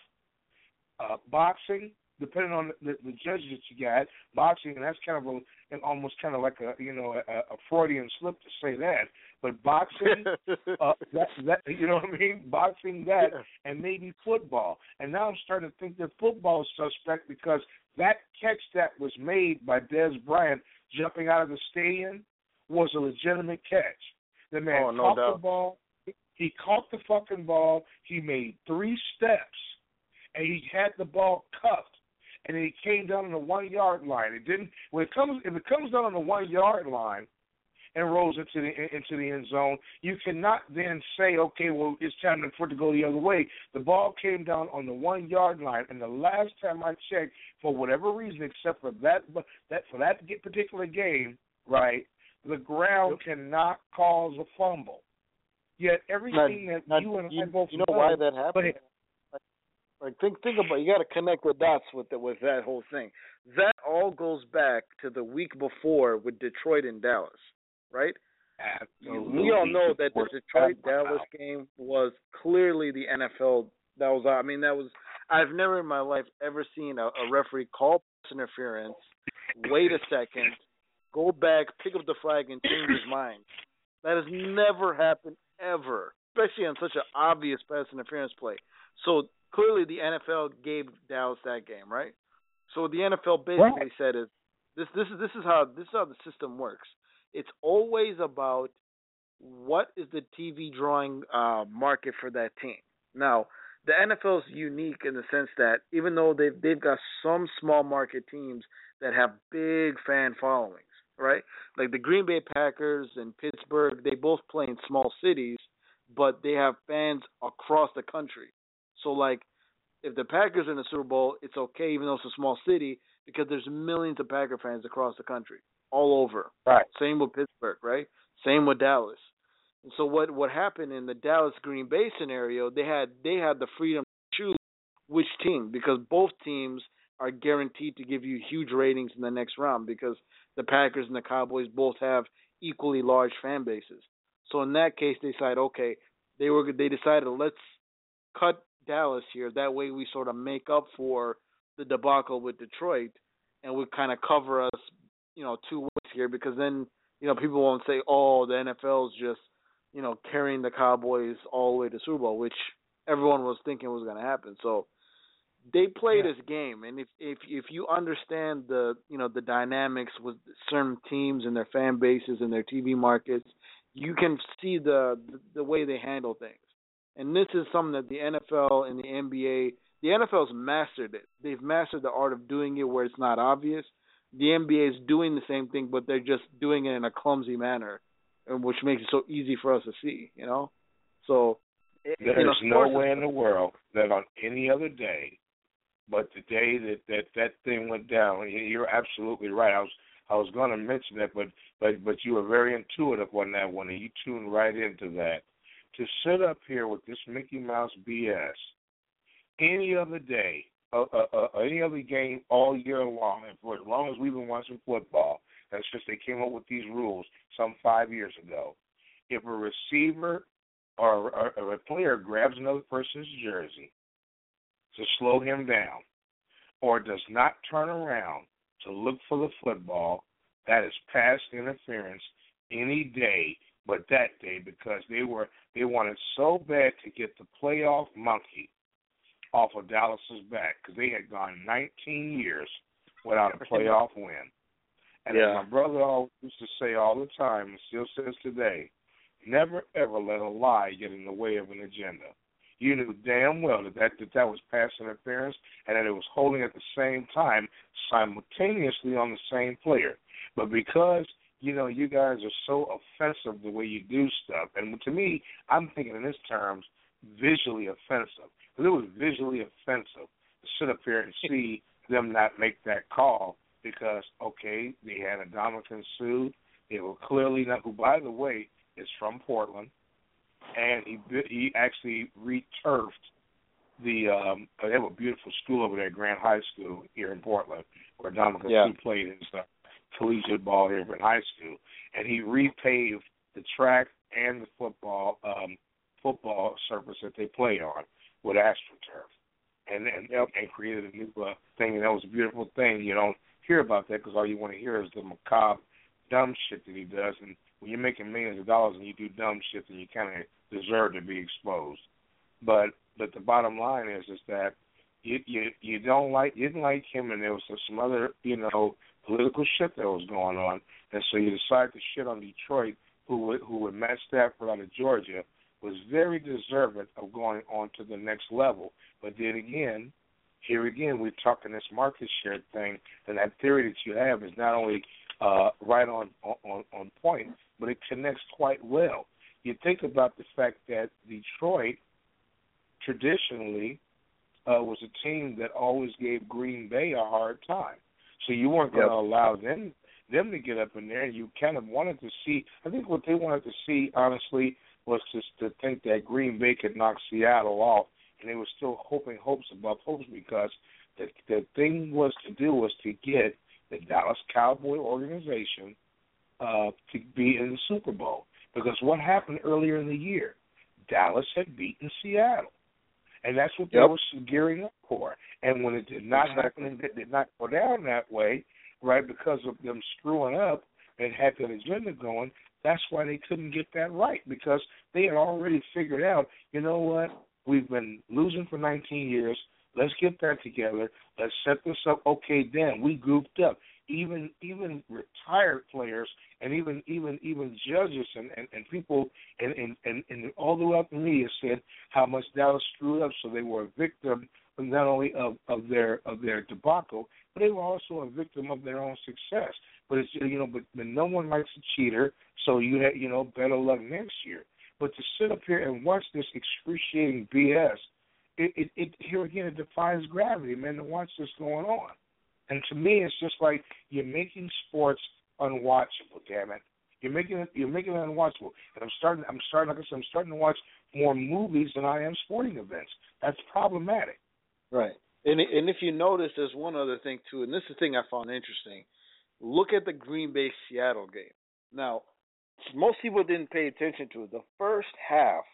uh, boxing, depending on the, the judges that you got, boxing, and that's kind of a and almost kind of like a you know a, a Freudian slip to say that. But boxing, [laughs] uh, that that you know what I mean, boxing that, and maybe football. And now I'm starting to think that football is suspect because that catch that was made by Dez Bryant jumping out of the stadium was a legitimate catch. The man Oh, no caught doubt. the ball. He caught the fucking ball. He made three steps, and he had the ball cuffed and it came down on the one yard line. It didn't when it comes if it comes down on the one yard line and rolls into the into the end zone, you cannot then say, okay, well it's time for it to go the other way. The ball came down on the one yard line, and the last time I checked, for whatever reason, except for that that for that particular game, right, the ground cannot cause a fumble. Yet everything Now- that now, you and I both you know why that happened? Like think think about you got to connect the dots with the, with that whole thing. That all goes back to the week before with Detroit and Dallas, right? Absolutely. We all know that the Detroit. Dallas game was clearly the NFL. That was I mean that was I've never in my life ever seen a, a referee call pass interference, wait a second, go back, pick up the flag, and change his mind. That has never happened ever, especially on such an obvious pass interference play. So clearly the NFL gave Dallas that game, right? So what the NFL basically Right. said is this this is this is how this is how the system works. It's always about what is the TV drawing uh, market for that team. Now, the NFL is unique in the sense that even though they've they've got some small market teams that have big fan followings, right? Like the Green Bay Packers and Pittsburgh, they both play in small cities, but they have fans across the country. So like if the Packers are in the Super Bowl, it's okay even though it's a small city because there's millions of Packer fans across the country, all over. Right. Same with Pittsburgh, right? Same with Dallas. And so what what happened in the Dallas Green Bay scenario, they had they had the freedom to choose which team because both teams are guaranteed to give you huge ratings in the next round because the Packers and the Cowboys both have equally large fan bases. So in that case they decided okay, they were they decided let's cut Dallas here that way we sort of make up for the debacle with Detroit and we kind of cover us, you know, two ways here because then you know people won't say, "Oh, the NFL's just you know carrying the Cowboys all the way to Super Bowl," which everyone was thinking was going to happen. So they play Yeah. this game, and if if if you understand the you know the dynamics with certain teams and their fan bases and their TV markets, you can see the the way they handle things. And this is something that the NFL and the NBA, the NFL's mastered it. They've mastered the art of doing it where it's not obvious. The NBA is doing the same thing, but they're just doing it in a clumsy manner, and which makes it so easy for us to see. You know, so There's no way in the world that on any other day, but the day that that that thing went down, you're absolutely right. I was I was going to mention that, but but but you were very intuitive on that one, and you tuned right into that. To sit up here with this Mickey Mouse BS any other day, uh, uh, uh, any other game all year long, and for as long as we've been watching football, that's just they came up with these rules some five years ago. If a receiver or, or, or a player grabs another person's jersey to slow him down, or does not turn around to look for the football, that is pass interference any day but that day because they were they wanted so bad to get the playoff monkey off of Dallas's back because they had gone 19 years without a playoff win. And Yeah. as my brother always used to say all the time, and still says today, never ever let a lie get in the way of an agenda. You knew damn well that that, that, that was pass interference and that it was holding at the same time simultaneously on the same player. But because you know you guys are so offensive the way you do stuff, and to me, I'm thinking in this terms, visually offensive. Because it was visually offensive to sit up here and see [laughs] them not make that call because okay, they had a Ndamukong Suh. They were clearly not. Who, by the way, is from Portland, and he he actually returfed the. um They have a beautiful school over there, Grant High School here in Portland, where Dominican Yeah. Sue played his uh, collegiate ball here in high school, and he repaved the track and the football um football surface that they play on with astroturf, and and and created a new uh, thing, and that was a beautiful thing. You don't hear about that because all you want to hear is the macabre, dumb shit that he does. And when you're making millions of dollars and you do dumb shit, then you kind of deserve to be exposed. But but the bottom line is is that you you you don't like you didn't like him, and there was some other you know political shit that was going on, and so you decided to shit on Detroit, who who with Matt Stafford out of Georgia was very deserving of going on to the next level. But then again, here again, we're talking this market share thing, and that theory that you have is not only uh, right on, on on point, but it connects quite well. You think about the fact that Detroit traditionally uh, was a team that always gave Green Bay a hard time, so you weren't going to allow them them to get up in there. You kind of wanted to see. I think what they wanted to see, honestly, was just to think that Green Bay could knock Seattle off, and they were still hoping hopes above hopes because the the thing was to do was to get the Dallas Cowboy organization uh, to be in the Super Bowl. Because what happened earlier in the year, Dallas had beaten Seattle, and that's what they were gearing up for. And when it did not happen it did not go down that way, right, because of them screwing up and had that agenda going, that's why they couldn't get that right because they had already figured out, you know what, we've been losing for 19 years. Let's get that together. Let's set this up. Okay, then we grouped up. Even even retired players and even even even judges and and, and people and, and and and all throughout the media said how much Dallas screwed up. So they were a victim not only of of their of their debacle, but they were also a victim of their own success. But it's you know, but, but no one likes a cheater, so you had you know better luck next year. But to sit up here and watch this excruciating BS, it, it, it here again it defies gravity, man. To watch this going on, and to me, it's just like you're making sports unwatchable. Damn it, you're making it you're making it unwatchable. And I'm starting I'm starting like I said, I'm starting to watch more movies than I am sporting events. That's problematic. Right. And and if you notice, there's one other thing too, and this is the thing I found interesting. Look at the Green Bay Seattle game. Now, most people didn't pay attention to it. The first half,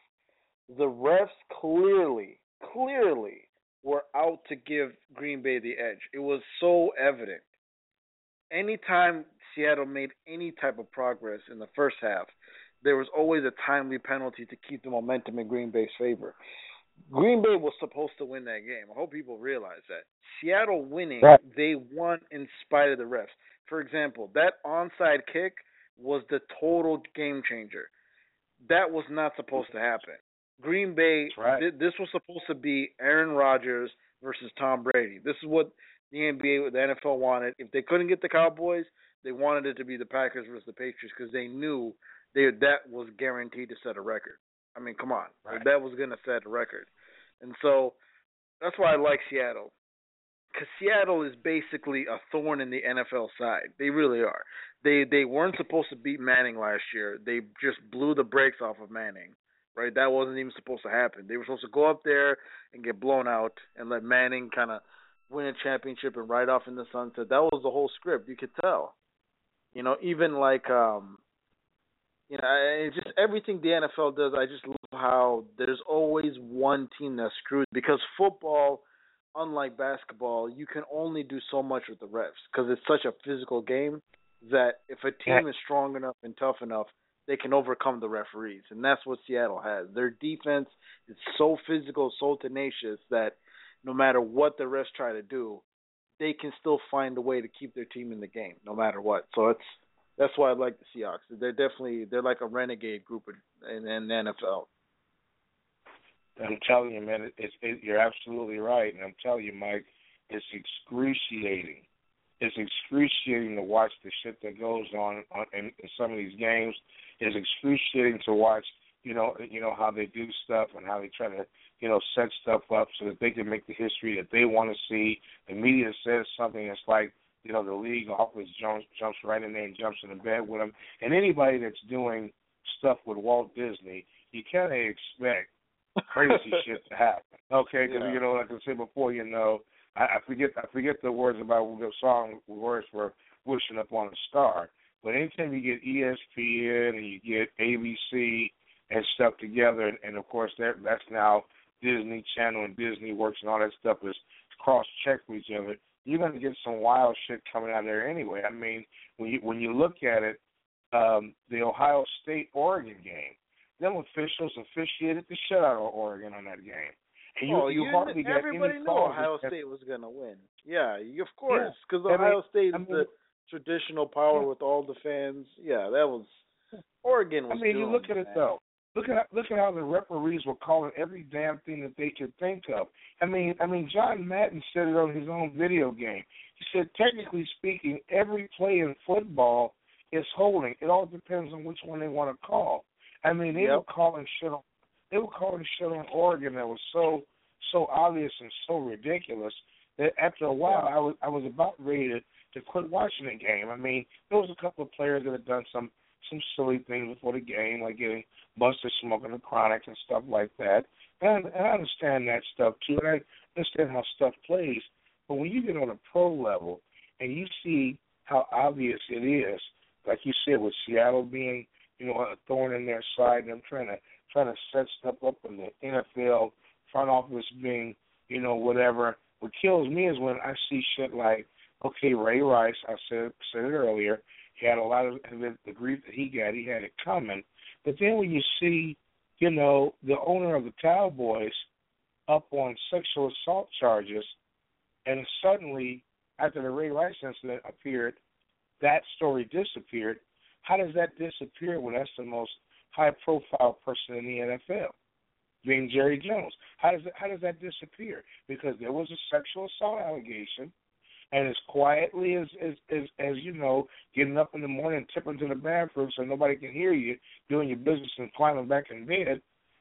the refs clearly, clearly were out to give Green Bay the edge. It was so evident. Anytime Seattle made any type of progress in the first half, there was always a timely penalty to keep the momentum in Green Bay's favor. Green Bay was supposed to win that game. I hope people realize that. Seattle winning, Right. they won in spite of the refs. For example, that onside kick was the total game changer. That was not supposed to happen. Green Bay, thi- this was supposed to be Aaron Rodgers versus Tom Brady. This is what the NBA, the NFL wanted. If they couldn't get the Cowboys, they wanted it to be the Packers versus the Patriots because they knew they that was guaranteed to set a record. I mean, come on, that was going to set a record, and so that's why I like Seattle. Because Seattle is basically a thorn in the NFL side. They really are. They they weren't supposed to beat Manning last year. They just blew the brakes off of Manning. Right? That wasn't even supposed to happen. They were supposed to go up there and get blown out and let Manning kind of win a championship and ride off in the sunset. That was the whole script. You could tell. You know, even like um you know, it's just everything the NFL does. I just love how there's always one team that's screwed because football, unlike basketball, you can only do so much with the refs because it's such a physical game that if a team is strong enough and tough enough, they can overcome the referees, and that's what Seattle has. Their defense is so physical, so tenacious that no matter what the refs try to do, they can still find a way to keep their team in the game, no matter what. So it's that's why I like the Seahawks. They're definitely they're like a renegade group in, in the NFL. I'm telling you, man, it's it, you're absolutely right, and I'm telling you, Mike, it's excruciating. It's excruciating to watch the shit that goes on, on in, in some of these games. It's excruciating to watch, you know, you know how they do stuff and how they try to, you know, set stuff up so that they can make the history that they want to see. The media says something that's like, you know, the league always jumps jumps right in there and jumps in the bed with them. And anybody that's doing stuff with Walt Disney, you kind of expect [laughs] crazy shit to happen. Okay, because Yeah. you know, like I said before, you know, I, forget I forget the words about the song words for wishing upon a star. But anytime you get ESPN and you get ABC and stuff together, and, and of course that that's now Disney Channel and Disney Works and all that stuff is cross checked with each other. You're going to get some wild shit coming out of there anyway. I mean, when you when you look at it, um, the Ohio State Oregon game, them officials officiated the shit out of Oregon on that game. You, oh, you you hardly got everybody knew Ohio that- State was gonna win. Yeah, you, of course, because mean- Ohio State is I mean- the traditional power with all the fans. Yeah, that was [laughs] Oregon Was I mean, you look at it man. though. Look at look at how the referees were calling every damn thing that they could think of. I mean, I mean, John Madden said it on his own video game. He said, technically speaking, every play in football is holding. It all depends on which one they want to call. I mean, they were Yep. calling shit on they were calling shit on Oregon that was so so obvious and so ridiculous that after a while I was I was about ready to, to quit watching the game. I mean, there was a couple of players that had done some some silly things before the game, like getting busted smoking a chronic and stuff like that. And, and I understand that stuff too, and I understand how stuff plays. But when you get on a pro level and you see how obvious it is, like you said, with Seattle being, you know, a thorn in their side, and them trying to trying to set stuff up in the NFL front office being, you know, whatever. What kills me is when I see shit like, okay, Ray Rice, I said said it earlier, he had a lot of the, grief that he got, he had it coming. But then when you see, you know, the owner of the Cowboys up on sexual assault charges, and suddenly after the Ray Rice incident appeared, that story disappeared. How does that disappear when that's the most high profile person in the NFL? Being Jerry Jones. How does that, how does that disappear? Because there was a sexual assault allegation and as quietly as as as, as you know, getting up in the morning tipping to the bathroom so nobody can hear you, doing your business and climbing back in bed.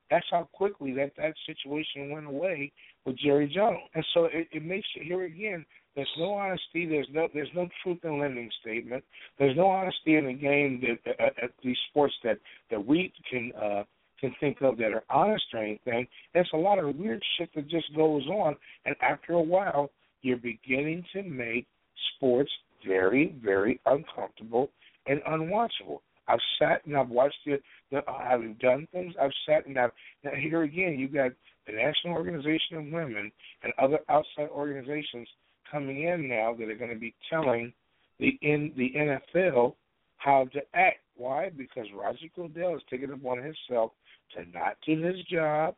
That's how quickly that that situation went away with Jerry Jones. And so it, it makes you here again. There's no honesty. There's no there's no truth in lending statement. There's no honesty in the game that uh, at these sports that that we can uh, can think of that are honest or anything. There's a lot of weird shit that just goes on, and after a while, you're beginning to make sports very, very uncomfortable and unwatchable. I've sat and I've watched it. The, I've done things. I've sat and I've now here again. You've got the National Organization of Women and other outside organizations coming in now that are going to be telling the in the NFL how to act. Why? Because Roger Goodell has taken upon himself to not do his job,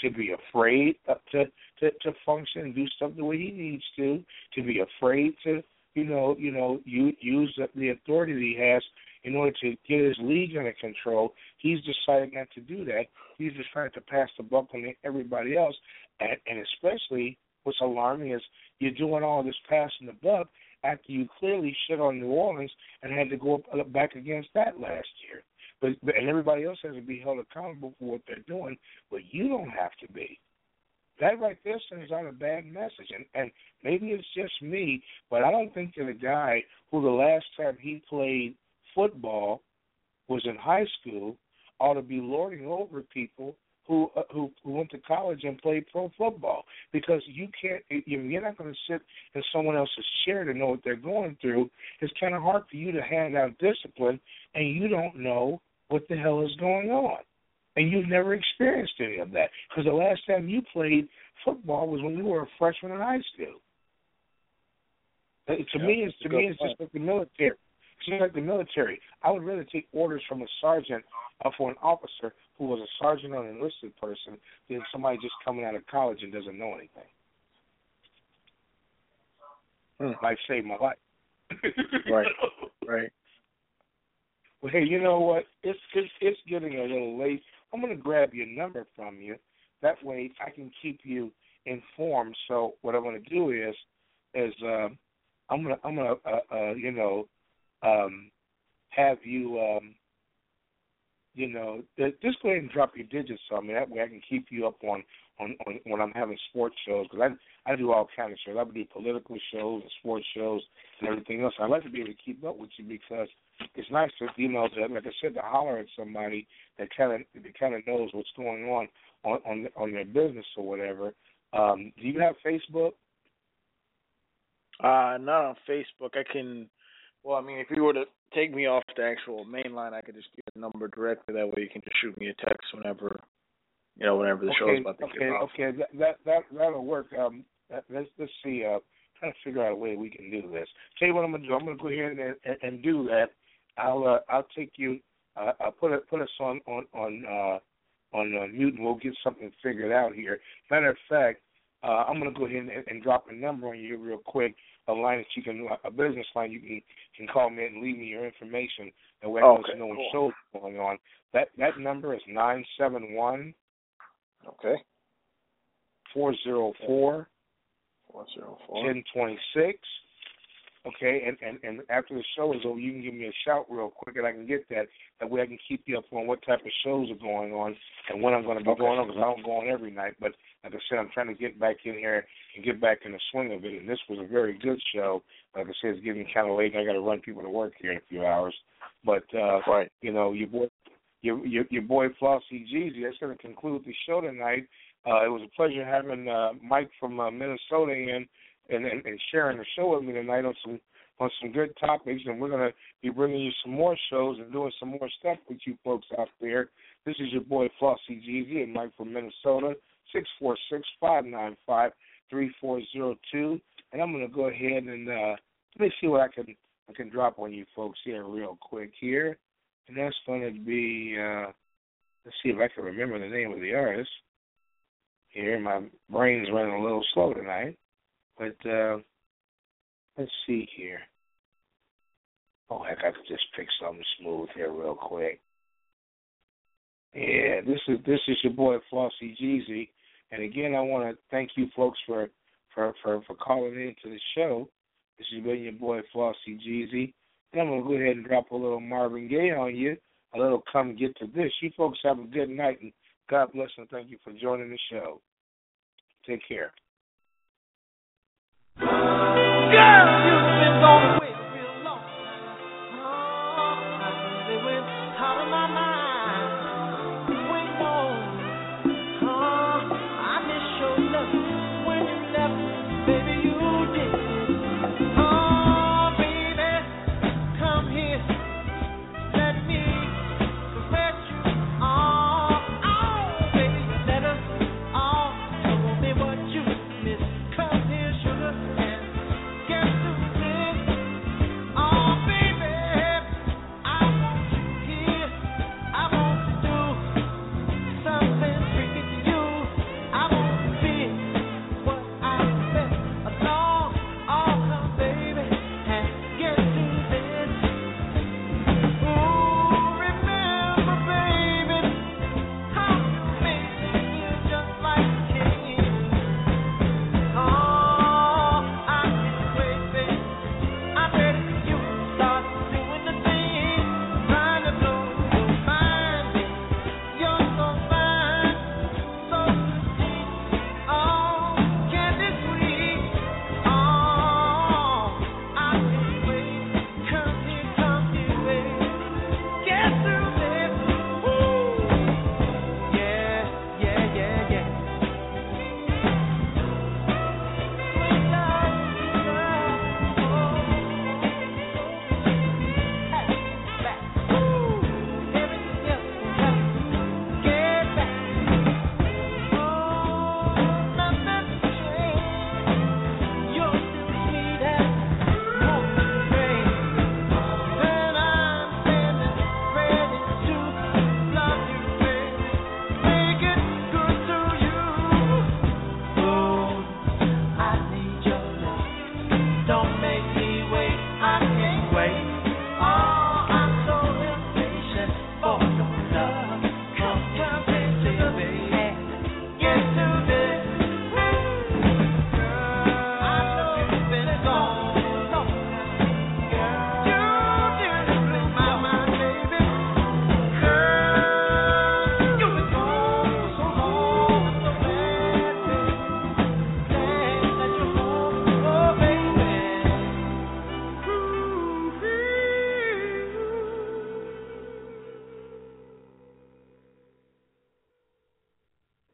to be afraid to, to to function and do stuff the way he needs to, to be afraid to you know you know you, use the, authority that he has in order to get his league under control. He's decided not to do that. He's trying to pass the buck on everybody else, and, and especially what's alarming is you're doing all this passing the buck after you clearly shit on New Orleans and had to go up, back against that last year. But, but and everybody else has to be held accountable for what they're doing, but you don't have to be. That right there sends out a bad message, and and maybe it's just me, but I don't think that a guy who the last time he played football was in high school ought to be lording over people who uh, who who went to college and played pro football because you can't you- you're not going to sit in someone else's chair to know what they're going through. It's kind of hard for you to hand out discipline and you don't know what the hell is going on, and you've never experienced any of that because the last time you played football was when you were a freshman in high school. To Yeah, me, it's to me, it's just like the military. Just like the military. I would rather take orders from a sergeant or for an officer who was a sergeant or an enlisted person than somebody just coming out of college and doesn't know anything. Hmm. Might save my life. [laughs] Right. Right. Well, hey, you know what? It's it's it's getting a little late. I'm gonna grab your number from you. That way, I can keep you informed. So what I'm gonna do is is uh, I'm gonna I'm gonna uh, uh, you know um, have you um, you know just go ahead and drop your digits on me. That way, I can keep you up on on, on when I'm having sports shows because I I do all kind of shows. I do political shows and sports shows and everything else. I like to be able to keep up with you because it's nice to you know to like I said to holler at somebody that kind of that kind of knows what's going on on on, on their business or whatever. Um, do you have Facebook? Uh, not on Facebook. I can. Well, I mean, if you were to take me off the actual main line, I could just give a number directly. That way, you can just shoot me a text whenever, you know, whenever the show's okay, about to okay, kick off. okay, that that that that'll work. Um, that, let's let's see. Uh, trying to figure out a way we can do this. Tell you what I'm gonna do. I'm gonna go ahead and and, and do that. I'll uh, I'll take you. Uh, I'll put it put us on on on uh, on uh, mute and we'll get something figured out here. Matter of fact, uh, I'm gonna go ahead and, and drop a number on you real quick. A line that you can, a business line you can can call me and leave me your information. That way I Okay, know when cool. shows going on. That that number is nine seven one Okay. four zero four Four zero four. ten twenty six. Okay, and, and and after the show is over, you can give me a shout real quick, and I can get that. That way, I can keep you up on what type of shows are going on and when I'm going to be Okay. going on. Because I don't go on every night, but like I said, I'm trying to get back in here and get back in the swing of it. And this was a very good show. Like I said, it's getting kind of late, and I got to run people to work here in a few hours. But uh, Right. you know, your boy, your your, your boy Flauxy GZ. That's going to conclude the show tonight. Uh, it was a pleasure having uh, Mike from uh, Minnesota in and, and and sharing the show with me tonight on some on some good topics. And we're to be bringing you some more shows and doing some more stuff with you folks out there. This is your boy Flauxy GZ and Mike from Minnesota. Six four six five nine five three four zero two. And I'm to go ahead and uh, let me see what I can I can drop on you folks here real quick here. And that's to be, uh, let's see if I can remember the name of the artist. Here, my brain's running a little slow tonight. But uh, let's see here. Oh, heck, I could just pick something smooth here real quick. Yeah, this is this is your boy Flauxy GZ, and again, I want to thank you folks for for for for calling in to the show. This has been your boy Flauxy GZ, and I'm gonna go ahead and drop a little Marvin Gaye on you, a little "Come Get to This." You folks have a good night, and God bless and thank you for joining the show. Take care. Girl!